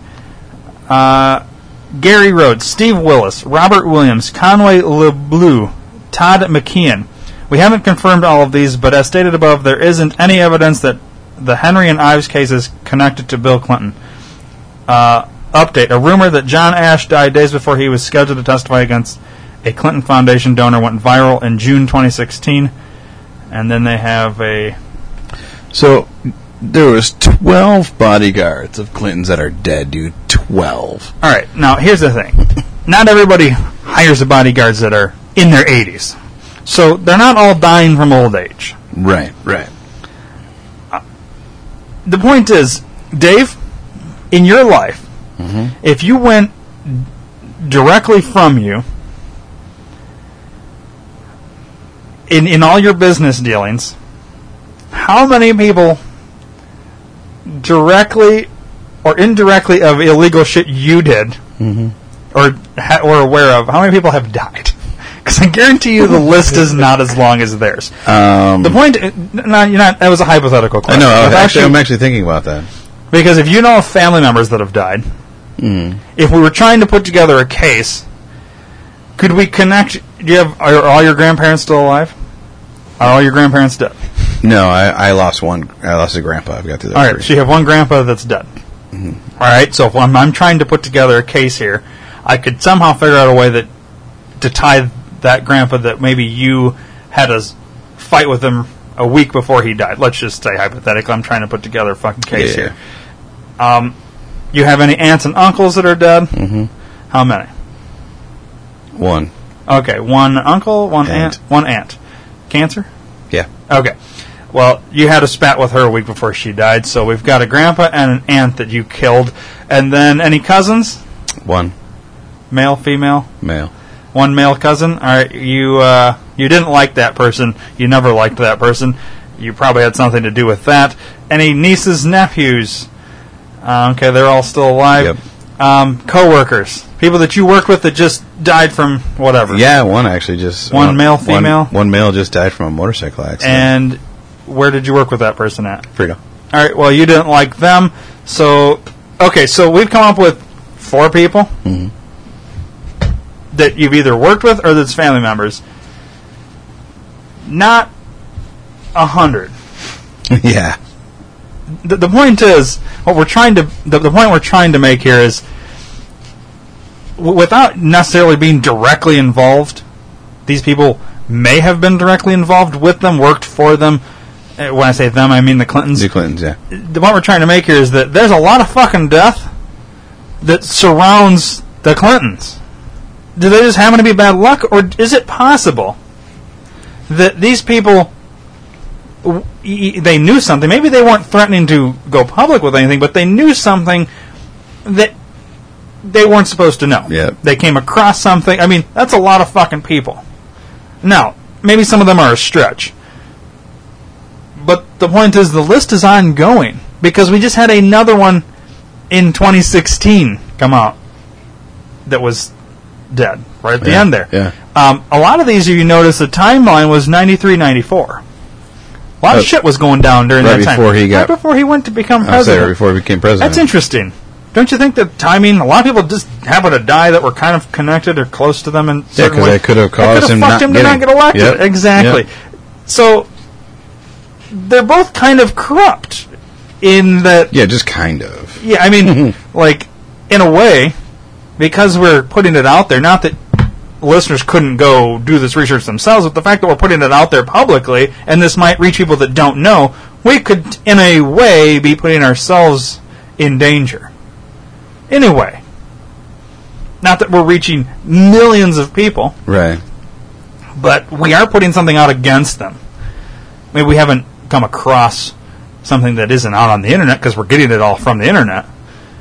uh, Gary Rhodes, Steve Willis, Robert Williams, Conway LeBleu, Todd McKeon. We haven't confirmed all of these, but as stated above, there isn't any evidence that the Henry and Ives cases connected to Bill Clinton. Uh, update: A rumor that John Ashe died days before he was scheduled to testify against a Clinton Foundation donor went viral in June 2016, and then they have a So there was twelve bodyguards of Clinton's that are dead, dude. Twelve. All right. Now, here's the thing. Not everybody hires the bodyguards that are in their 80s. So they're not all dying from old age. Right. Right. The point is, Dave, in your life, mm-hmm. if you went directly from you in in all your business dealings, how many people directly or indirectly of illegal shit you did mm-hmm. or ha- were aware of, how many people have died? Because I guarantee you the list is not as long as theirs. Um, The point, no, you're not. That was a hypothetical I question. know. If Actually, I'm actually thinking about that. because if you know of family members that have died, if we were trying to put together a case, could we connect? Do you have are all your grandparents still alive? Are all your grandparents dead? No, I, I lost one. I lost a grandpa. I've got to. All right, so you have one grandpa that's dead. All right, so if I'm, I'm trying to put together a case here, I could somehow figure out a way that to tie that grandpa that maybe you had a fight with him a week before he died. Let's just say hypothetically, I'm trying to put together a fucking case Yeah. here. Um, you have any aunts and uncles that are dead? Mm-hmm. How many? One. Okay, one uncle, one aunt, Aunt. one aunt. Cancer? Yeah. Okay. Well, you had a spat with her a week before she died, so we've got a grandpa and an aunt that you killed. And then any cousins? One. Male, female? Male. One male cousin? All right, you uh, you didn't like that person. You never liked that person. you probably had something to do with that. Any nieces, nephews? Uh, okay, they're all still alive. Yep. Um, co-workers, people that you worked with that just died from whatever. Yeah, one actually just One male, female? One, male just died from a motorcycle accident. And where did you work with that person at? Frito. All right. Well, you didn't like them, so okay. So we've come up with four people Mhm. That you've either worked with or that's family members. Not a hundred. (laughs) yeah. The, the point is, what we're trying to the, the point we're trying to make here is, w- without necessarily being directly involved, these people may have been directly involved with them, worked for them. Uh, When I say them, I mean the Clintons. The Clintons, yeah. the point we're trying to make here is that there's a lot of fucking death that surrounds the Clintons. Do they just happen to be bad luck, or is it possible that these people they knew something? Maybe they weren't threatening to go public with anything, but they knew something that they weren't supposed to know. Yep. They came across something. I mean, that's a lot of fucking people. Now, maybe some of them are a stretch. But the point is, the list is ongoing because we just had another one in 2016 come out that was dead right at the Yeah, end there. yeah. Um, a lot of these, if you notice, the timeline was 93, 94. A lot Uh, of shit was going down during right that time. before he got- right before he went to become I was president. there before he became president. That's interesting. Don't you think that timing? A lot of people just happen to die that were kind of connected or close to them and Yeah, because they could have caused him not him to not get elected. Yep. Exactly. Yep. So they're both kind of corrupt in that. Yeah, just kind of. Yeah, I mean, (laughs) like in a way, because we're putting it out there. Not that listeners couldn't go do this research themselves, but the fact that we're putting it out there publicly, and this might reach people that don't know, we could, in a way, be putting ourselves in danger. Anyway. Not that we're reaching millions of people, Right. but we are putting something out against them. Maybe we haven't come across something that isn't out on the internet because we're getting it all from the internet.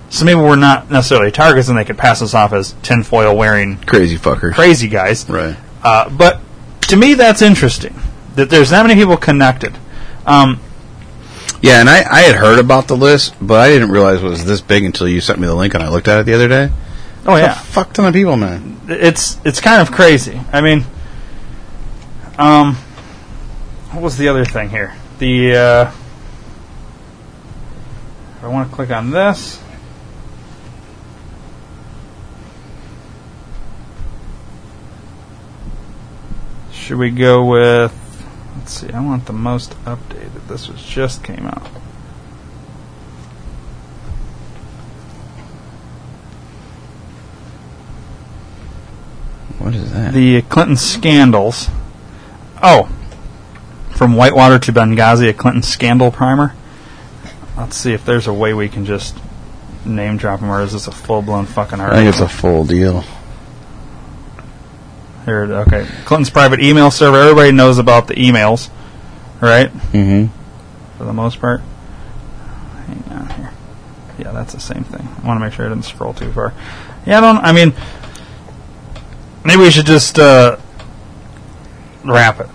So maybe we're not necessarily targets, and they could pass us off as tinfoil wearing Crazy fuckers. crazy guys. Right. Uh, but to me, that's interesting that there's that many people connected. Um, Yeah, and I, I had heard about the list, but I didn't realize it was this big until you sent me the link and I looked at it the other day. oh yeah, fuck ton of people, man. it's it's kind of crazy. I mean, um, what was the other thing here? The uh, I want to click on this. Should we go with? Let's see. I want the most updated. This was just came out. What is that? the Clinton scandals. Oh, from Whitewater to Benghazi, a Clinton scandal primer. Let's see if there's a way we can just name drop them, or is this a full blown fucking article? I think it's a full deal. Here, okay. Clinton's private email server. Everybody knows about the emails, right? Mm-hmm. For the most part. Hang on here. Yeah, that's the same thing. I want to make sure I didn't scroll too far. Yeah, I don't. I mean, maybe we should just uh, wrap it.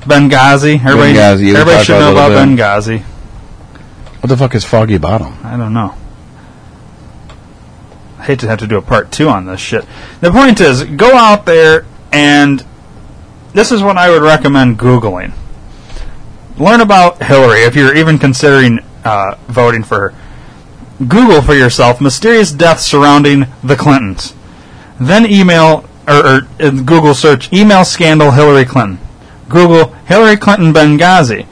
Benghazi. Everybody, Benghazi, everybody should know about bit. Benghazi. What the fuck is Foggy Bottom? I don't know. I hate to have to do a part two on this shit. The point is, go out there and this is what I would recommend Googling. Learn about Hillary if you're even considering uh, voting for her. Google for yourself mysterious deaths surrounding the Clintons. Then email or, or uh, Google search email scandal Hillary Clinton. Google Hillary Clinton Benghazi.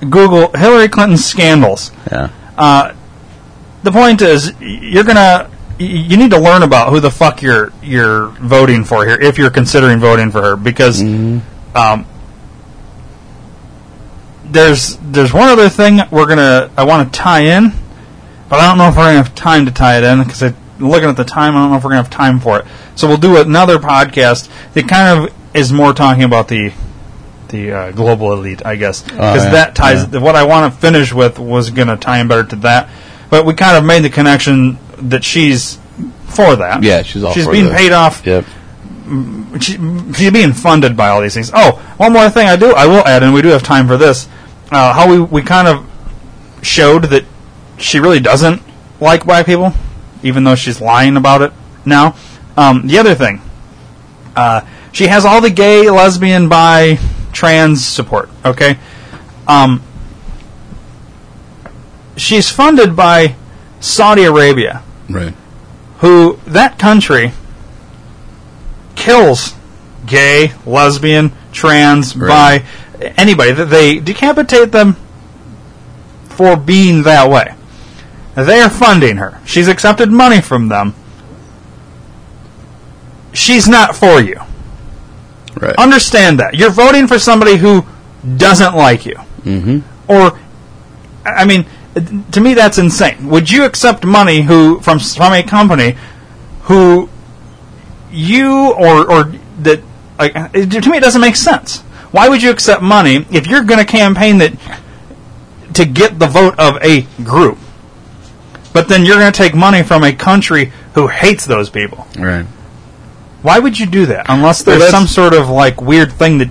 Google Hillary Clinton scandals Yeah. uh, the point is you're gonna you need to learn about who the fuck you're you're voting for here if you're considering voting for her because um, there's there's one other thing we're gonna I want to tie in, but I don't know if we're gonna have time to tie it in because looking at the time I don't know if we're gonna have time for it. So we'll do another podcast that kind of is more talking about the the uh, global elite, I guess, because yeah, that ties. yeah. What I want to finish with was going to tie in better to that, but we kind of made the connection that she's for that. Yeah, she's all She's for being that. paid off. Yep. She, she's being funded by all these things. Oh, one more thing I do I will add, and we do have time for this. uh, how we, we kind of showed that she really doesn't like black people, even though she's lying about it now. Um, the other thing, uh, she has all the gay, lesbian, bi, trans support. Okay, um, she's funded by Saudi Arabia, Right. who that country kills gay, lesbian, trans, Right. bi, anybody that they decapitate them for being that way. They are funding her. She's accepted money from them. She's not for you. Right. Understand that. You're voting for somebody who doesn't like you. mm-hmm. Or, I mean, to me that's insane. Would you accept money who from from a company who you or or that like to me it doesn't make sense. Why would you accept money if you're going to campaign that to get the vote of a group, but then you're going to take money from a country who hates those people? Right. Why would you do that unless there's that's- some sort of like weird thing that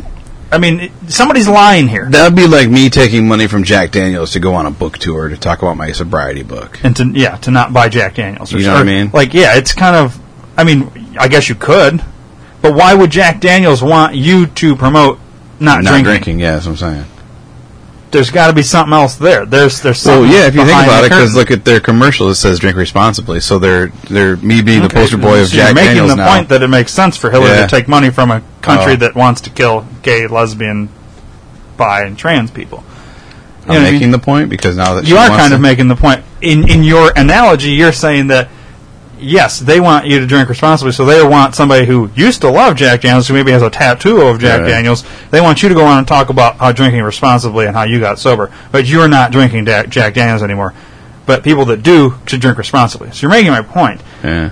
I mean somebody's lying here. That'd be like me taking money from Jack Daniels to go on a book tour to talk about my sobriety book. and to yeah to not buy Jack Daniels. or You know what I mean? Like yeah, it's kind of. I mean, I guess you could, but why would Jack Daniels want you to promote not, Not drinking? drinking. yeah, that's what I'm saying. There's got to be something else there. There's there's Well, yeah, if you think about it, because look at their commercial. It says "drink responsibly." So they're they're me being the poster boy of so Jack you're making Daniels the now. point that it makes sense for Hillary Yeah. to take money from a country Oh. that wants to kill gay, lesbian, bi, and trans people. You I'm what I making mean? the point because now that you are kind to- of making the point in in your analogy. You're saying that yes, they want you to drink responsibly, so they want somebody who used to love Jack Daniels, who maybe has a tattoo of Jack Right. Daniels. They want you to go on and talk about how drinking responsibly and how you got sober, but you're not drinking da- Jack Daniels anymore. But people that do should drink responsibly. So you're making my point. Yeah.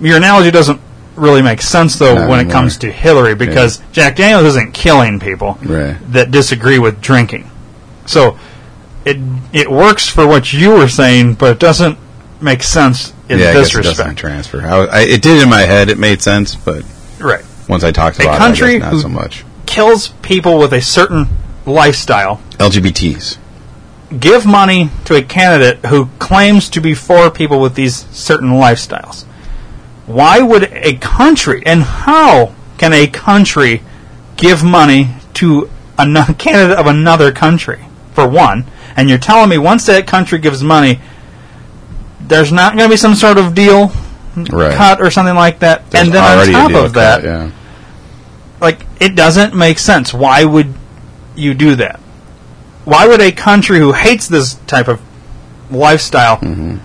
Your analogy doesn't really make sense though Not when it comes to Hillary because Jack Daniels isn't killing people Right. that disagree with drinking. So it it works for what you were saying, but it doesn't make sense in yeah, I this guess it doesn't transfer. I, I, it did in my head. It made sense, but Right. once I talked A country it, I guess who- not so much. Kills people with a certain lifestyle. LGBTs. Give money to a candidate who claims to be for people with these certain lifestyles. Why would a country and how can a country give money to a (laughs) candidate of another country? For one, and you're telling me once that country gives money, there's not going to be some sort of deal Right. cut or something like that. There's and then on top of that, cut, yeah. like it doesn't make sense. Why would you do that? Why would a country who hates this type of lifestyle Mm-hmm.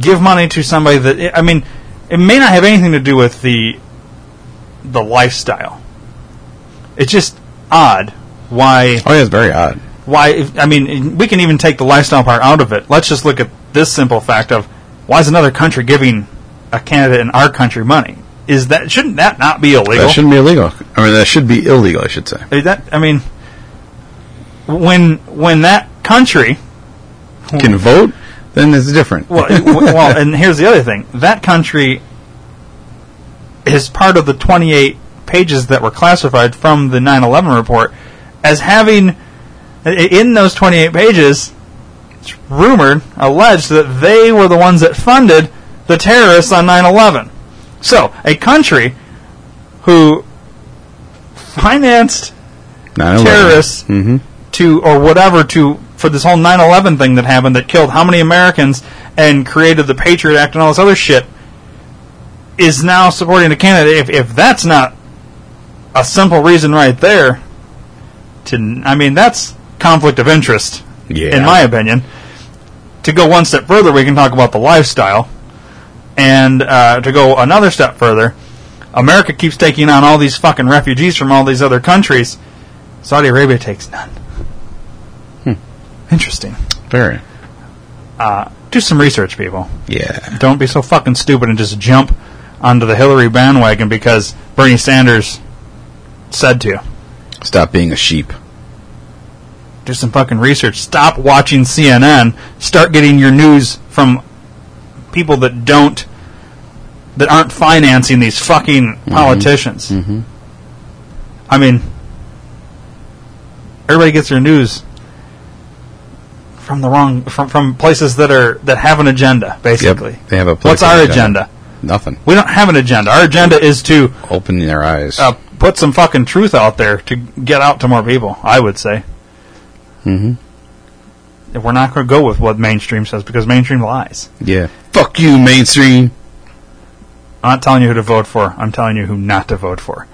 give money to somebody that I mean, it may not have anything to do with the the lifestyle. It's just odd why Oh yeah, it's very odd. why if, I mean we can even take the lifestyle part out of it. Let's just look at this simple fact of why is another country giving a candidate in our country money? Is that shouldn't that not be illegal? That shouldn't be illegal. I mean, that should be illegal. I should say. Is that I mean, when when that country Can vote, then it's different. well, well, and here's the other thing: that country is part of the 28 pages that were classified from the 9/11 report as having in those 28 pages. It's rumored, alleged that they were the ones that funded the terrorists on 9/11. So, a country who financed 9/11. terrorists hmm to or whatever to for this whole 9/11 thing that happened that killed how many Americans and created the Patriot Act and all this other shit is now supporting a candidate if if that's not a simple reason right there to I mean that's conflict of interest Yeah. in my opinion to go one step further we can talk about the lifestyle and uh, to go another step further America keeps taking on all these fucking refugees from all these other countries Saudi Arabia takes none Interesting. Very. Uh, do some research, people. Yeah. Don't be so fucking stupid and just jump onto the Hillary bandwagon because Bernie Sanders said to. Stop being a sheep. Do some fucking research. Stop watching CNN. Start getting your news from people that don't, that aren't financing these fucking politicians. Mhm. I mean, everybody gets their news from the wrong from from places that are that have an agenda. Basically, Yep, they have a What's our agenda. agenda? Nothing. We don't have an agenda. Our agenda is to Open their eyes. uh, put some fucking truth out there to get out to more people. I would say. Hmm If we're not going to go with what mainstream says because mainstream lies. Yeah. Fuck you, mainstream. I'm not telling you who to vote for. I'm telling you who not to vote for.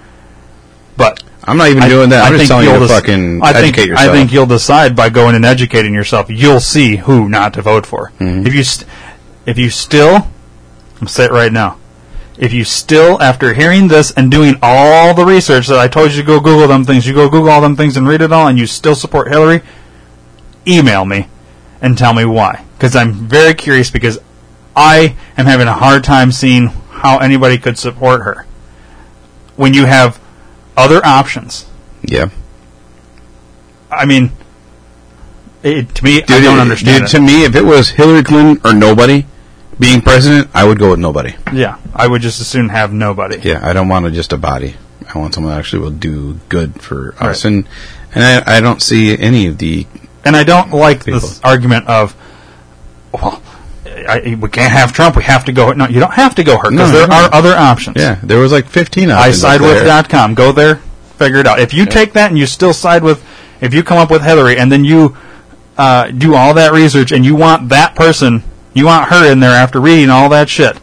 But I'm not even I- doing that. I I'm just think telling you you'll to dec- fucking I think, educate yourself. I think you'll decide by going and educating yourself. You'll see who not to vote for. Mm-hmm. If you st- if you still, I'm say it right now. If you still, after hearing this and doing all the research that I told you to go Google them things, you go Google all them things and read it all, and you still support Hillary, email me and tell me why. Because I'm very curious. Because I am having a hard time seeing how anybody could support her when you have other options. yeah. I mean, it, to me, I don't it- understand dude. To me, if it was Hillary Clinton or nobody being president, I would go with nobody. yeah, I would just as soon have nobody. Yeah, I don't want just a body. I want someone that actually will do good for us. And and I, I don't see any of the And I don't like People. this argument of, well, I, we can't have Trump. We have to go. No, you don't have to go her because No, there no. are other options. yeah. There was like 15 options. I options. up there. sidewith.com. Go there, figure it out. If you take that and you still side with, if you come up with Hillary and then you uh, do all that research and you want that person, you want her in there after reading all that shit,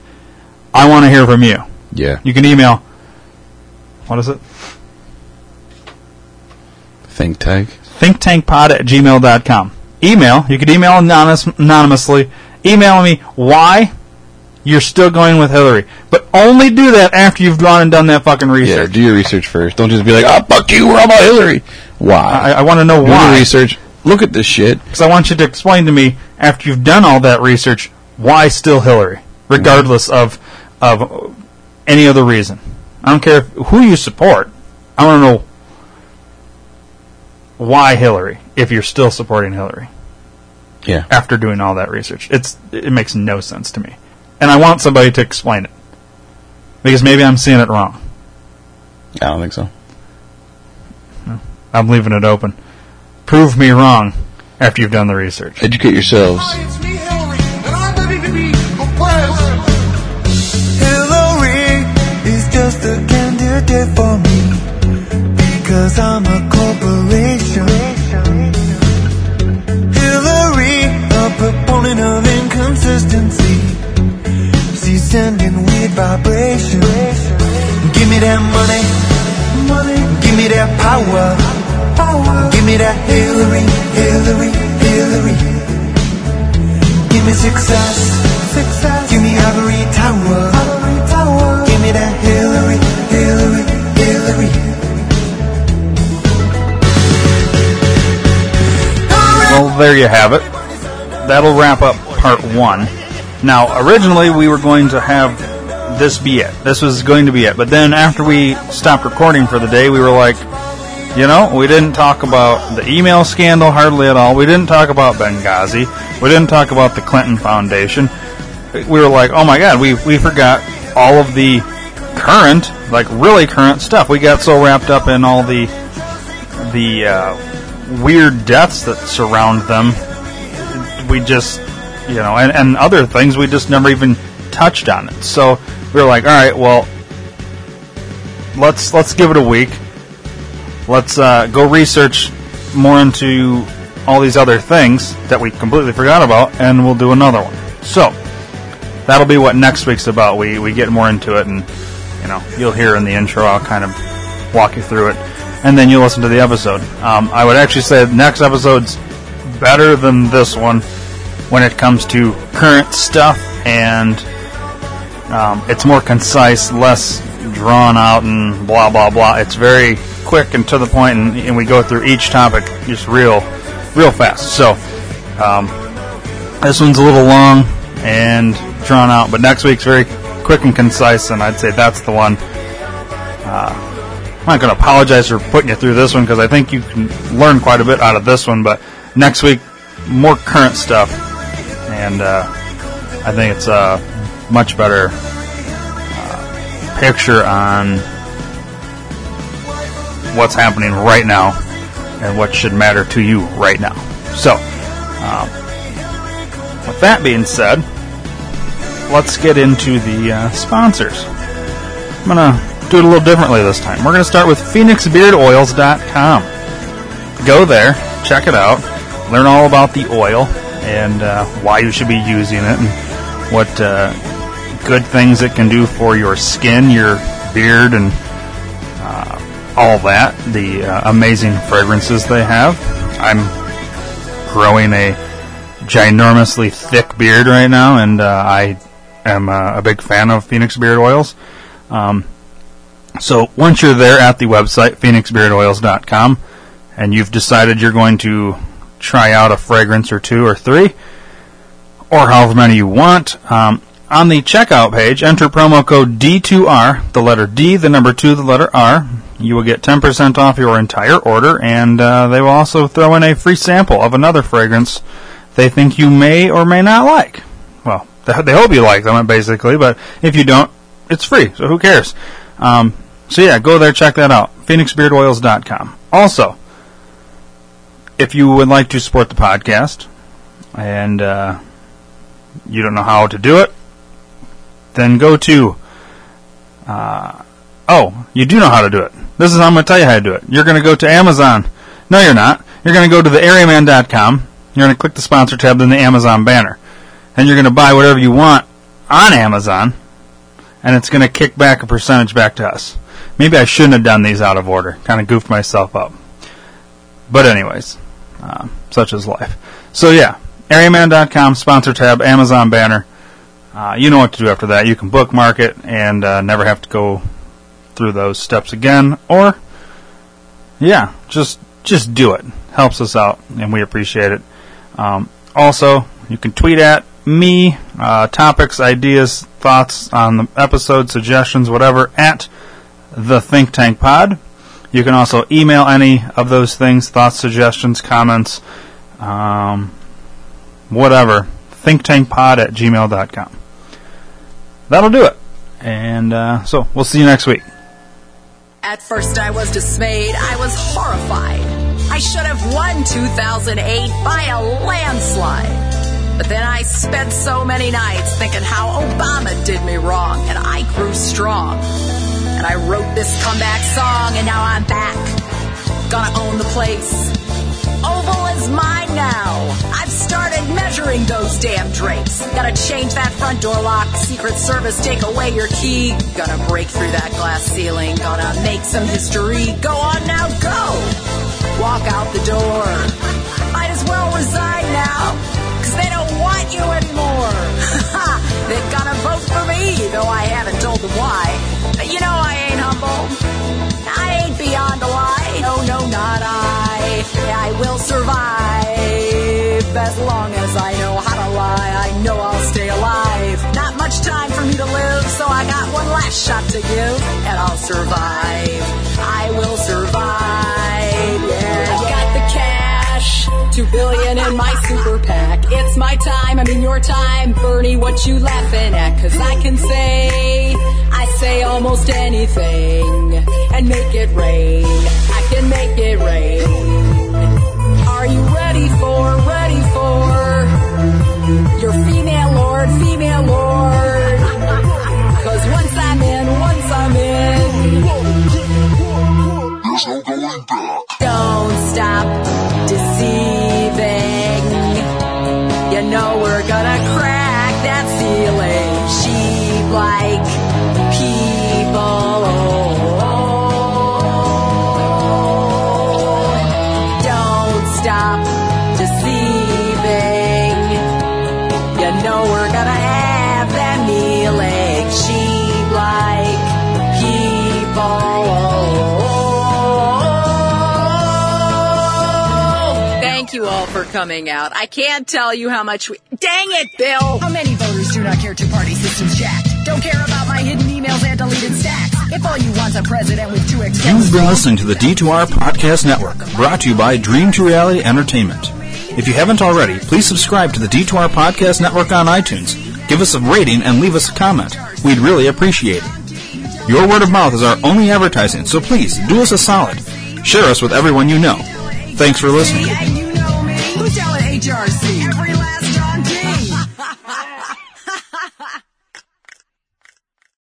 I want to hear from you. Yeah, You can email. What is it? think tank. Thinktankpod at gmail.com. Email. You could email anonymous, anonymously. Email me why you're still going with Hillary. But only do that after you've gone and done that fucking research. Yeah, do your research first. Don't just be like, "Oh, fuck you, we're all about Hillary." Why? I, I want to know do why. the research. Look at this shit. Because I want you to explain to me, after you've done all that research, why still Hillary, regardless of of any other reason. I don't care if, who you support. I want to know why Hillary, if you're still supporting Hillary Yeah, after doing all that research. It's it makes no sense to me, and I want somebody to explain it because maybe I'm seeing it wrong. I don't think so. I'm leaving it open. Prove me wrong after you've done the research. Educate yourselves. It's me, Hillary, and I'm ready to be oppressed. Hillary is just a candidate for me because I'm a corporation. Hillary, a proponent of inconsistency. She's sending weird vibrations. Give me that money, money. Give me that power, power. Give me that Hillary, Hillary, Hillary. Give me success, success. Give me ivory tower, ivory tower. Give me that Hillary, Hillary, Hillary. Well, there you have it. That'll wrap up part one. Now, originally we were going to have this be it. This was going to be it. But then after we stopped recording for the day, we were like, you know, we didn't talk about the email scandal hardly at all. We didn't talk about Benghazi. We didn't talk about the Clinton Foundation. We were like, oh my god, we, we forgot all of the current, like really current stuff. We got so wrapped up in all the the uh, weird deaths that surround them. We just, you know, and, and other things we just never even touched on it. So we were like, all right, well, let's let's give it a week. Let's uh, go research more into all these other things that we completely forgot about, and we'll do another one. So that'll be what next week's about. We we get more into it, and you know, you'll hear in the intro. I'll kind of walk you through it, and then you'll listen to the episode. Um, I would actually say the next episode's better than this one when it comes to current stuff, and um, it's more concise, less drawn out, and blah blah blah. It's very quick and to the point, and, and we go through each topic just real, real fast. So um, this one's a little long and drawn out, but next week's very quick and concise, and I'd say that's the one. Uh, I'm not going to apologize for putting you through this one because I think you can learn quite a bit out of this one, but next week, more current stuff, and uh, I think it's a much better uh, picture on what's happening right now and what should matter to you right now. So, um, with that being said, let's get into the uh, sponsors. I'm to do it a little differently this time. We're going to start with PhoenixBeardOils.com. Go there, check it out, learn all about the oil and uh, why you should be using it and what uh, good things it can do for your skin, your beard, and uh, all that. The uh, amazing fragrances they have. I'm growing a ginormously thick beard right now, and uh, I am uh, a big fan of Phoenix Beard Oils. Um, so once you're there at the website, phoenixbeardoils.com, and you've decided you're going to try out a fragrance or two or three, or however many you want, um, on the checkout page, enter promo code D2R, the letter D, the number 2, the letter R. You will get 10% off your entire order, and uh, they will also throw in a free sample of another fragrance they think you may or may not like. Well, they hope you like them, basically, but if you don't, it's free, so who cares? Um, so yeah, go there, check that out. PhoenixBeardOils.com. Also, if you would like to support the podcast and uh, you don't know how to do it, then go to. Uh, oh, you do know how to do it. This is how I'm going to tell you how to do it. You're going to go to Amazon. No, you're not. You're going to go to the areaman.com. You're going to click the sponsor tab, then the Amazon banner. And you're going to buy whatever you want on Amazon, and it's going to kick back a percentage back to us. Maybe I shouldn't have done these out of order. Kind of goofed myself up. But anyways, uh, such is life. So yeah, areaman.com, sponsor tab, Amazon banner. Uh, you know what to do after that. You can bookmark it and uh, never have to go through those steps again. Or, yeah, just just do it. Helps us out, and we appreciate it. Um, also, you can tweet at me uh, topics, ideas, thoughts on the episode, suggestions, whatever, at the Think Tank Pod. You can also email any of those things, thoughts, suggestions, comments, um, whatever, thinktankpod at gmail.com. That'll do it. And uh, so we'll see you next week. At first, I was dismayed. I was horrified. I should have won 2008 by a landslide. But then I spent so many nights thinking how Obama did me wrong, and I grew strong. I wrote this comeback song, and now I'm back. Gonna own the place. Oval is mine now. I've started measuring those damn drapes. Gotta change that front door lock. Secret Service, take away your key. Gonna break through that glass ceiling. Gonna make some history. Go on now, go! Walk out the door. Might as well resign now. Cause they don't want you anymore. (laughs) They're gonna vote for me, though I haven't told them why. You know I ain't humble. I ain't beyond a lie. No, no, not I. I will survive as long as I know how to lie. I know I'll stay alive. Not much time for me to live, so I got one last shot to give, and I'll survive. I will survive. Two billion in my super PAC. It's my time, I mean your time. Bernie, what you laughing at? Cause I can say, I say almost anything and make it rain. I can make it rain. Are you ready for, ready for your female lord, female lord? Cause once I'm in, once I'm in, There's no going back. don't stop know we're gonna you coming out. I can't tell you how much we. Dang it, Bill! How many voters do not care two party systems jacked? Don't care about my hidden emails and deleted stacks. If all you want's a president with two Excel You've been listening to the D2R Podcast Network, brought to you by Dream to Reality Entertainment. If you haven't already, please subscribe to the D2R Podcast Network on iTunes. Give us a rating and leave us a comment. We'd really appreciate it. Your word of mouth is our only advertising, so please do us a solid. Share us with everyone you know. Thanks for listening. TRC. Every